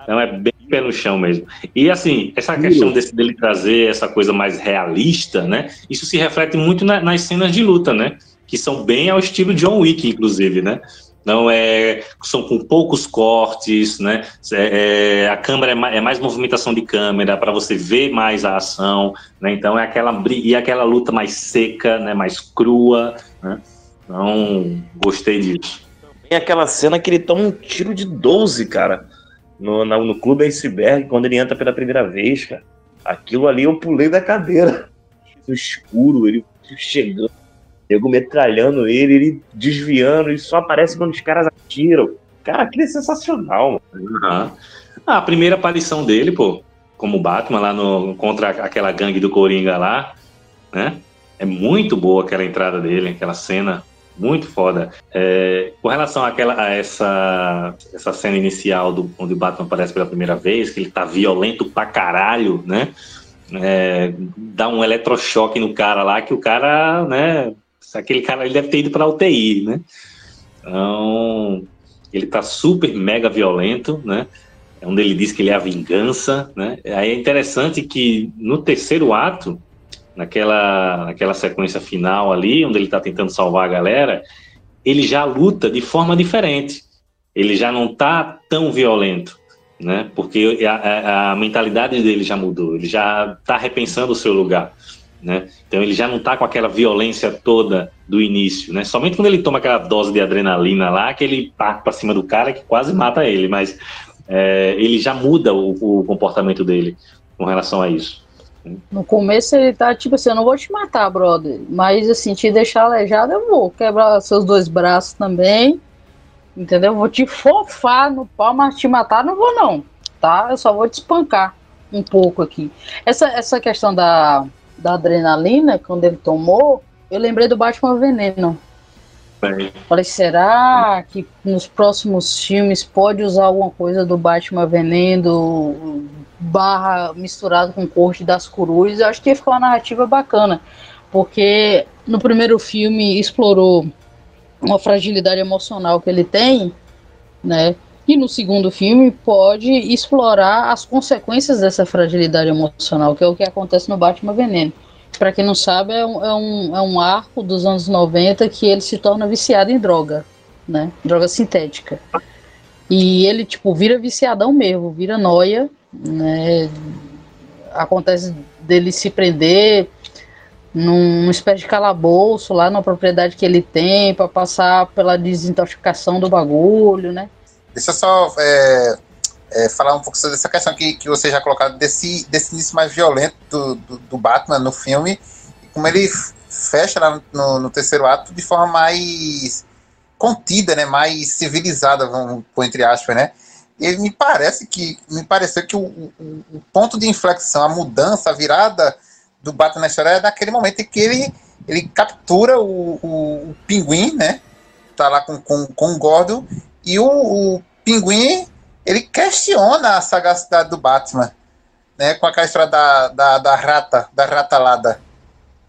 Então é bem pé no chão mesmo. E assim, essa questão desse, dele trazer essa coisa mais realista, né? Isso se reflete muito na, nas cenas de luta, né? Que são bem ao estilo John Wick, inclusive, né? Não é, são com poucos cortes, né? É, é, a câmera é mais, é mais, movimentação de câmera para você ver mais a ação, né? Então é aquela e aquela luta mais seca, né? Mais crua, né? Então gostei disso. Tem aquela cena que ele toma um tiro de 12, cara no, no, Clube Iceberg, quando ele entra pela primeira vez, cara. Aquilo ali eu pulei da cadeira. No escuro, ele chegando, nego metralhando ele, ele desviando, e só aparece quando os caras atiram. Cara, aquilo é sensacional, mano. Ah, a primeira aparição dele, pô, como Batman lá no, contra aquela gangue do Coringa lá, né? É muito boa aquela entrada dele, aquela cena. Muito foda. É, com relação àquela, a essa, essa cena inicial do, onde o Batman aparece pela primeira vez, que ele tá violento pra caralho, né? É, dá um eletrochoque no cara lá, que o cara, né? Aquele cara ele deve ter ido pra UTI, né? Então, ele tá super mega violento, né? É onde ele diz que ele é a vingança, né? Aí é interessante que no terceiro ato, naquela, naquela sequência final ali, onde ele está tentando salvar a galera, ele já luta de forma diferente. Ele já não está tão violento, né? Porque a, a, a, mentalidade dele já mudou. Ele já está repensando o seu lugar, né? Então ele já não está com aquela violência toda do início, né? Somente quando ele toma aquela dose de adrenalina lá, que ele parte para cima do cara que quase mata ele, mas é, ele já muda o, o comportamento dele com relação a isso. No começo ele tá tipo assim, eu não vou te matar, brother. Mas assim, te deixar aleijado, eu vou. Quebrar seus dois braços também. Entendeu? Vou te fofar no pau, mas te matar não vou, não. Tá? Eu só vou te espancar um pouco aqui. Essa, essa questão da, da adrenalina, quando ele tomou, eu lembrei do Batman Veneno. Falei, será que nos próximos filmes pode usar alguma coisa do Batman Veneno barra misturado com corte das corujas? Eu acho que ia ficar uma narrativa bacana, porque no primeiro filme explorou uma fragilidade emocional que ele tem, né? E no segundo filme pode explorar as consequências dessa fragilidade emocional, que é o que acontece no Batman Veneno para quem não sabe, é um, é, um, é um arco dos anos 90 que ele se torna viciado em droga, né? Droga sintética. E ele, tipo, vira viciadão mesmo, vira noia, né? Acontece dele se prender num, espécie de calabouço lá na propriedade que ele tem para passar pela desintoxicação do bagulho, né? Deixa eu só é, é, falar um pouco sobre essa questão que, que você já colocado desse, desse início mais violento do, do, do Batman no filme, como ele fecha lá no, no, terceiro ato de forma mais contida, né, mais civilizada, vamos pôr entre aspas, né? E me parece que me pareceu que o, o, o, ponto de inflexão, a mudança, a virada do Batman na história é naquele momento em que ele, ele captura o, o, o pinguim, né? Tá lá com, com, com o Gordon, e o, o pinguim ele questiona a sagacidade do Batman. né? Com aquela história da, da, da rata, da ratalada.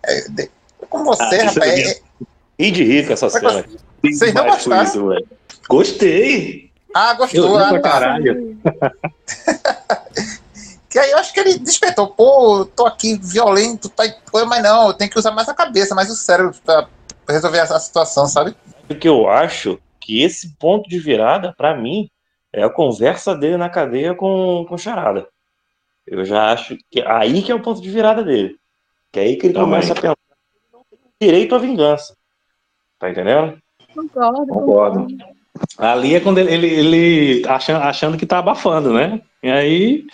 É, de, com você, Ah, rapaz. isso é- E de rico essa cena. Vocês não gostaram? isso. Gostei! ah, Eu gostou. ri Ah, tá. caralho. Que aí eu acho que ele despertou. Pô, eu tô aqui violento, tá, pô, mas não, eu tenho que usar mais a cabeça, mais o cérebro pra resolver essa situação, sabe? O que eu acho que esse ponto de virada, pra mim, é a conversa dele na cadeia com, com o Charada. Eu já acho que aí que é o ponto de virada dele. Que é aí que ele Também. começa a pensar que não tem direito à vingança. Tá entendendo? Concordo, Concordo. Ali é quando ele, ele, ele achando, achando que tá abafando, né? E aí,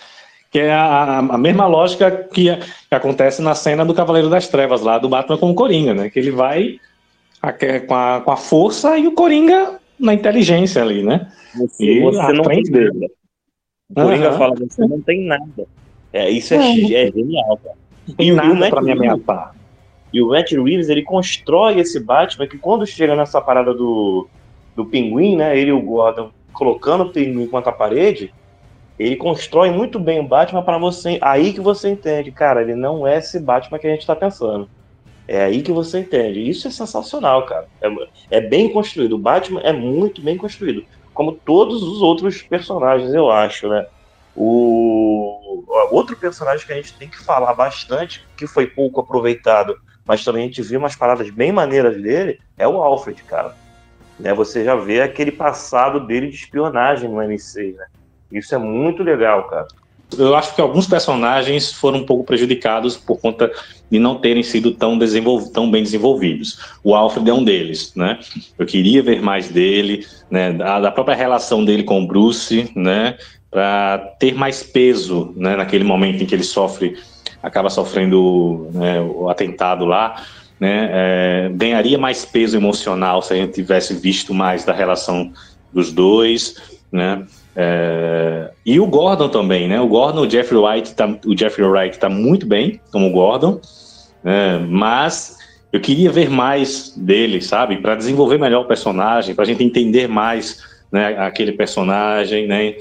que é a, a- a mesma lógica que, que acontece na cena do Cavaleiro das Trevas, lá do Batman com o Coringa, né? Que ele vai a- com a, com a força e o Coringa na inteligência ali, né? Você, E você não tem nada. O Coringa Aham. fala, você não tem nada. É, isso é, É. é genial, cara. Não tem E o nada Matt pra me ameaçar. E o Matt Reeves, ele constrói esse Batman que quando chega nessa parada do, do pinguim, né? Ele e o Gordon colocando o pinguim contra a parede, ele constrói muito bem o Batman para você. Aí que você entende, cara, ele não é esse Batman que a gente tá pensando. É aí que você entende. Isso é sensacional, cara. É, é bem construído. O Batman é muito bem construído. Como todos os outros personagens, eu acho, né? O outro personagem que a gente tem que falar bastante, que foi pouco aproveitado, mas também a gente viu umas paradas bem maneiras dele, é o Alfred, cara. Né, você já vê aquele passado dele de espionagem no MC, né? Isso é muito legal, cara. Eu acho que alguns personagens foram um pouco prejudicados por conta de não terem sido tão, tão bem desenvolvidos. O Alfred é um deles, né? Eu queria ver mais dele, né? Da, da própria relação dele com o Bruce, né? Para ter mais peso, né? Naquele momento em que ele sofre, acaba sofrendo né, o atentado lá, né? É, ganharia mais peso emocional se a gente tivesse visto mais da relação dos dois, né? É, e o Gordon também, né? O Gordon, o Jeffrey Wright, tá, o Jeffrey Wright tá muito bem como Gordon, né? mas eu queria ver mais dele, sabe? Para desenvolver melhor o personagem, para a gente entender mais né, aquele personagem, né?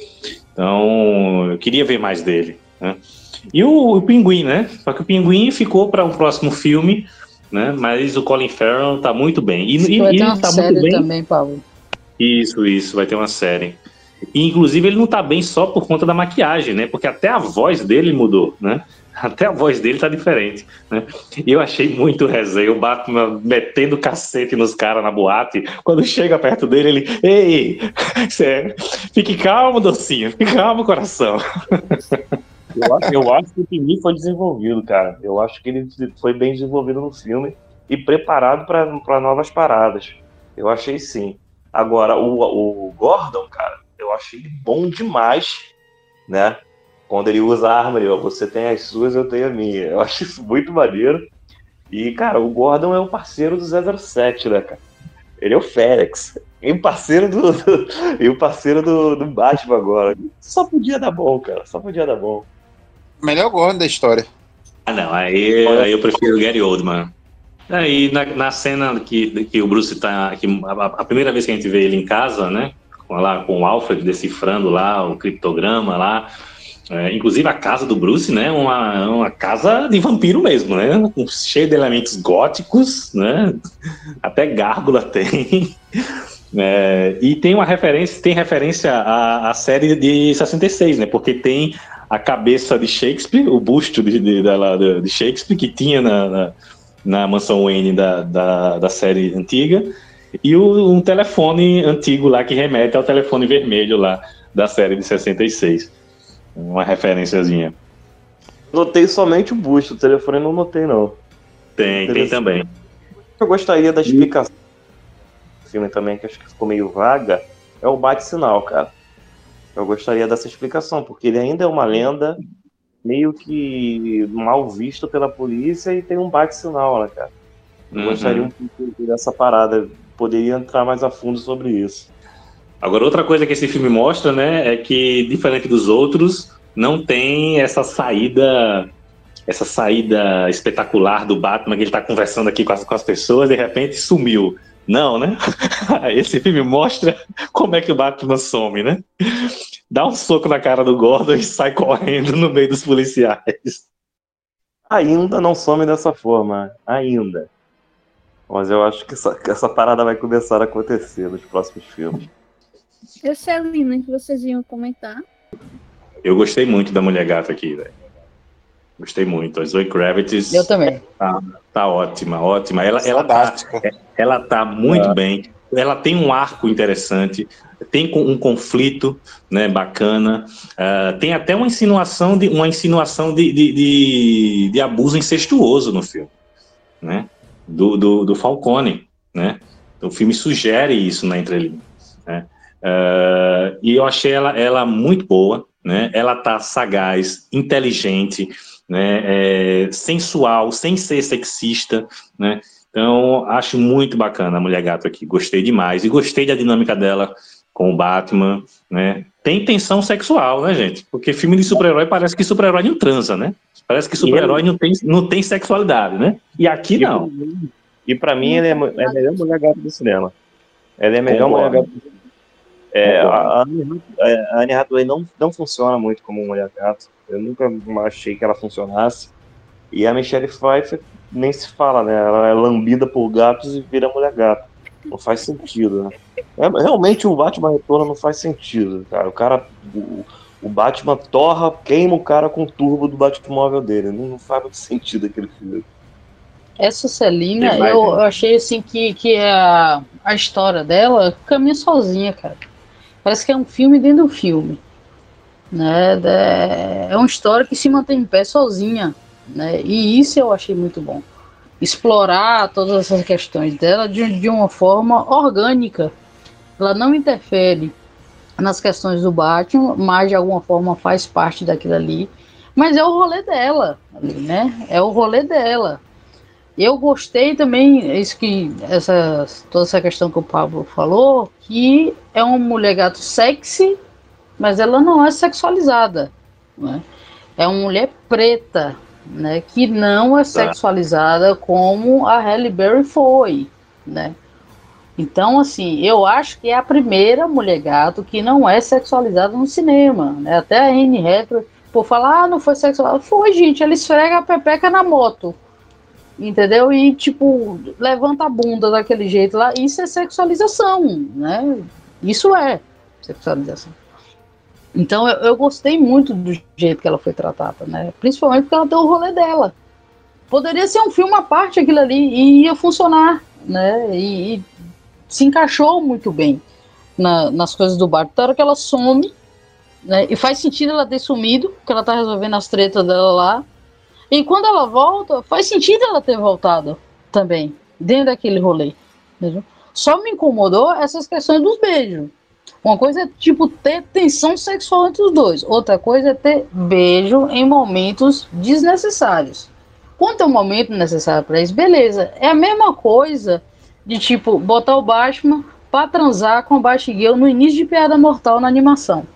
Então, eu queria ver mais dele. Né? E o, o Pinguim, né? Só que o Pinguim ficou para um próximo filme, né? Mas o Colin Farrell tá muito bem. E, e, Vai ter uma tá série também, Paulo. Isso, isso, vai ter uma série. E, inclusive, ele não tá bem só por conta da maquiagem, né? Porque até a voz dele mudou, né? Até a voz dele tá diferente, né? Eu achei muito resenha, o Batman metendo cacete nos caras na boate. Quando chega perto dele, ele... Ei, sério, fique calmo, docinho, fique calmo, coração. Eu acho, eu acho que o Pinguim foi desenvolvido, cara. Eu acho que ele foi bem desenvolvido no filme e preparado para novas paradas. Eu achei sim. Agora, o, o Gordon, cara, eu achei ele bom demais, né? Quando ele usa a arma, ele, ó, você tem as suas, eu tenho a minha. Eu acho isso muito maneiro. E, cara, o Gordon é o parceiro do 007, né, cara? Ele é o Félix. E o parceiro do, do- e o parceiro do, do Batman agora. Só podia dar bom, cara. Só podia dar bom. Melhor Gordon da história. Ah, não, aí, aí eu prefiro o Gary Oldman. Aí na, na cena que, que o Bruce tá. Que a, a primeira vez que a gente vê ele em casa, né? Lá, com o Alfred decifrando lá o criptograma lá. É, inclusive a casa do Bruce, né? Uma, uma casa de vampiro mesmo, né? Cheio de elementos góticos, né? Até gárgula tem. É, e tem uma referência, tem referência à, à série de 66, né? Porque tem a cabeça de Shakespeare, o busto de, de, da- de Shakespeare que tinha na, na, na mansão Wayne da, da, da série antiga, e o, um telefone antigo lá que remete ao telefone vermelho lá da série de 66. Uma referenciazinha. Notei somente o busto, o telefone não notei, não. Tem, tem também. Eu gostaria da explicação do filme também, que acho que ficou meio vaga, é o bate-sinal, cara. Eu gostaria dessa explicação, porque ele ainda é uma lenda meio que mal visto pela polícia e tem um bate-sinal, né, cara? Eu Uhum. gostaria um pouco dessa parada. Poderia entrar mais a fundo sobre isso. Agora, outra coisa que esse filme mostra, né, é que, diferente dos outros, não tem essa saída essa saída espetacular do Batman, que ele tá conversando aqui com as, com as pessoas, de repente sumiu. Não, né? Esse filme mostra como é que o Batman some, né? Dá um soco na cara do Gordon e sai correndo no meio dos policiais. Ainda não some dessa forma, ainda. Mas eu acho que essa, essa parada vai começar a acontecer nos próximos filmes. Eu sei, Lina, que vocês iam comentar. Eu gostei muito da Mulher Gata aqui, velho. Gostei muito. A Zoe Kravitz. Eu também. Tá, tá ótima, ótima. Ela, ela, tá, ela tá muito é. bem. Ela tem um arco interessante, tem um conflito né, bacana, uh, tem até uma insinuação de uma insinuação de, de, de, de abuso incestuoso no filme, né? Do, do, do, Falcone, né? O filme sugere isso na entrelinha, né? Uh, e eu achei ela, ela muito boa, né? Ela tá sagaz, inteligente, né? É, sensual, sem ser sexista, né? Então, acho muito bacana a Mulher Gato aqui. Gostei demais. E gostei da dinâmica dela com o Batman, né? Tem tensão sexual, né, gente? Porque filme de super-herói parece que super-herói não transa, né? Parece que super-herói não tem, não tem sexualidade, né? E aqui não. e para mim, ele é, é, a melhor Mulher Gato do cinema. Ela é a melhor Mulher Gato do cinema. É, a, a Anne Hathaway não, não funciona muito como Mulher Gato. Eu nunca achei que ela funcionasse. E a Michelle Pfeiffer nem se fala, né? Ela é lambida por gatos e vira mulher gato. Não faz sentido, né? É, realmente o Batman Retorno não faz sentido, cara. O cara. O, o, Batman torra, queima o cara com o turbo do Batmóvel dele. Não, não faz muito sentido aquele filme. Essa Celina, eu, eu, achei assim que, que a, a história dela caminha sozinha, cara. Parece que é um filme dentro do filme. Né? É uma história que se mantém em pé sozinha. Né? E isso eu achei muito bom. Explorar todas essas questões dela de, de uma forma orgânica. Ela não interfere nas questões do Batman, mas de alguma forma faz parte daquilo ali. Mas é o rolê dela, né? É o rolê dela. Eu gostei também, isso que essa, toda essa questão que o Pablo falou, que é uma mulher gato sexy, mas ela não é sexualizada. Né? É uma mulher preta, né, que não é sexualizada como a Halle Berry foi, né? Então, assim, eu acho que é a primeira mulher gato que não é sexualizada no cinema, né? Até a Anne Hathaway, por falar, ah, não foi sexualizada. Foi, gente, ela esfrega a pepeca na moto, entendeu? E, tipo, levanta a bunda daquele jeito lá. Isso é sexualização, né? Isso é sexualização. Então eu, eu, gostei muito do jeito que ela foi tratada, né? Principalmente porque ela deu o rolê dela. Poderia ser um filme à parte aquilo ali e ia funcionar, né? E, e se encaixou muito bem na, nas coisas do barco. Então, hora que ela some, né? E faz sentido ela ter sumido, porque ela tá resolvendo as tretas dela lá. E quando ela volta, faz sentido ela ter voltado também, dentro daquele rolê. Entendeu? Só me incomodou essas questões dos beijos. Uma coisa é, tipo, ter tensão sexual entre os dois. Outra coisa é ter beijo em momentos desnecessários. Quanto é o momento necessário para isso, beleza. É a mesma coisa de, tipo, botar o Batman para transar com a Batgirl no início de Piada Mortal na animação.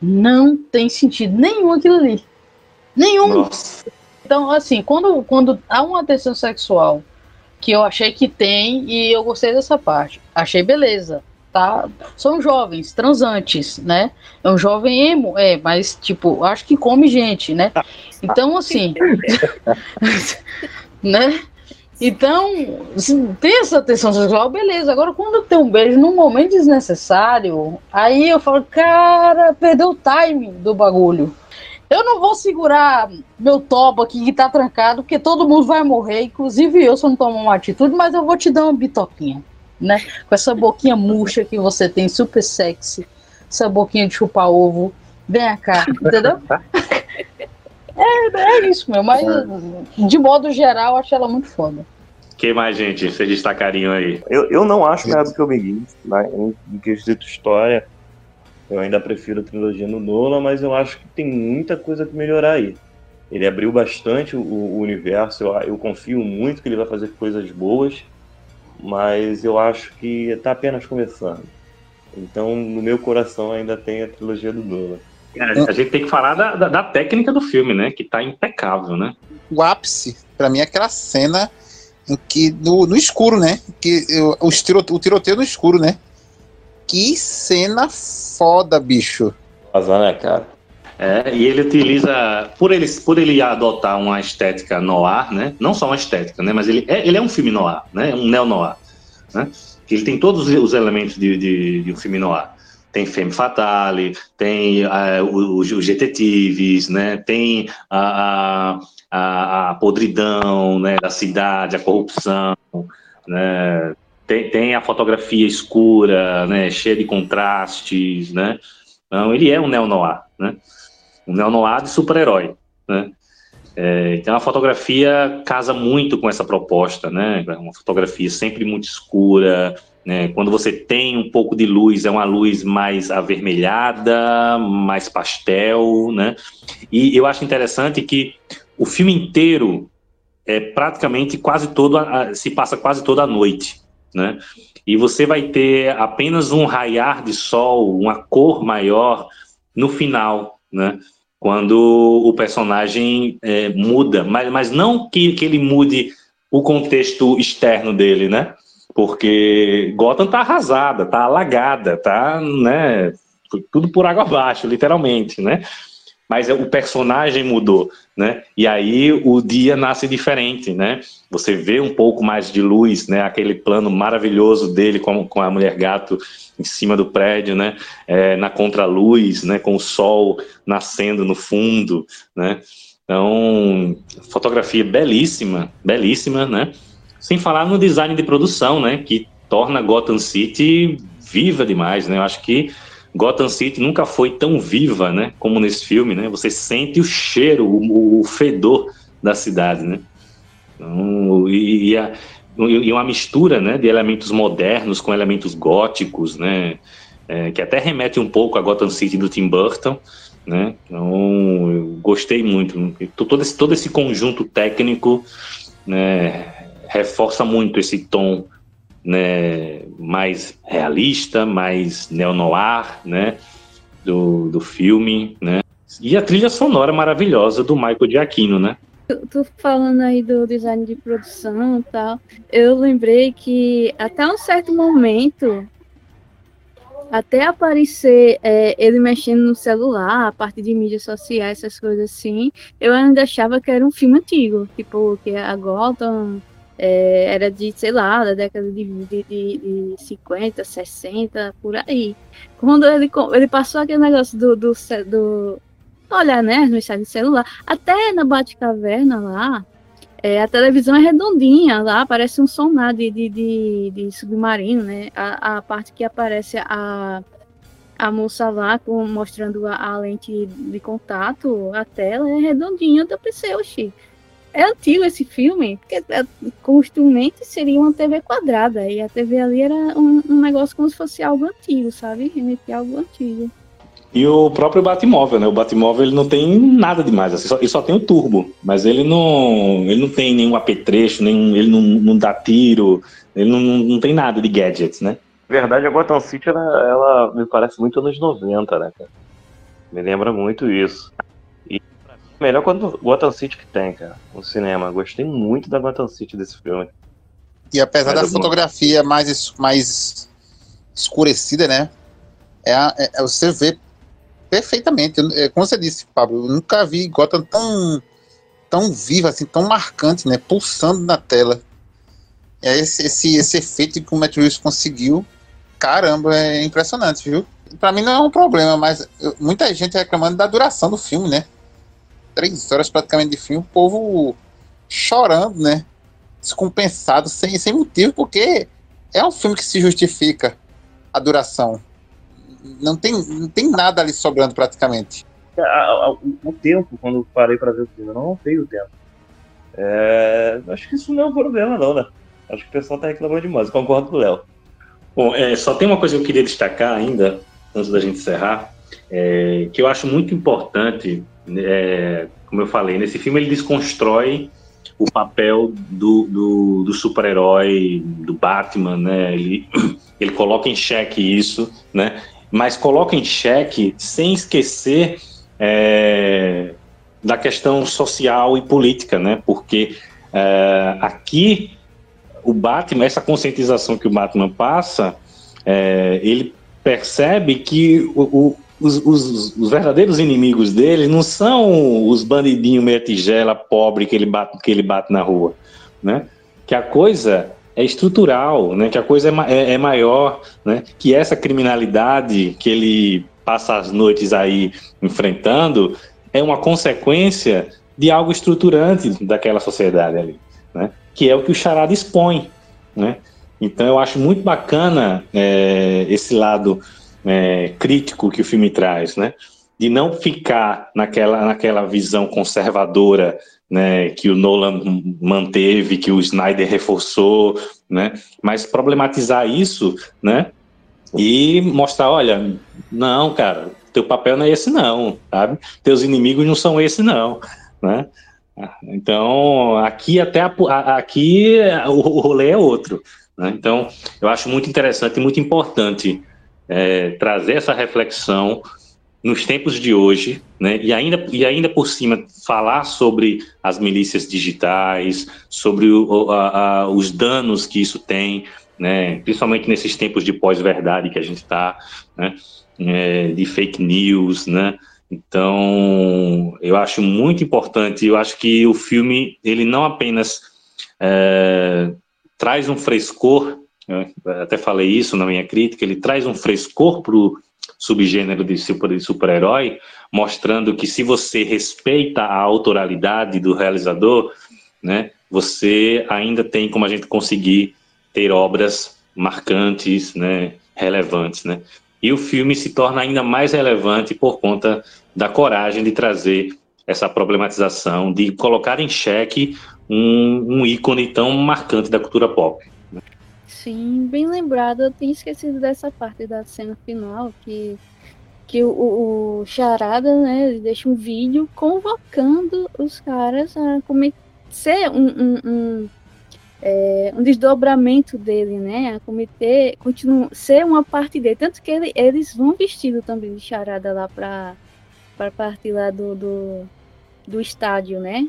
Não tem sentido nenhum aquilo ali. Nenhum. Nossa. Então, assim, quando, quando há uma tensão sexual que eu achei que tem e eu gostei dessa parte, achei beleza tá? São jovens, transantes, né? É um jovem emo, é, mas tipo, acho que come gente, né? Então, assim, né? Então, assim, tem essa tensão sexual, beleza. Agora, quando tem um beijo num momento desnecessário, aí eu falo, cara, perdeu o time do bagulho. Eu não vou segurar meu topo aqui que tá trancado, porque todo mundo vai morrer, inclusive eu, se eu não tomar uma atitude, mas eu vou te dar uma bitoquinha né? Com essa boquinha murcha que você tem, super sexy, essa boquinha de chupar ovo. Vem cá, entendeu? é, é isso, meu. Mas, de modo geral, eu acho ela muito foda. que mais, gente, vocês destacariam aí? Eu, eu não acho melhor do que o Beguins, né? em, em quesito história. Eu ainda prefiro a trilogia no Nolan, mas eu acho que tem muita coisa que melhorar aí. Ele abriu bastante o, o universo, eu, eu confio muito que ele vai fazer coisas boas mas eu acho que está apenas começando. Então, no meu coração ainda tem a trilogia do Nolan. É, a gente tem que falar da, da, da, técnica do filme, né? Que tá impecável, né? O ápice, para mim, é aquela cena em que no, no escuro, né? Que o, o, tiroteio, o tiroteio no escuro, né? Que cena foda, bicho. Nossa, né, cara? É, e ele utiliza, por ele, por ele adotar uma estética noir, né? Não só uma estética, né? Mas ele é, ele é um filme noir, né? Um neo-noir, né? Ele tem todos os elementos de, de, de um filme noir tem Femme Fatale, tem uh, os, os detetives, né? tem a, a, a, podridão né? da cidade, a corrupção, né? tem, tem a fotografia escura, né? cheia de contrastes. Né? Então, ele é um neo-noir, né? Um neo-noir de super-herói. Né? É, então a fotografia casa muito com essa proposta, né? Uma fotografia sempre muito escura, né? Quando você tem um pouco de luz, é uma luz mais avermelhada, mais pastel, né? E eu acho interessante que o filme inteiro é praticamente quase todo se passa quase toda a noite, né? E você vai ter apenas um raiar de sol, uma cor maior no final, né? Quando o personagem é, muda, mas, mas não que, que ele mude o contexto externo dele, né? porque Gotham tá arrasada, tá alagada, tá, né, tudo por água abaixo, literalmente, né? Mas é, o personagem mudou, né? E aí o dia nasce diferente, né? Você vê um pouco mais de luz, né? Aquele plano maravilhoso dele com, com a mulher gato em cima do prédio, né? É, na contraluz, né? Com o sol nascendo no fundo, né? Então, fotografia belíssima, belíssima, né? Sem falar no design de produção, né? Que torna Gotham City viva demais, né? Eu acho que Gotham City nunca foi tão viva, né? Como nesse filme, né? Você sente o cheiro, o, o fedor da cidade, né? Então, e, e, a, e, uma mistura, né? De elementos modernos com elementos góticos, né? É, que até remete um pouco a Gotham City do Tim Burton, né? Então, eu gostei muito. Todo esse, todo esse conjunto técnico, né? reforça muito esse tom né, mais realista, mais neo-noir, né, do, do filme, né, e a trilha sonora maravilhosa do Michael Giacchino, né. Tu falando aí do design de produção e tal, eu lembrei que até um certo momento, até aparecer é, ele mexendo no celular, a parte de mídias sociais, essas coisas assim, eu ainda achava que era um filme antigo, tipo, que a Gotham é, era de, sei lá, da década de, de, de, de 50, 60, por aí. Quando ele, ele passou aquele negócio do, do, do olhar, né, no estado de celular, até na Bate-Caverna lá, é, a televisão é redondinha lá, parece um sonar de, de, de, de submarino, né? A, a, parte que aparece a, a moça lá com, mostrando a, a, lente de contato, a tela é redondinha. Eu pensei, oxi, é antigo esse filme, porque é, costumamente seria uma TV quadrada, e a TV ali era um, um negócio como se fosse algo antigo, sabe? Remeter algo antigo. E o próprio Batmóvel, né? O Batmóvel ele não tem nada demais, assim, só, ele só tem o turbo, mas ele não, ele não tem nenhum apetrecho, nenhum, ele não, não dá tiro, ele não, não tem nada de gadgets, né? verdade, a Gotham City ela, ela me parece muito anos 90, né, cara? Me lembra muito isso. Melhor quando Gotham City que tem, cara, no cinema. Gostei muito da Gotham City desse filme. E apesar Mas da fotografia mais, mais escurecida, né? É, é, é, você vê perfeitamente. É, como você disse, Pablo, eu nunca vi Gotham tão, tão viva, assim, tão marcante, né? Pulsando na tela. É esse, esse, esse efeito que o Matt Reeves conseguiu, caramba, é impressionante, viu? Pra mim não é um problema, mas eu, muita gente reclamando da duração do filme, né? Três horas praticamente de filme, o povo chorando, né? Descompensado, sem, sem motivo, porque é um filme que se justifica a duração. Não tem, não tem nada ali sobrando praticamente. O tempo, quando eu parei para ver o filme, eu não notei o tempo. É, acho que isso não é um problema, não, né? Acho que o pessoal tá reclamando demais, eu concordo com o Léo. Bom, é, só tem uma coisa que eu queria destacar ainda, antes da gente encerrar, é, que eu acho muito importante é, como eu falei, nesse filme ele desconstrói o papel do, do, do super-herói, do Batman, né? Ele, ele coloca em xeque isso, né? Mas coloca em xeque sem esquecer é, da questão social e política, né? Porque é, aqui o Batman, essa conscientização que o Batman passa, é, ele percebe que o, o, os, os, os, verdadeiros inimigos dele não são os bandidinhos meia tigela pobre que ele bate, que ele bate na rua, né? Que a coisa é estrutural, né? Que a coisa é, é, é maior, né? Que essa criminalidade que ele passa as noites aí enfrentando é uma consequência de algo estruturante daquela sociedade ali, né? Que é o que o Charada expõe, né? Então eu acho muito bacana é, esse lado é, crítico que o filme traz, né? De não ficar naquela, naquela visão conservadora né, que o Nolan manteve, que o Snyder reforçou, né? Mas problematizar isso, né? E mostrar, olha, não, cara, teu papel não é esse não, sabe? Teus inimigos não são esse não, né? Então, aqui até a, aqui o rolê é outro. Né? Então, eu acho muito interessante e muito importante é, trazer essa reflexão nos tempos de hoje, né? E ainda, e ainda por cima falar sobre as milícias digitais, sobre o, a, a, os danos que isso tem, né? Principalmente nesses tempos de pós-verdade que a gente está, né? É, de fake news, né? Então, eu acho muito importante. Eu acho que o filme ele não apenas é, traz um frescor né? até falei isso na minha crítica, ele traz um frescor para o subgênero de super-herói, mostrando que se você respeita a autoralidade do realizador, né, você ainda tem como a gente conseguir ter obras marcantes, né, relevantes, né? E o filme se torna ainda mais relevante por conta da coragem de trazer essa problematização, de colocar em xeque um, um ícone tão marcante da cultura pop. Sim, bem lembrado. Eu tinha esquecido dessa parte da cena final que que o, o, Charada, né, ele deixa um vídeo convocando os caras a ser um, um, um, é, um, desdobramento dele, né, a cometer, continua, ser uma parte dele, tanto que ele, eles vão vestido também de Charada lá para para partir lá do, do, do estádio, né,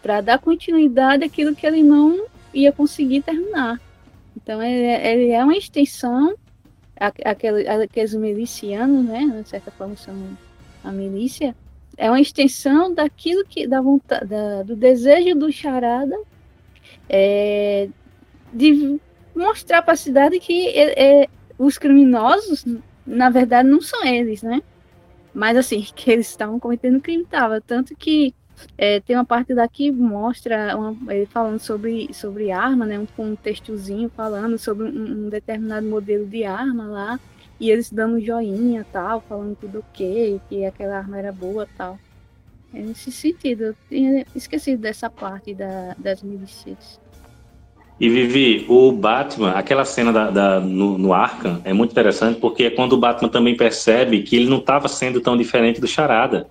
para dar continuidade àquilo que ele não ia conseguir terminar. Então ele, é, ele é uma extensão, aquele, aqueles milicianos, né? De certa forma são a milícia, é uma extensão daquilo que da vontade, da, do desejo do charada é, de mostrar para a cidade que é, é, os criminosos, na verdade, não são eles, né? Mas assim, que eles estavam cometendo crime, tava. Tanto que é, tem uma parte daqui que mostra uma, ele falando sobre, sobre arma, né? Um, um textozinho falando sobre um, um, determinado modelo de arma lá. E eles dando joinha tal, falando tudo ok, que aquela arma era boa tal. É nesse sentido, eu tinha esquecido dessa parte da, das milícias. E Vivi, o Batman, aquela cena da, da, no, no Arkham é muito interessante porque é quando o Batman também percebe que ele não estava sendo tão diferente do Charada.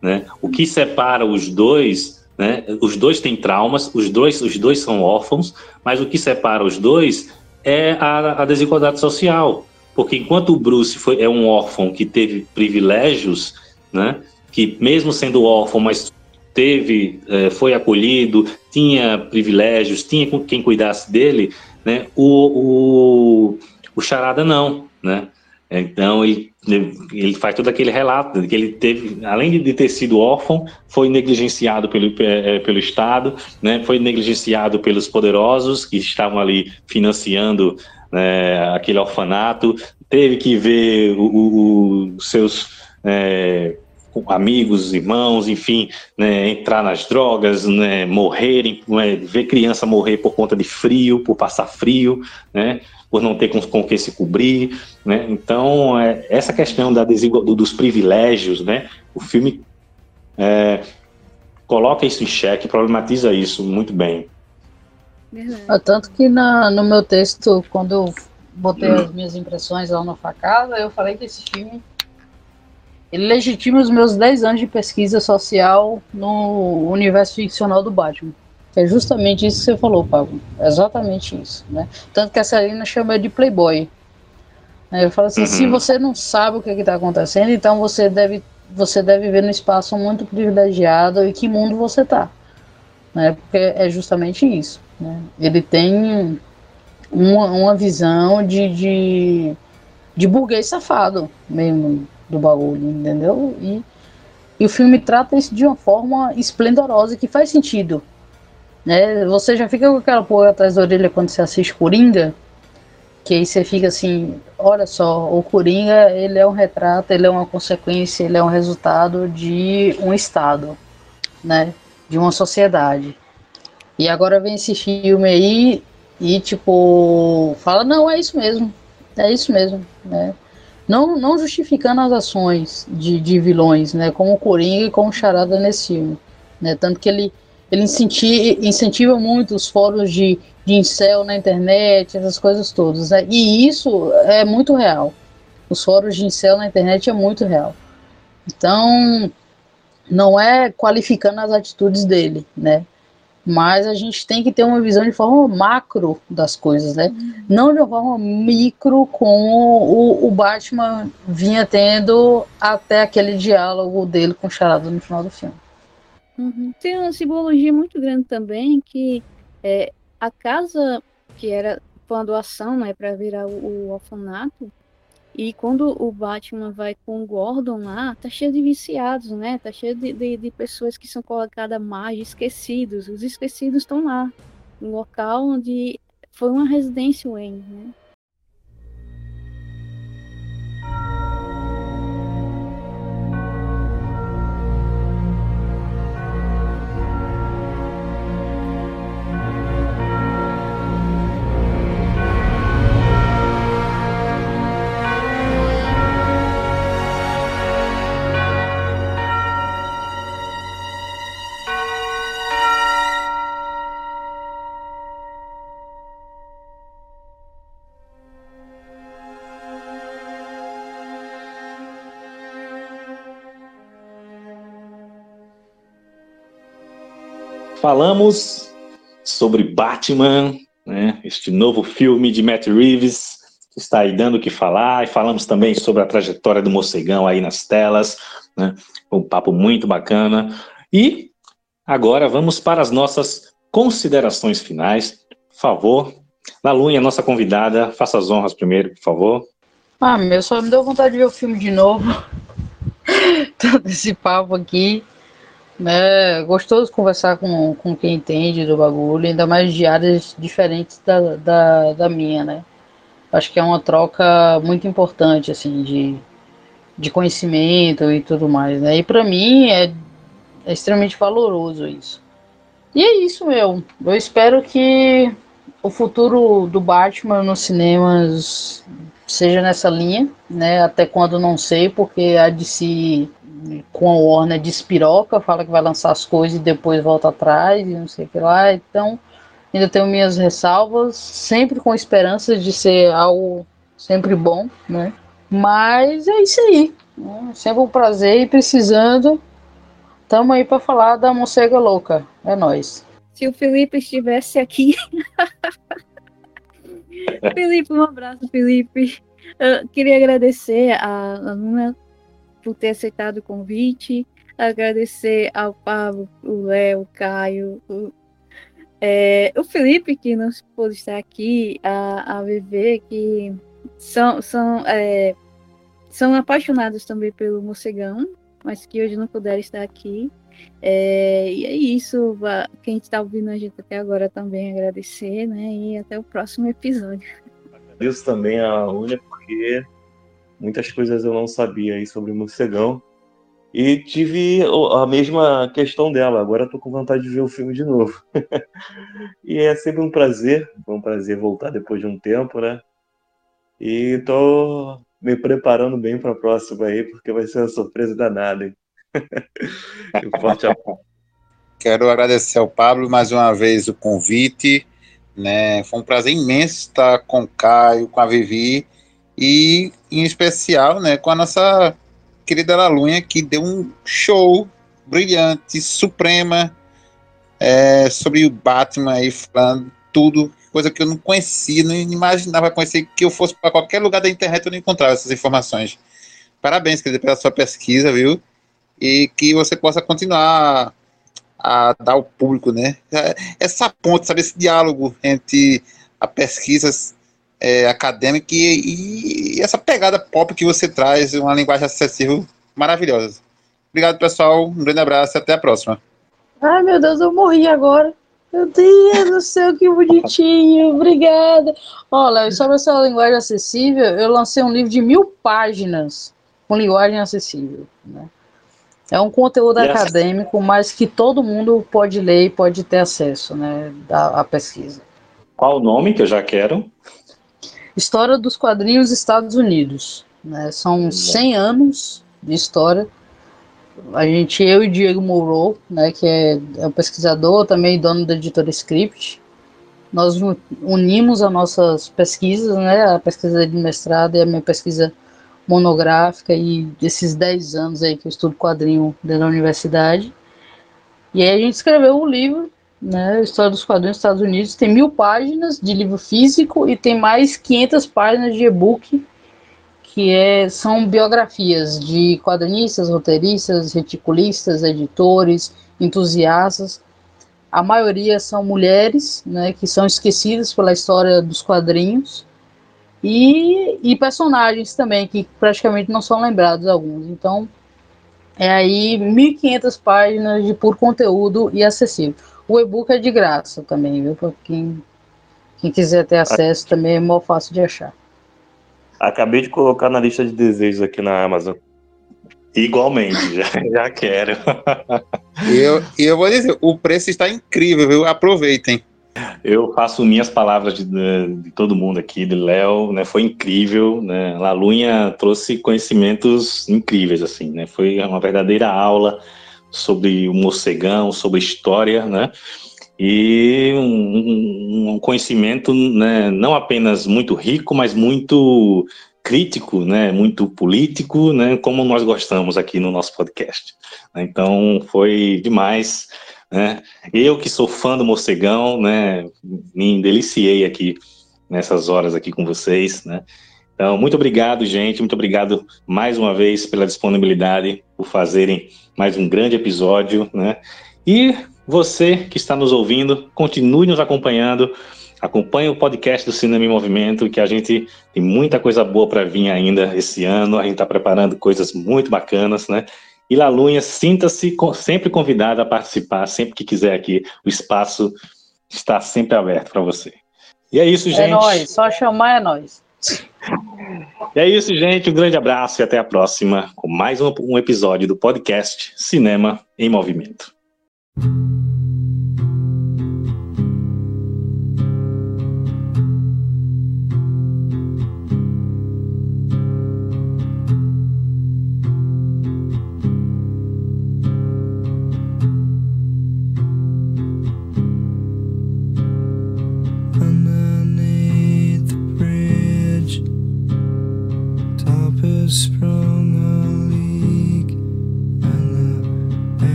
Né? O que separa os dois, né? os dois têm traumas, os dois, os dois são órfãos, mas o que separa os dois é a, a desigualdade social. Porque enquanto o Bruce foi, é um órfão que teve privilégios, né? que mesmo sendo órfão, mas teve, é, foi acolhido, tinha privilégios, tinha quem cuidasse dele, né? o, o, o Charada não, né? Então ele, ele faz todo aquele relato que ele teve, além de ter sido órfão, foi negligenciado pelo, é, pelo Estado, né, foi negligenciado pelos poderosos que estavam ali financiando né, aquele orfanato, teve que ver os seus é, amigos, irmãos, enfim, né, entrar nas drogas, né, morrerem, né, ver criança morrer por conta de frio, por passar frio, né, por não ter com, com que se cobrir, né? Então, é, essa questão da desigualdade, dos privilégios, né? O filme é, coloca isso em xeque, problematiza isso muito bem. É, tanto que na, no meu texto, quando eu botei as minhas impressões lá na facada, eu falei que esse filme ele legitima os meus 10 anos de pesquisa social no universo ficcional do Batman. É justamente isso que você falou, Pablo. É exatamente isso, né? Tanto que a Celina chama de playboy. Eu falo assim, uhum. se você não sabe o que está acontecendo, então você deve, você deve viver num espaço muito privilegiado e que mundo você está. né? Porque é justamente isso. Né? Ele tem uma, uma visão de, de, de burguês safado mesmo do bagulho, entendeu? E, e o filme trata isso de uma forma esplendorosa que faz sentido. Né? Você já fica com aquela porra atrás da orelha quando você assiste Coringa, que aí você fica assim, olha só, o Coringa, ele é um retrato, ele é uma consequência, ele é um resultado de um estado, né? De uma sociedade. E agora vem esse filme aí e tipo, fala, não, é isso mesmo. É isso mesmo, né? Não, não justificando as ações de, de vilões, né? Como o Coringa e como o Charada nesse filme. Né? Tanto que ele, ele incentiva, muito os fóruns de, de incel na internet, essas coisas todas. Né? E isso é muito real. Os fóruns de incel na internet é muito real. Então, não é qualificando as atitudes dele, né? Mas a gente tem que ter uma visão de forma macro das coisas, né? Uhum. Não de uma forma micro, como o, o, Batman vinha tendo até aquele diálogo dele com o Charada no final do filme. Uhum. Tem uma simbologia muito grande também que é, a casa que era uma doação, né, para virar o, o orfanato, e quando o Batman vai com o Gordon lá, tá cheio de viciados, né? Tá cheio de, de, de pessoas que são colocadas mais esquecidos. Os esquecidos estão lá, no local onde foi uma residência Wayne, né? Falamos sobre Batman, né, este novo filme de Matt Reeves, que está aí dando o que falar, e falamos também sobre a trajetória do Mocegão aí nas telas, né, um papo muito bacana. E agora vamos para as nossas considerações finais. Por favor, Lalunha, nossa convidada, faça as honras primeiro, por favor. Ah, meu, só me deu vontade de ver o filme de novo. Todo esse papo aqui. É gostoso conversar com, com quem entende do bagulho, ainda mais de áreas diferentes da, da, da minha, né? Acho que é uma troca muito importante, assim, de, de conhecimento e tudo mais, né? E para mim é, é extremamente valoroso isso. E é isso, meu. Eu espero que o futuro do Batman nos cinemas seja nessa linha, né? Até quando não sei, porque a DC com a Warner despiroca, fala que vai lançar as coisas e depois volta atrás e não sei o que lá. Então, ainda tenho minhas ressalvas, sempre com esperança de ser algo sempre bom, né? Mas é isso aí. Né? Sempre um prazer e precisando. Tamo aí para falar da Mocega Louca. É nós. Se o Felipe estivesse aqui. Felipe, um abraço, Felipe. Eu queria agradecer a por ter aceitado o convite, agradecer ao Pablo, o Léo, o Caio, o, é, o Felipe, que não pôde estar aqui, a, a VV, que são, são, é, são apaixonados também pelo Mocegão, mas que hoje não puderam estar aqui. É, e é isso, quem está ouvindo a gente até agora também agradecer, né? E até o próximo episódio. Agradeço também a Unia, porque muitas coisas eu não sabia aí sobre morcegão. E tive a mesma questão dela. Agora estou com vontade de ver o filme de novo. e é sempre um prazer, um prazer voltar depois de um tempo, né? E estou me preparando bem para a próxima aí, porque vai ser uma surpresa danada. Hein? um forte abraço. Quero agradecer ao Pablo mais uma vez o convite. Né? Foi um prazer imenso estar com o Caio, com a Vivi e em especial né, com a nossa querida Lalunha, que deu um show brilhante, suprema, é, sobre o Batman aí, falando tudo, coisa que eu não conhecia, não imaginava conhecer, que eu fosse para qualquer lugar da internet eu não encontrava essas informações. Parabéns, querida, pela sua pesquisa, viu? E que você possa continuar a dar ao público, né? É, essa ponte, sabe, esse diálogo entre a pesquisa é, acadêmica e, e, essa pegada pop que você traz, uma linguagem acessível maravilhosa. Obrigado, pessoal. Um grande abraço e até a próxima. Ai, meu Deus, eu morri agora. Meu Deus do céu, que bonitinho. Obrigada. Olha, sobre essa linguagem acessível, eu lancei um livro de mil páginas com linguagem acessível. Né? É um conteúdo yes. acadêmico, mas que todo mundo pode ler e pode ter acesso né, à, à pesquisa. Qual o nome que eu já quero? História dos quadrinhos Estados Unidos. Né? São 100 anos de história. A gente, eu e Diego Mourou, né, que é, é um pesquisador, também dono da editora Script, nós unimos as nossas pesquisas, né, a pesquisa de mestrado e a minha pesquisa monográfica e desses 10 anos aí que eu estudo quadrinho dentro da universidade. E aí a gente escreveu o livro, né, História dos Quadrinhos dos Estados Unidos, tem mil páginas de livro físico e tem mais 500 páginas de e-book, que é, são biografias de quadrinistas, roteiristas, reticulistas, editores, entusiastas. A maioria são mulheres, né, que são esquecidas pela história dos quadrinhos e, e personagens também, que praticamente não são lembrados alguns. Então, é aí 1.500 páginas de puro conteúdo e acessível. O e-book é de graça também, viu? Para quem, quem quiser ter acesso também é mó fácil de achar. Acabei de colocar na lista de desejos aqui na Amazon. Igualmente, já, já quero. E eu, eu vou dizer, o preço está incrível, viu? Aproveitem. Eu faço minhas palavras de, de todo mundo aqui, de Léo, né? Foi incrível, né? Lalunha trouxe conhecimentos incríveis, assim, né? Foi uma verdadeira aula sobre o morcegão, sobre história, né? E um, um conhecimento, né? Não apenas muito rico, mas muito crítico, né? Muito político, né? Como nós gostamos aqui no nosso podcast. Então, foi demais. Né? Eu que sou fã do Morcegão, né, me deliciei aqui nessas horas aqui com vocês, né? Então, muito obrigado, gente, muito obrigado mais uma vez pela disponibilidade, por fazerem mais um grande episódio, né? E você que está nos ouvindo, continue nos acompanhando, acompanhe o podcast do Cinema em Movimento, que a gente tem muita coisa boa para vir ainda esse ano, a gente está preparando coisas muito bacanas, né? E Lalunha, sinta-se sempre convidada a participar, sempre que quiser aqui. O espaço está sempre aberto para você. E é isso, é gente. É nóis, só chamar é nós. É isso, gente. Um grande abraço e até a próxima com mais um, episódio do podcast Cinema em Movimento.